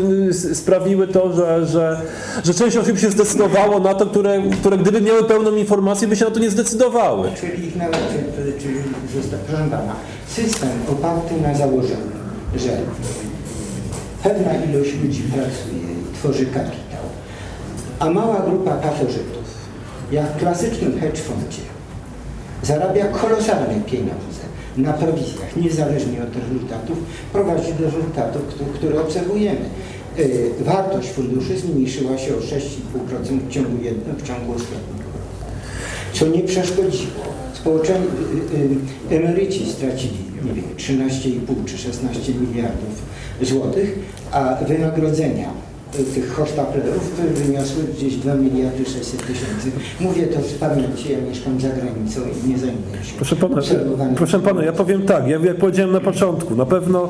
sprawiły to, że, że, że część osób się zdecydowało na to, które, które gdyby miały pełną nam informacje, by się na to nie zdecydowały. Czyli czy- czyli pana, system oparty na założeniu, że pewna ilość ludzi pracuje i tworzy kapitał, a mała grupa pasożytów, jak w klasycznym hedge fundzie, zarabia kolosalne pieniądze na prowizjach, niezależnie od rezultatów, prowadzi do rezultatów, któ- które obserwujemy. Yy, Wartość funduszy zmniejszyła się o 6,5% w ciągu, jedno, w ciągu ostatniego roku co nie przeszkodziło. Społecze... y, y, emeryci stracili, nie wiem, 13,5 czy 16 miliardów złotych, a wynagrodzenia y, tych hosztaplerów wyniosły gdzieś 2 miliardy 600 tysięcy. Mówię to z pamięci, ja mieszkam za granicą i nie zajmuję się Proszę pana, proszę pana, ja powiem tak, ja jak powiedziałem na początku, na pewno,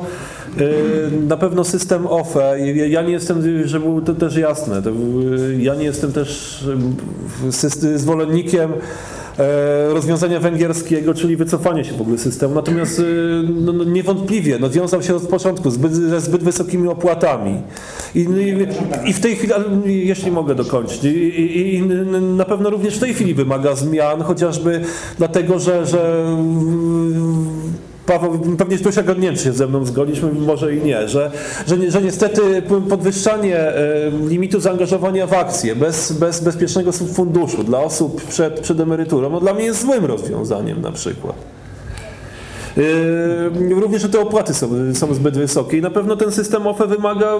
na pewno system OFE, ja- nie jestem, żeby było to też jasne, y, ja nie jestem też y, zwolennikiem rozwiązania węgierskiego, czyli wycofanie się w ogóle systemu. Natomiast y, no, no, niewątpliwie no, wiązał się od początku zbyt, ze zbyt wysokimi opłatami. I, no, i, I w tej chwili, jeśli mogę dokończyć, i, i na pewno również w tej chwili wymaga zmian, chociażby dlatego, że, że Paweł, pewnie czy się ze mną zgodzisz, może i nie, że, że, że niestety podwyższanie e, limitu zaangażowania w akcje bez, bez bezpiecznego funduszu dla osób przed, przed emeryturą, no dla mnie jest złym rozwiązaniem na przykład. Yy, Również że te opłaty są, są zbyt wysokie i na pewno ten system OFE wymaga,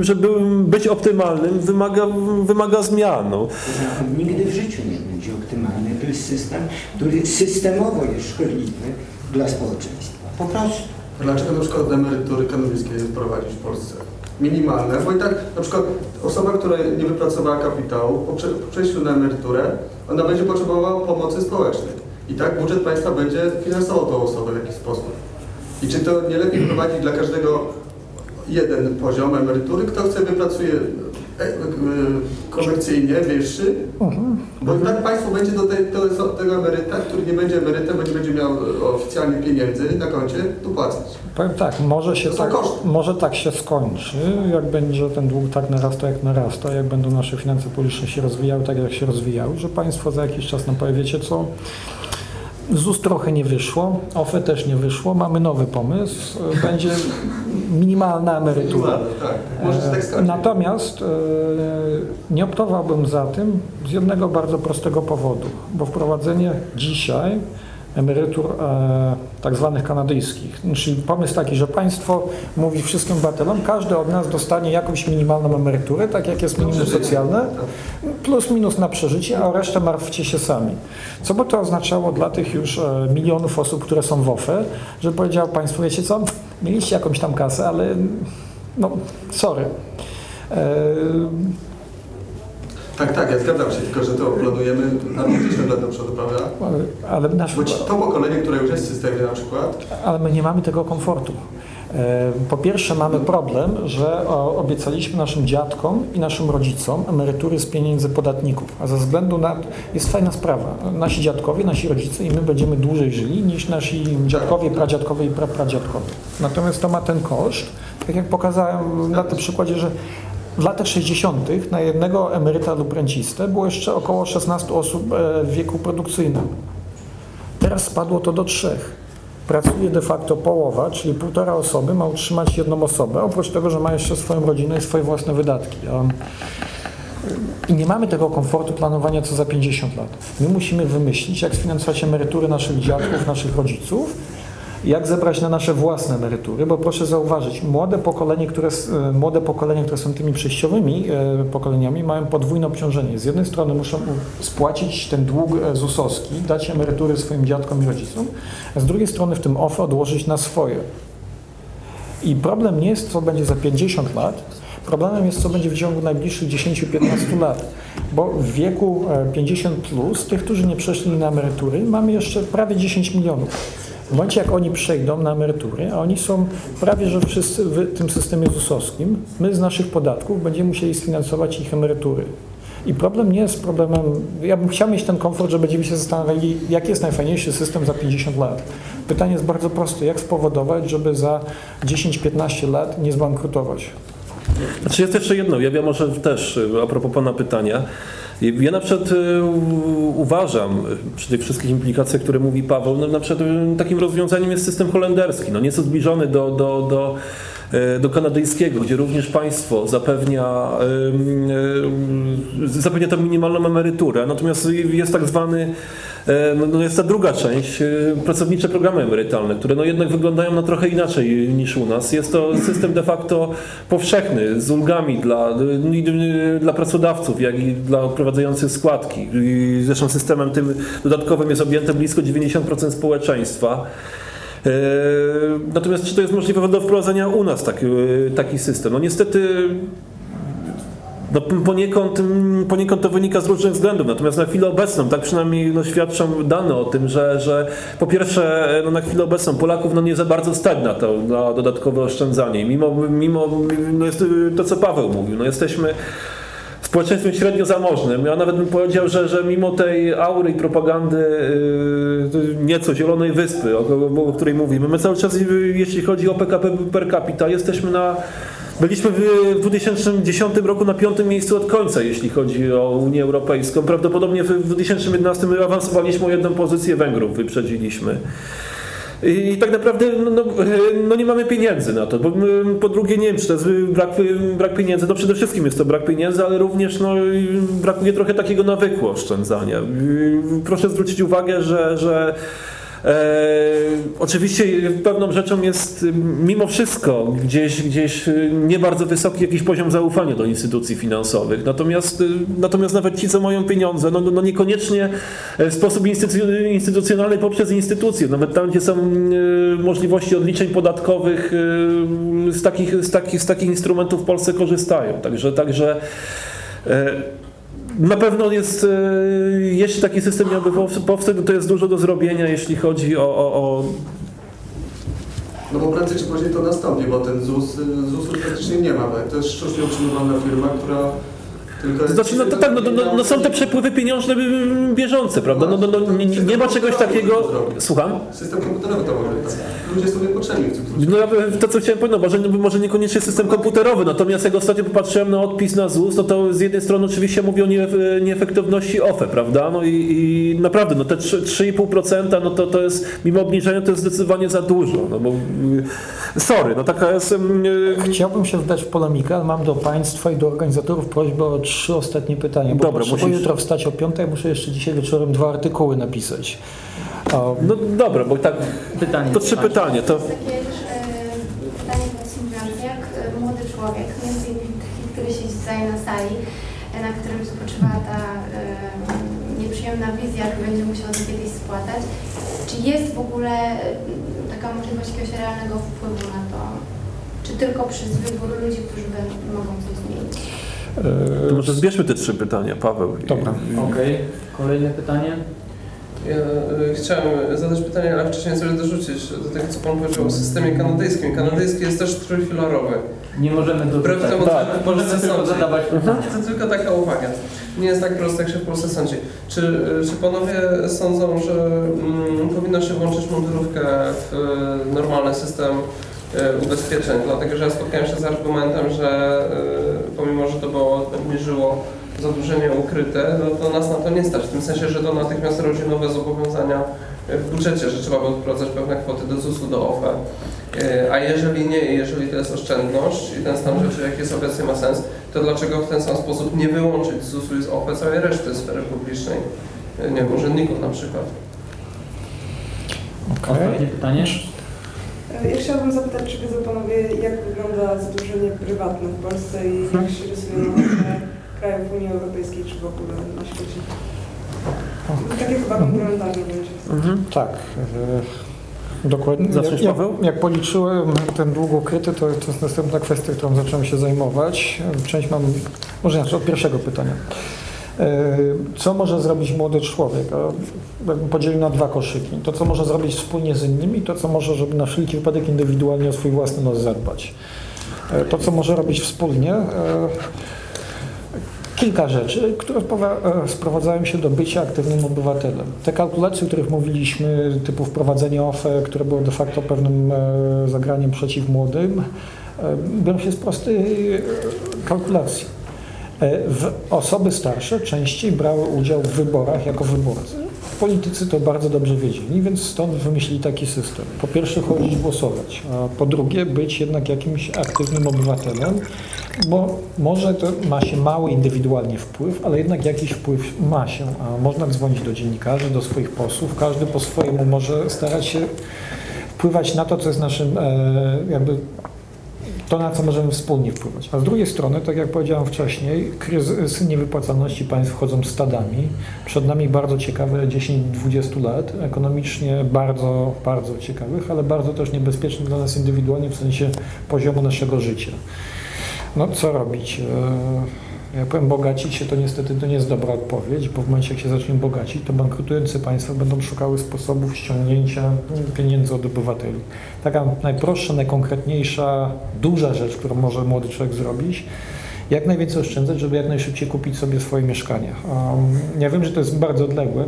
żeby być optymalnym, wymaga, wymaga zmian. No. Nigdy w życiu nie będzie optymalny. To jest system, który systemowo jest szkodliwy dla społeczeństwa. Po prostu. Dlaczego na przykład emerytury kanonickie wprowadzić w Polsce? Minimalne, bo i tak na przykład osoba, która nie wypracowała kapitału, po, prze, po przejściu na emeryturę, ona będzie potrzebowała pomocy społecznej. I tak budżet państwa będzie finansował tą osobę w jakiś sposób. I czy to nie lepiej prowadzić dla każdego jeden poziom emerytury? Kto chce, wypracuje komercyjnie wyższy, bo i tak państwo będzie do tej, do tego emeryta, który nie będzie emerytem, będzie, będzie miał oficjalnie pieniędzy na koncie, dopłacać. Powiem tak, może się tak, koszty. może tak się skończy, jak będzie ten dług tak narasta, jak narasta, jak będą nasze finanse publiczne się rozwijały, tak jak się rozwijały, że państwo za jakiś czas nam powie, wiecie co, ZUS trochę nie wyszło, OFE też nie wyszło, mamy nowy pomysł, będzie minimalna emerytura. Tak. Tak. Natomiast e, nie optowałbym za tym z jednego bardzo prostego powodu, bo wprowadzenie dzisiaj emerytur e, tak zwanych kanadyjskich, czyli pomysł taki, że państwo mówi wszystkim obywatelom, każdy od nas dostanie jakąś minimalną emeryturę, tak jak jest minimum socjalne, plus minus na przeżycie, a o resztę martwcie się sami. Co by to oznaczało dla tych już e, milionów osób, które są w OFE, że powiedział państwo, wiecie co, mieliście jakąś tam kasę, ale no, sorry. E, Tak, tak, ja zgadzam się, tylko że to planujemy na 50 lat do przodu, prawda? ale, nasz, Bo to pokolenie, które już jest w systemie na przykład, ale my nie mamy tego komfortu. E, Po pierwsze mamy problem, że obiecaliśmy naszym dziadkom i naszym rodzicom emerytury z pieniędzy podatników, a ze względu na jest fajna sprawa. Nasi dziadkowie, nasi rodzice i my będziemy dłużej żyli niż nasi dziadkowie, pradziadkowie i prapradziadkowie. Natomiast to ma ten koszt, tak jak pokazałem na tym przykładzie, że w latach 60. na jednego emeryta lub rencistę było jeszcze około 16 osób e, w wieku produkcyjnym. Teraz spadło to do trzech. Pracuje de facto połowa, czyli półtora osoby ma utrzymać jedną osobę, oprócz tego, że ma jeszcze swoją rodzinę i swoje własne wydatki. I nie mamy tego komfortu planowania co za 50 lat. My musimy wymyślić, jak sfinansować emerytury naszych dziadków, naszych rodziców, jak zebrać na nasze własne emerytury, bo proszę zauważyć, młode pokolenie, które, e, młode pokolenia, które są tymi przejściowymi e, pokoleniami, mają podwójne obciążenie. Z jednej strony muszą spłacić ten dług e, ZUS-owski, dać emerytury swoim dziadkom i rodzicom, a z drugiej strony w tym OFE odłożyć na swoje. I problem nie jest, co będzie za 50 lat, problemem jest, co będzie w ciągu najbliższych 10-15 lat. Bo w wieku e, 50 plus, tych, którzy nie przeszli na emerytury, mamy jeszcze prawie 10 milionów. W momencie, jak oni przejdą na emerytury, a oni są prawie że wszyscy w tym systemie ZUS-owskim, my z naszych podatków będziemy musieli sfinansować ich emerytury. I problem nie jest problemem, ja bym chciał mieć ten komfort, że będziemy się zastanawiali, jaki jest najfajniejszy system za 50 lat. Pytanie jest bardzo proste, jak spowodować, żeby za 10-15 lat nie zbankrutować? Znaczy jest jeszcze jedno, ja wiem może też y, a propos Pana pytania. Ja na przykład u- uważam, e, przy tych wszystkich implikacjach, które mówi Paweł, no na przykład e, takim rozwiązaniem jest system holenderski, no nieco zbliżony do, do, do, do kanadyjskiego, gdzie również państwo zapewnia, zapewnia tę minimalną emeryturę, natomiast jest tak zwany No, no jest ta druga część, e, pracownicze programy emerytalne, które no jednak wyglądają no trochę inaczej niż u nas. Jest to system de facto powszechny, z ulgami dla, dla pracodawców, jak i dla odprowadzających składki. Zresztą systemem tym dodatkowym jest objęte blisko 90% społeczeństwa. E, Natomiast czy to jest możliwe do wprowadzenia u nas taki, taki system? No niestety no, poniekąd, poniekąd to wynika z różnych względów, natomiast na chwilę obecną, tak przynajmniej no, świadczą dane o tym, że, że po pierwsze no, na chwilę obecną Polaków no, nie za bardzo stać na to, na dodatkowe oszczędzanie. Mimo, mimo no, jest to, co Paweł mówił, no, jesteśmy społeczeństwem średnio zamożnym. Ja nawet bym powiedział, że, że mimo tej aury i propagandy yy, nieco Zielonej Wyspy, o, o, o której mówimy, my cały czas, yy, jeśli chodzi o PKB per capita, jesteśmy na Byliśmy w 2010 roku na piątym miejscu od końca, jeśli chodzi o Unię Europejską. Prawdopodobnie w 2011 awansowaliśmy o jedną pozycję Węgrów, wyprzedziliśmy. I tak naprawdę no, no, no nie mamy pieniędzy na to. Bo, po drugie, nie wiem, czy to jest brak, brak pieniędzy. No przede wszystkim jest to brak pieniędzy, ale również no, brakuje trochę takiego nawyku oszczędzania. Proszę zwrócić uwagę, że, że oczywiście pewną rzeczą jest mimo wszystko gdzieś, gdzieś nie bardzo wysoki jakiś poziom zaufania do instytucji finansowych. Natomiast, natomiast nawet ci, co mają pieniądze, no, no niekoniecznie w sposób instytuc- instytucjonalny poprzez instytucje. Nawet tam, gdzie są e, możliwości odliczeń podatkowych, e, z takich, z takich, z takich instrumentów w Polsce korzystają. Także, także e, na pewno jest, e, jeśli taki system miałby pow- powstać, to jest dużo do zrobienia, jeśli chodzi o, o, o No bo prędzej czy później to nastąpi, bo ten ZUS, y, ZUS-u praktycznie nie ma, bo to jest sztucznie utrzymywana firma, która tylko... Znaczy, no to tak, no, no, no, no są te przepływy pieniężne y, bieżące, prawda? No, no, no, nie, nie ma czegoś takiego. Słucham? System komputerowy to może być. Ludzie No ja to co chciałem powiedzieć, no, może, może niekoniecznie system komputerowy, natomiast jak ostatnio popatrzyłem na odpis na ZUS, no to z jednej strony oczywiście mówi o nie, nieefektywności OFE, prawda? No i, i naprawdę, no te 3 3,5% no to, to jest, mimo obniżenia to jest zdecydowanie za dużo, no bo y, sorry, no taka jest... Chciałbym się wdać w polemikę, ale mam do Państwa i do organizatorów prośbę o trzy ostatnie pytania, bo Dobra, musisz- jutro wstać o piątej, muszę jeszcze dzisiaj wieczorem dwa artykuły napisać. A, No dobra, bo tak, Pytanie. to trzy pytania, to... E, jak e, młody człowiek, między innymi taki, który siedzi tutaj na sali, e, na którym spoczywa ta nieprzyjemna wizja, że będzie musiał za kiedyś spłatać, czy jest w ogóle taka możliwość jakiegoś realnego wpływu na to, czy tylko przez wybór ludzi, którzy będą, mogą coś zmienić? To może zbierzmy te trzy pytania, Paweł. Dobra. Okej, kolejne pytanie. Ja y, chciałem zadać pytanie, ale wcześniej coś dorzucić do tego, co Pan powiedział o systemie kanadyjskim. Kanadyjski jest też trójfilarowy. Nie możemy dorzucać. temu, Tak, możemy Polsce tylko sądzi. zadawać pytania. To tylko taka uwaga. Nie jest tak proste, jak się w Polsce sądzi. Czy, czy panowie sądzą, że mm, powinno się włączyć mundurówkę w y, normalny system ubezpieczeń? Dlatego, że ja spotkałem się z argumentem, że y, pomimo, że to było, obniżyło zadłużenie ukryte, no to nas na to nie stać. W tym sensie, że to natychmiast rodzi nowe zobowiązania w budżecie, że trzeba by odprowadzać pewne kwoty do ZUS-u, do OFE. Y, A jeżeli nie, i jeżeli to jest oszczędność i ten stan rzeczy, jaki jest obecnie ma sens, to dlaczego w ten sam sposób nie wyłączyć z ZUS-u i z OFE całej reszty sfery publicznej? Nie wiem, urzędników na przykład. Ostatnie pytanie. Ja chciałabym zapytać, czy wiedzą Panowie, jak wygląda zadłużenie prywatne w Polsce i jak się rysują krajów Unii Europejskiej czy w ogóle na świecie? Takie chyba komplementarne będzie. Mhm. tak. e, Dokładnie. Zaczniesz, jak, Paweł? jak, jak policzyłem ten dług ukryty, to, to jest następna kwestia, którą zacząłem się zajmować. Część mam, może znaczy od pierwszego pytania. E, Co może zrobić młody człowiek? Podzielił na dwa koszyki. To, co może zrobić wspólnie z innymi, to, co może, żeby na wszelki wypadek indywidualnie o swój własny nos zadbać. E, To, co może robić wspólnie, e, kilka rzeczy, które sprowadzają się do bycia aktywnym obywatelem. Te kalkulacje, o których mówiliśmy, typu wprowadzenie OFE, które było de facto pewnym zagraniem przeciw młodym, biorą się z prostej kalkulacji. E, W osoby starsze częściej brały udział w wyborach jako wyborcy. Politycy to bardzo dobrze wiedzieli, więc stąd wymyślili taki system. Po pierwsze chodzić głosować, a po drugie być jednak jakimś aktywnym obywatelem, bo może to ma się mały indywidualnie wpływ, ale jednak jakiś wpływ ma się. A można dzwonić do dziennikarzy, do swoich posłów, każdy po swojemu może starać się wpływać na to, co jest naszym e, jakby to, na co możemy wspólnie wpływać. A z drugiej strony, tak jak powiedziałem wcześniej, kryzysy niewypłacalności państw wchodzą stadami. Przed nami bardzo ciekawe 10-20 lat, ekonomicznie bardzo, bardzo ciekawych, ale bardzo też niebezpiecznych dla nas indywidualnie w sensie poziomu naszego życia. No co robić? Ja powiem, bogacić się to niestety to nie jest dobra odpowiedź, bo w momencie jak się zacznie bogacić, to bankrutujące państwa będą szukały sposobów ściągnięcia pieniędzy od obywateli. Taka najprostsza, najkonkretniejsza, duża rzecz, którą może młody człowiek zrobić, jak najwięcej oszczędzać, żeby jak najszybciej kupić sobie swoje mieszkanie. Um, ja wiem, że to jest bardzo odległe,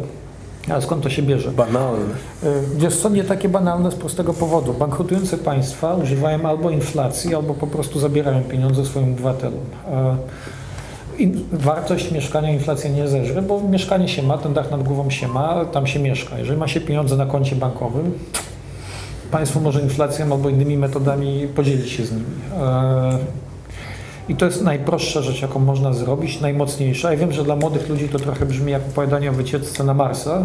ale skąd to się bierze? Banalne. Y, Wiesz co, nie takie banalne z prostego powodu. Bankrutujące państwa używają albo inflacji, albo po prostu zabierają pieniądze swoim obywatelom. E, wartość mieszkania inflacja nie zeżre, bo mieszkanie się ma, ten dach nad głową się ma, tam się mieszka. Jeżeli ma się pieniądze na koncie bankowym, państwo może inflacją albo innymi metodami podzielić się z nimi. E, I to jest najprostsza rzecz, jaką można zrobić, najmocniejsza. Ja wiem, że dla młodych ludzi to trochę brzmi jak opowiadanie o wycieczce na Marsa,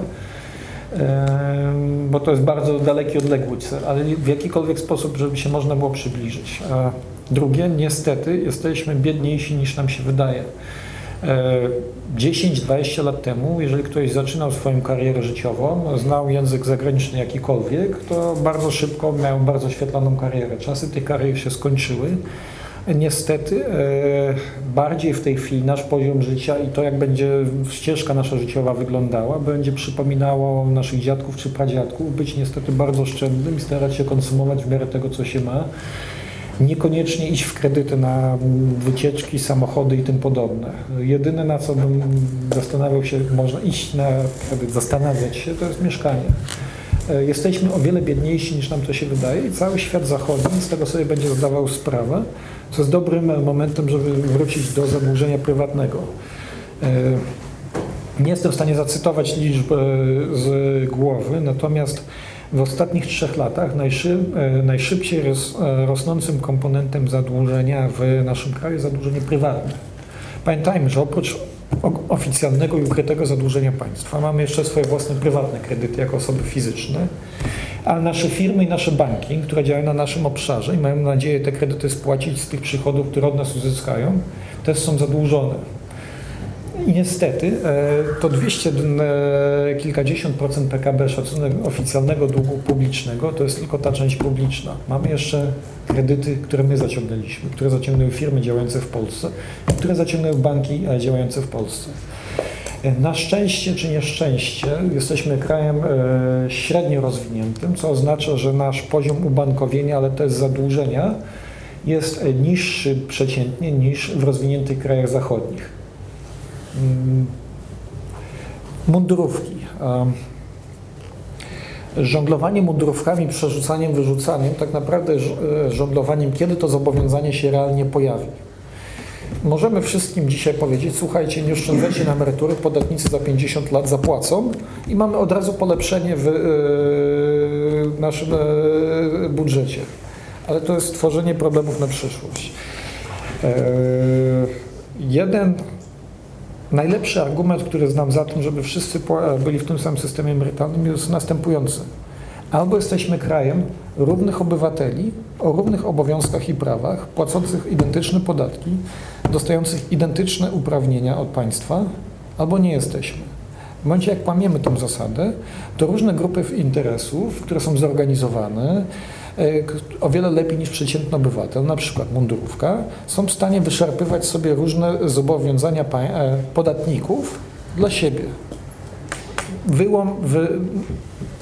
Em, bo to jest bardzo daleki, odległy cel, ale w jakikolwiek sposób, żeby się można było przybliżyć. Drugie, niestety, jesteśmy biedniejsi niż nam się wydaje. E, 10-20 lat temu, jeżeli ktoś zaczynał swoją karierę życiową, znał język zagraniczny jakikolwiek, to bardzo szybko miał bardzo świetlaną karierę. Czasy tych karier się skończyły. Niestety, e, bardziej w tej chwili nasz poziom życia i to, jak będzie ścieżka nasza życiowa wyglądała, będzie przypominało naszych dziadków czy pradziadków, być niestety bardzo oszczędnym i starać się konsumować w miarę tego, co się ma. Niekoniecznie iść w kredyty na wycieczki, samochody i tym podobne. Jedyne, na co bym zastanawiał się, można iść na kredyt, zastanawiać się, to jest mieszkanie. E, Jesteśmy o wiele biedniejsi niż nam to się wydaje i cały świat zachodni z tego sobie będzie zdawał sprawę, co jest dobrym momentem, żeby wrócić do zadłużenia prywatnego. E, Nie jestem w stanie zacytować liczb e, z głowy, natomiast w ostatnich trzech latach najszyb, e, najszybciej e, rosnącym komponentem zadłużenia w naszym kraju jest zadłużenie prywatne. Pamiętajmy, że oprócz oficjalnego i ukrytego zadłużenia państwa mamy jeszcze swoje własne prywatne kredyty jako osoby fizyczne, a nasze firmy i nasze banki, które działają na naszym obszarze i mają nadzieję te kredyty spłacić z tych przychodów, które od nas uzyskają, też są zadłużone. I niestety e, to 200 d- e, kilkadziesiąt procent PKB szacunek oficjalnego długu publicznego to jest tylko ta część publiczna. Mamy jeszcze kredyty, które my zaciągnęliśmy, które zaciągnęły firmy działające w Polsce, które zaciągnęły banki e, działające w Polsce. Na szczęście czy nieszczęście jesteśmy krajem średnio rozwiniętym, co oznacza, że nasz poziom ubankowienia, ale też zadłużenia jest niższy przeciętnie niż w rozwiniętych krajach zachodnich. Mm, Mundurówki. Żonglowanie mundurówkami, przerzucaniem, wyrzucaniem, tak naprawdę e, żonglowaniem, kiedy to zobowiązanie się realnie pojawi. Możemy wszystkim dzisiaj powiedzieć, słuchajcie, nie oszczędzacie na emerytury, podatnicy za 50 lat zapłacą i mamy od razu polepszenie w e, naszym e, budżecie. Ale to jest tworzenie problemów na przyszłość. Jeden Najlepszy argument, który znam za tym, żeby wszyscy pła- byli w tym samym systemie emerytalnym, jest następujący. Albo jesteśmy krajem równych obywateli, o równych obowiązkach i prawach, płacących identyczne podatki, dostających identyczne uprawnienia od państwa, albo nie jesteśmy. W momencie, jak łamiemy tę zasadę, to różne grupy interesów, które są zorganizowane, e, o wiele lepiej niż przeciętny obywatel, na przykład mundurówka, są w stanie wyszarpywać sobie różne zobowiązania e, podatników dla siebie. Wyłom w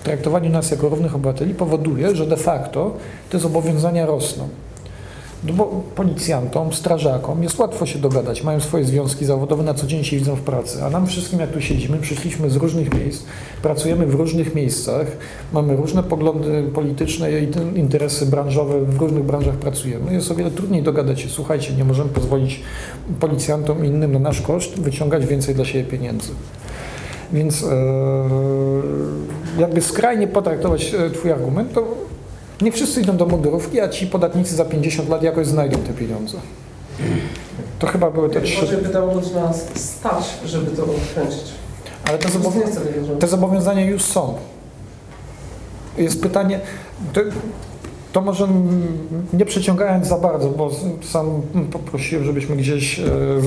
traktowaniu nas jako równych obywateli powoduje, że de facto te zobowiązania rosną. No bo policjantom, strażakom jest łatwo się dogadać, mają swoje związki zawodowe, na co dzień się widzą w pracy, a nam wszystkim jak tu siedzimy, przyszliśmy z różnych miejsc, pracujemy w różnych miejscach, mamy różne poglądy polityczne i te interesy branżowe, w różnych branżach pracujemy. Jest o wiele trudniej dogadać się, słuchajcie, nie możemy pozwolić policjantom i innym na nasz koszt wyciągać więcej dla siebie pieniędzy. Więc e, jakby skrajnie potraktować e, Twój argument, to nie wszyscy idą do mundurówki, a ci podatnicy za 50 lat jakoś znajdą te pieniądze. To chyba były te trzy. Może pytało czy nas stać, żeby to odkręcić. Ale te, zobowią- te zobowiązania już są. Jest pytanie, to, to może nie przeciągając za bardzo, bo sam poprosiłem, żebyśmy gdzieś e,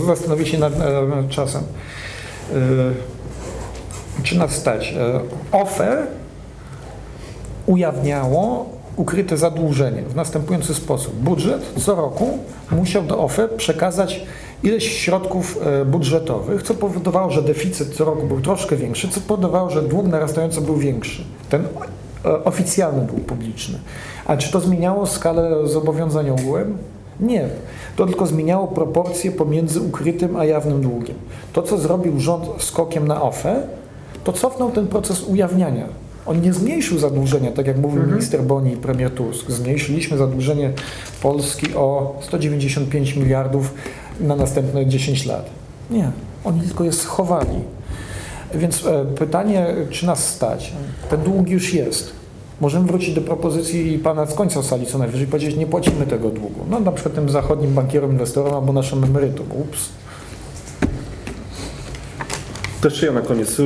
zastanowili się nad e, czasem. E, Czy nas stać? OFE ujawniało ukryte zadłużenie w następujący sposób. Budżet co roku musiał do OFE przekazać ileś środków e, budżetowych, co powodowało, że deficyt co roku był troszkę większy, co powodowało, że dług narastająco był większy. Ten e, oficjalny dług publiczny. A czy to zmieniało skalę zobowiązań ogółem? Nie. To tylko zmieniało proporcje pomiędzy ukrytym a jawnym długiem. To, co zrobił rząd skokiem na OFE, to cofnął ten proces ujawniania. On nie zmniejszył zadłużenia, tak jak mówił minister Boni i premier Tusk. Zmniejszyliśmy zadłużenie Polski o 195 miliardów na następne 10 lat. Nie, oni tylko je schowali. Więc e, pytanie, czy nas stać? Ten dług już jest. Możemy wrócić do propozycji pana z końca sali, co najwyżej powiedzieć, nie płacimy tego długu. No na przykład tym zachodnim bankierom, inwestorom albo naszym emerytom. Ups. Też ja na koniec.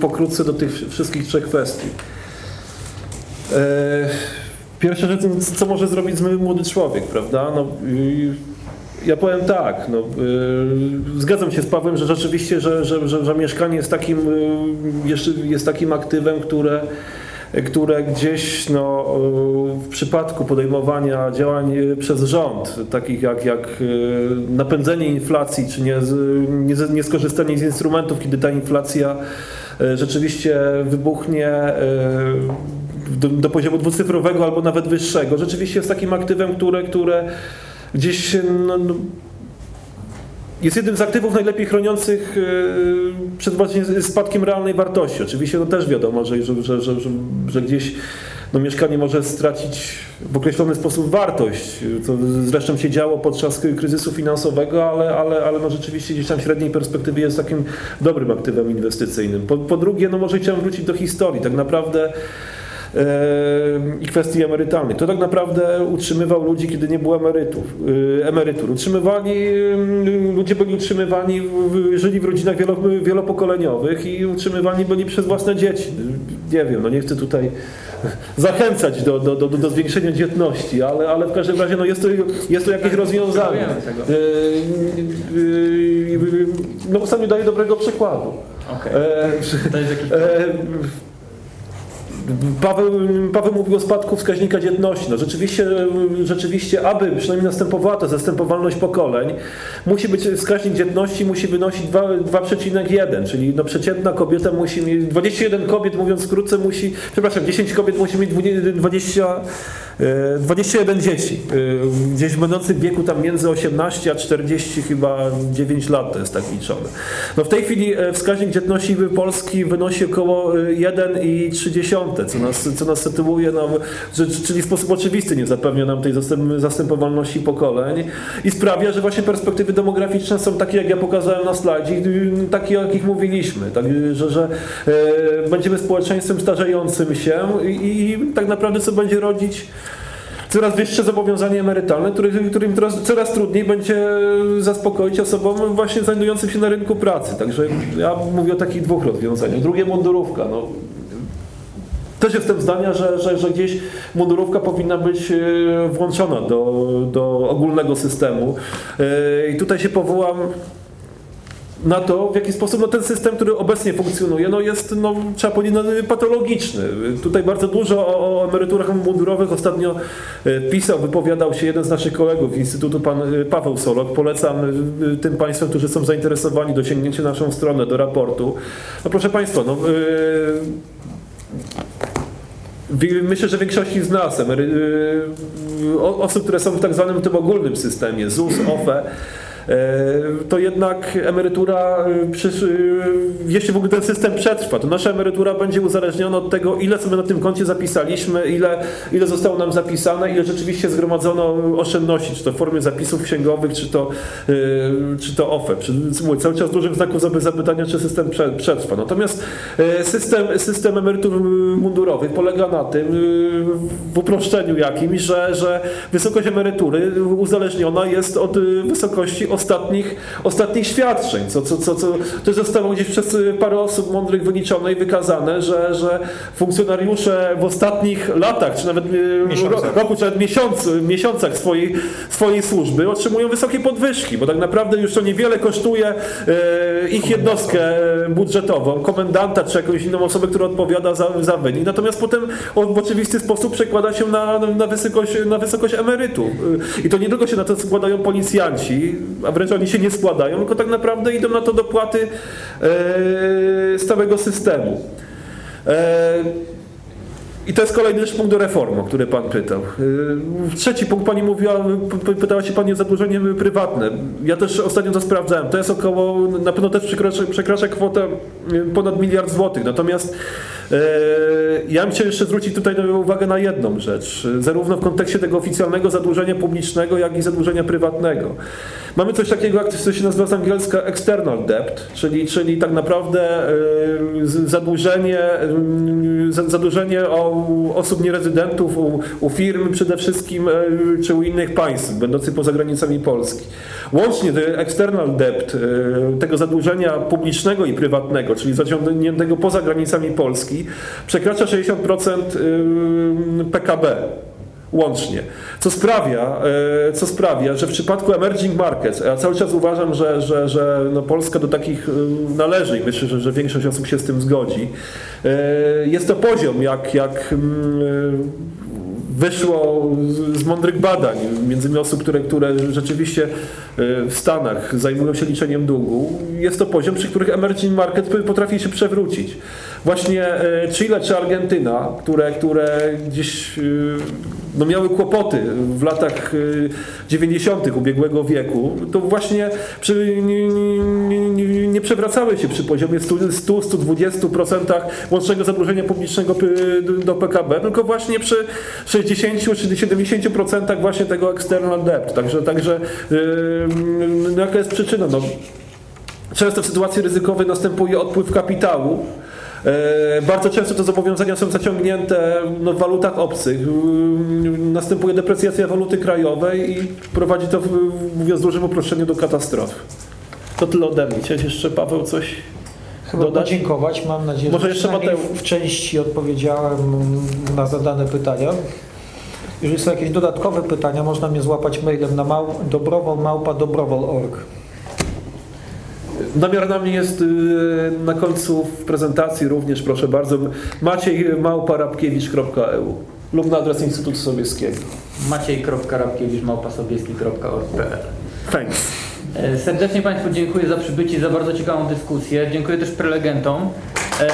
Pokrótce do tych wszystkich trzech kwestii. E, Pierwsza rzecz, co może zrobić z młody człowiek, prawda? No, ja powiem tak, no, y, zgadzam się z Pawłem, że rzeczywiście, że, że, że, że mieszkanie jest takim, y, jeszcze jest takim aktywem, które, które gdzieś no, w przypadku podejmowania działań y, przez rząd, takich jak, jak y, napędzenie inflacji, czy nie, nie, nie skorzystanie z instrumentów, kiedy ta inflacja y, rzeczywiście wybuchnie do, do poziomu dwucyfrowego albo nawet wyższego, rzeczywiście jest takim aktywem, które, które gdzieś no, no, jest jednym z aktywów najlepiej chroniących yy, przed spadkiem realnej wartości. Oczywiście no też wiadomo, że, że, że, że, że gdzieś no, mieszkanie może stracić w określony sposób wartość. To zresztą się działo podczas kryzysu finansowego, ale, ale, ale no rzeczywiście gdzieś tam w średniej perspektywie jest takim dobrym aktywem inwestycyjnym. Po, po drugie, no może chciałem wrócić do historii. Tak naprawdę i kwestii emerytalnych. To tak naprawdę utrzymywał ludzi, kiedy nie było emerytów, y, emerytur. Utrzymywali, ludzie byli utrzymywani, żyli w rodzinach wielo, wielopokoleniowych i utrzymywani byli przez własne dzieci. Nie wiem, no nie chcę tutaj zachęcać do, do, do, do zwiększenia dzietności, ale, ale w każdym razie no jest, to, jest to jakieś rozwiązanie. Potrzebujemy tego. Y, y, No ostatnio daję dobrego przykładu. Okej. E, To jest jakiś E, Paweł, Paweł mówił o spadku wskaźnika dzietności. No rzeczywiście, rzeczywiście, aby przynajmniej następowała ta zastępowalność pokoleń, musi być wskaźnik dzietności musi wynosić dwa- 2,1, czyli no przeciętna kobieta musi mieć, 21 kobiet, mówiąc wkrótce, musi, przepraszam, 10 kobiet musi mieć 20, e, 21 dzieci, e, gdzieś będących w wieku tam między 18 a 40 chyba 9 lat to jest tak liczone. No w tej chwili e, wskaźnik dzietności Polski wynosi około e, 1,3, co nas, co nas sytuuje, no, że, czyli w sposób oczywisty nie zapewnia nam tej zastęp, zastępowalności pokoleń i sprawia, że właśnie perspektywy demograficzne są takie, jak ja pokazałem na slajdzie, y, takie, o jakich mówiliśmy, tak, że, że e, będziemy społeczeństwem starzejącym się i, i tak naprawdę co będzie rodzić coraz wyższe zobowiązanie emerytalne, którym, którym coraz, coraz trudniej będzie zaspokoić osobom właśnie znajdującym się na rynku pracy. Także ja mówię o takich dwóch rozwiązaniach. Drugie mundurówka. No, też jestem zdania, że, że, że gdzieś mundurówka powinna być e, włączona do, do ogólnego systemu. E, I tutaj się powołam na to, w jaki sposób no, ten system, który obecnie funkcjonuje, no, jest, no, trzeba powiedzieć, no, patologiczny. Tutaj bardzo dużo o, o emeryturach mundurowych ostatnio e, pisał, wypowiadał się jeden z naszych kolegów Instytutu, pan e, Paweł Solok. Polecam e, tym Państwem, którzy są zainteresowani, do sięgnięcia naszą stronę, do raportu. No proszę Państwa, no, Wi- Myślę, że większości z nas emery, y, o- osób, które są w tak zwanym tym ogólnym systemie, ZUS, OFE, to jednak emerytura, e, e, jeśli w ogóle ten system przetrwa, to nasza emerytura będzie uzależniona od tego, ile sobie na tym koncie zapisaliśmy, ile, ile zostało nam zapisane, ile rzeczywiście zgromadzono oszczędności, czy to w formie zapisów księgowych, czy to, e, czy to OFE. Mówię, cały czas dużym zapy- zapytania, czy system prze, przetrwa. Natomiast e, system, system emerytur mundurowych polega na tym, e, w uproszczeniu jakimś, że, że wysokość emerytury uzależniona jest od e, wysokości ostatnich, ostatnich świadczeń, co, co, co, co też zostało gdzieś przez e, parę osób mądrych wyliczone i wykazane, że, że funkcjonariusze w ostatnich latach, czy nawet e, Miesiącach. roku, czy nawet miesiąc, miesiącach swojej, swojej służby otrzymują wysokie podwyżki, bo tak naprawdę już to niewiele kosztuje e, ich jednostkę budżetową, komendanta czy jakąś inną osobę, która odpowiada za, za wynik. Natomiast potem on w oczywisty sposób przekłada się na, na, wysokość, na wysokość emerytów. I to nie tylko się na to składają policjanci, a wręcz oni się nie składają, tylko tak naprawdę idą na to dopłaty e, z całego systemu. E, i to jest kolejny punkt do reformy, o który Pan pytał. Yy, Trzeci punkt Pani mówiła, pytała się Pani o zadłużenie prywatne. Ja też ostatnio to sprawdzałem. To jest około, na pewno też przekracza, przekracza kwotę ponad miliard złotych. Natomiast ja bym chciał jeszcze zwrócić tutaj uwagę na jedną rzecz. Zarówno w kontekście tego oficjalnego zadłużenia publicznego, jak i zadłużenia prywatnego. Mamy coś takiego, jak to się nazywa z angielska external debt, czyli, czyli tak naprawdę z- zadłużenie, za- zadłużenie o osób nierezydentów, u, u firm przede wszystkim, yy, czy u innych państw, będących poza granicami Polski. Łącznie ten external debt, tego zadłużenia publicznego i prywatnego, czyli zaciągniętego poza granicami Polski, przekracza 60% yy, PKB łącznie. Co sprawia, e, co sprawia, że w przypadku emerging markets, ja cały czas uważam, że, że, że no Polska do takich e, należy i myślę, że, że większość osób się z tym zgodzi, e, jest to poziom, jak, jak mm, wyszło z- z mądrych badań, między innymi osób, które, które rzeczywiście e, w Stanach zajmują się liczeniem długu, jest to poziom, przy których emerging market potrafi się przewrócić. Właśnie e, Chile czy Argentyna, które, które gdzieś e, no miały kłopoty w latach e, 90. ubiegłego wieku, to właśnie przy, nie, nie, nie, przewracały się przy poziomie 100-120% łącznego zadłużenia publicznego do PKB, tylko właśnie przy 60 czy 70% właśnie tego external debt. Także, także no jaka jest przyczyna? No, Często w sytuacji ryzykowej następuje odpływ kapitału. E, Bardzo często te zobowiązania są zaciągnięte no, w walutach obcych. Mm, Następuje deprecjacja waluty krajowej i prowadzi to, mówiąc w dużym uproszczeniu, do katastrofy. To tyle ode mnie. Chciałeś jeszcze, Paweł, coś Chyba dodać? podziękować. Mam nadzieję, Może że jeszcze Mateusz. w części odpowiedziałem na zadane pytania. Jeżeli są jakieś dodatkowe pytania, można mnie złapać mailem na mał, dobrowolmałpa.dobrowol.org. Namiar na mnie jest y, na końcu w prezentacji również, proszę bardzo, maciej małparabkiewicz.eu lub na adres Instytutu Sobieskiego. maciej.rabkiewicz.małpasobieski.org.pl Thanks. E, Serdecznie Państwu dziękuję za przybycie, za bardzo ciekawą dyskusję. Dziękuję też prelegentom. E,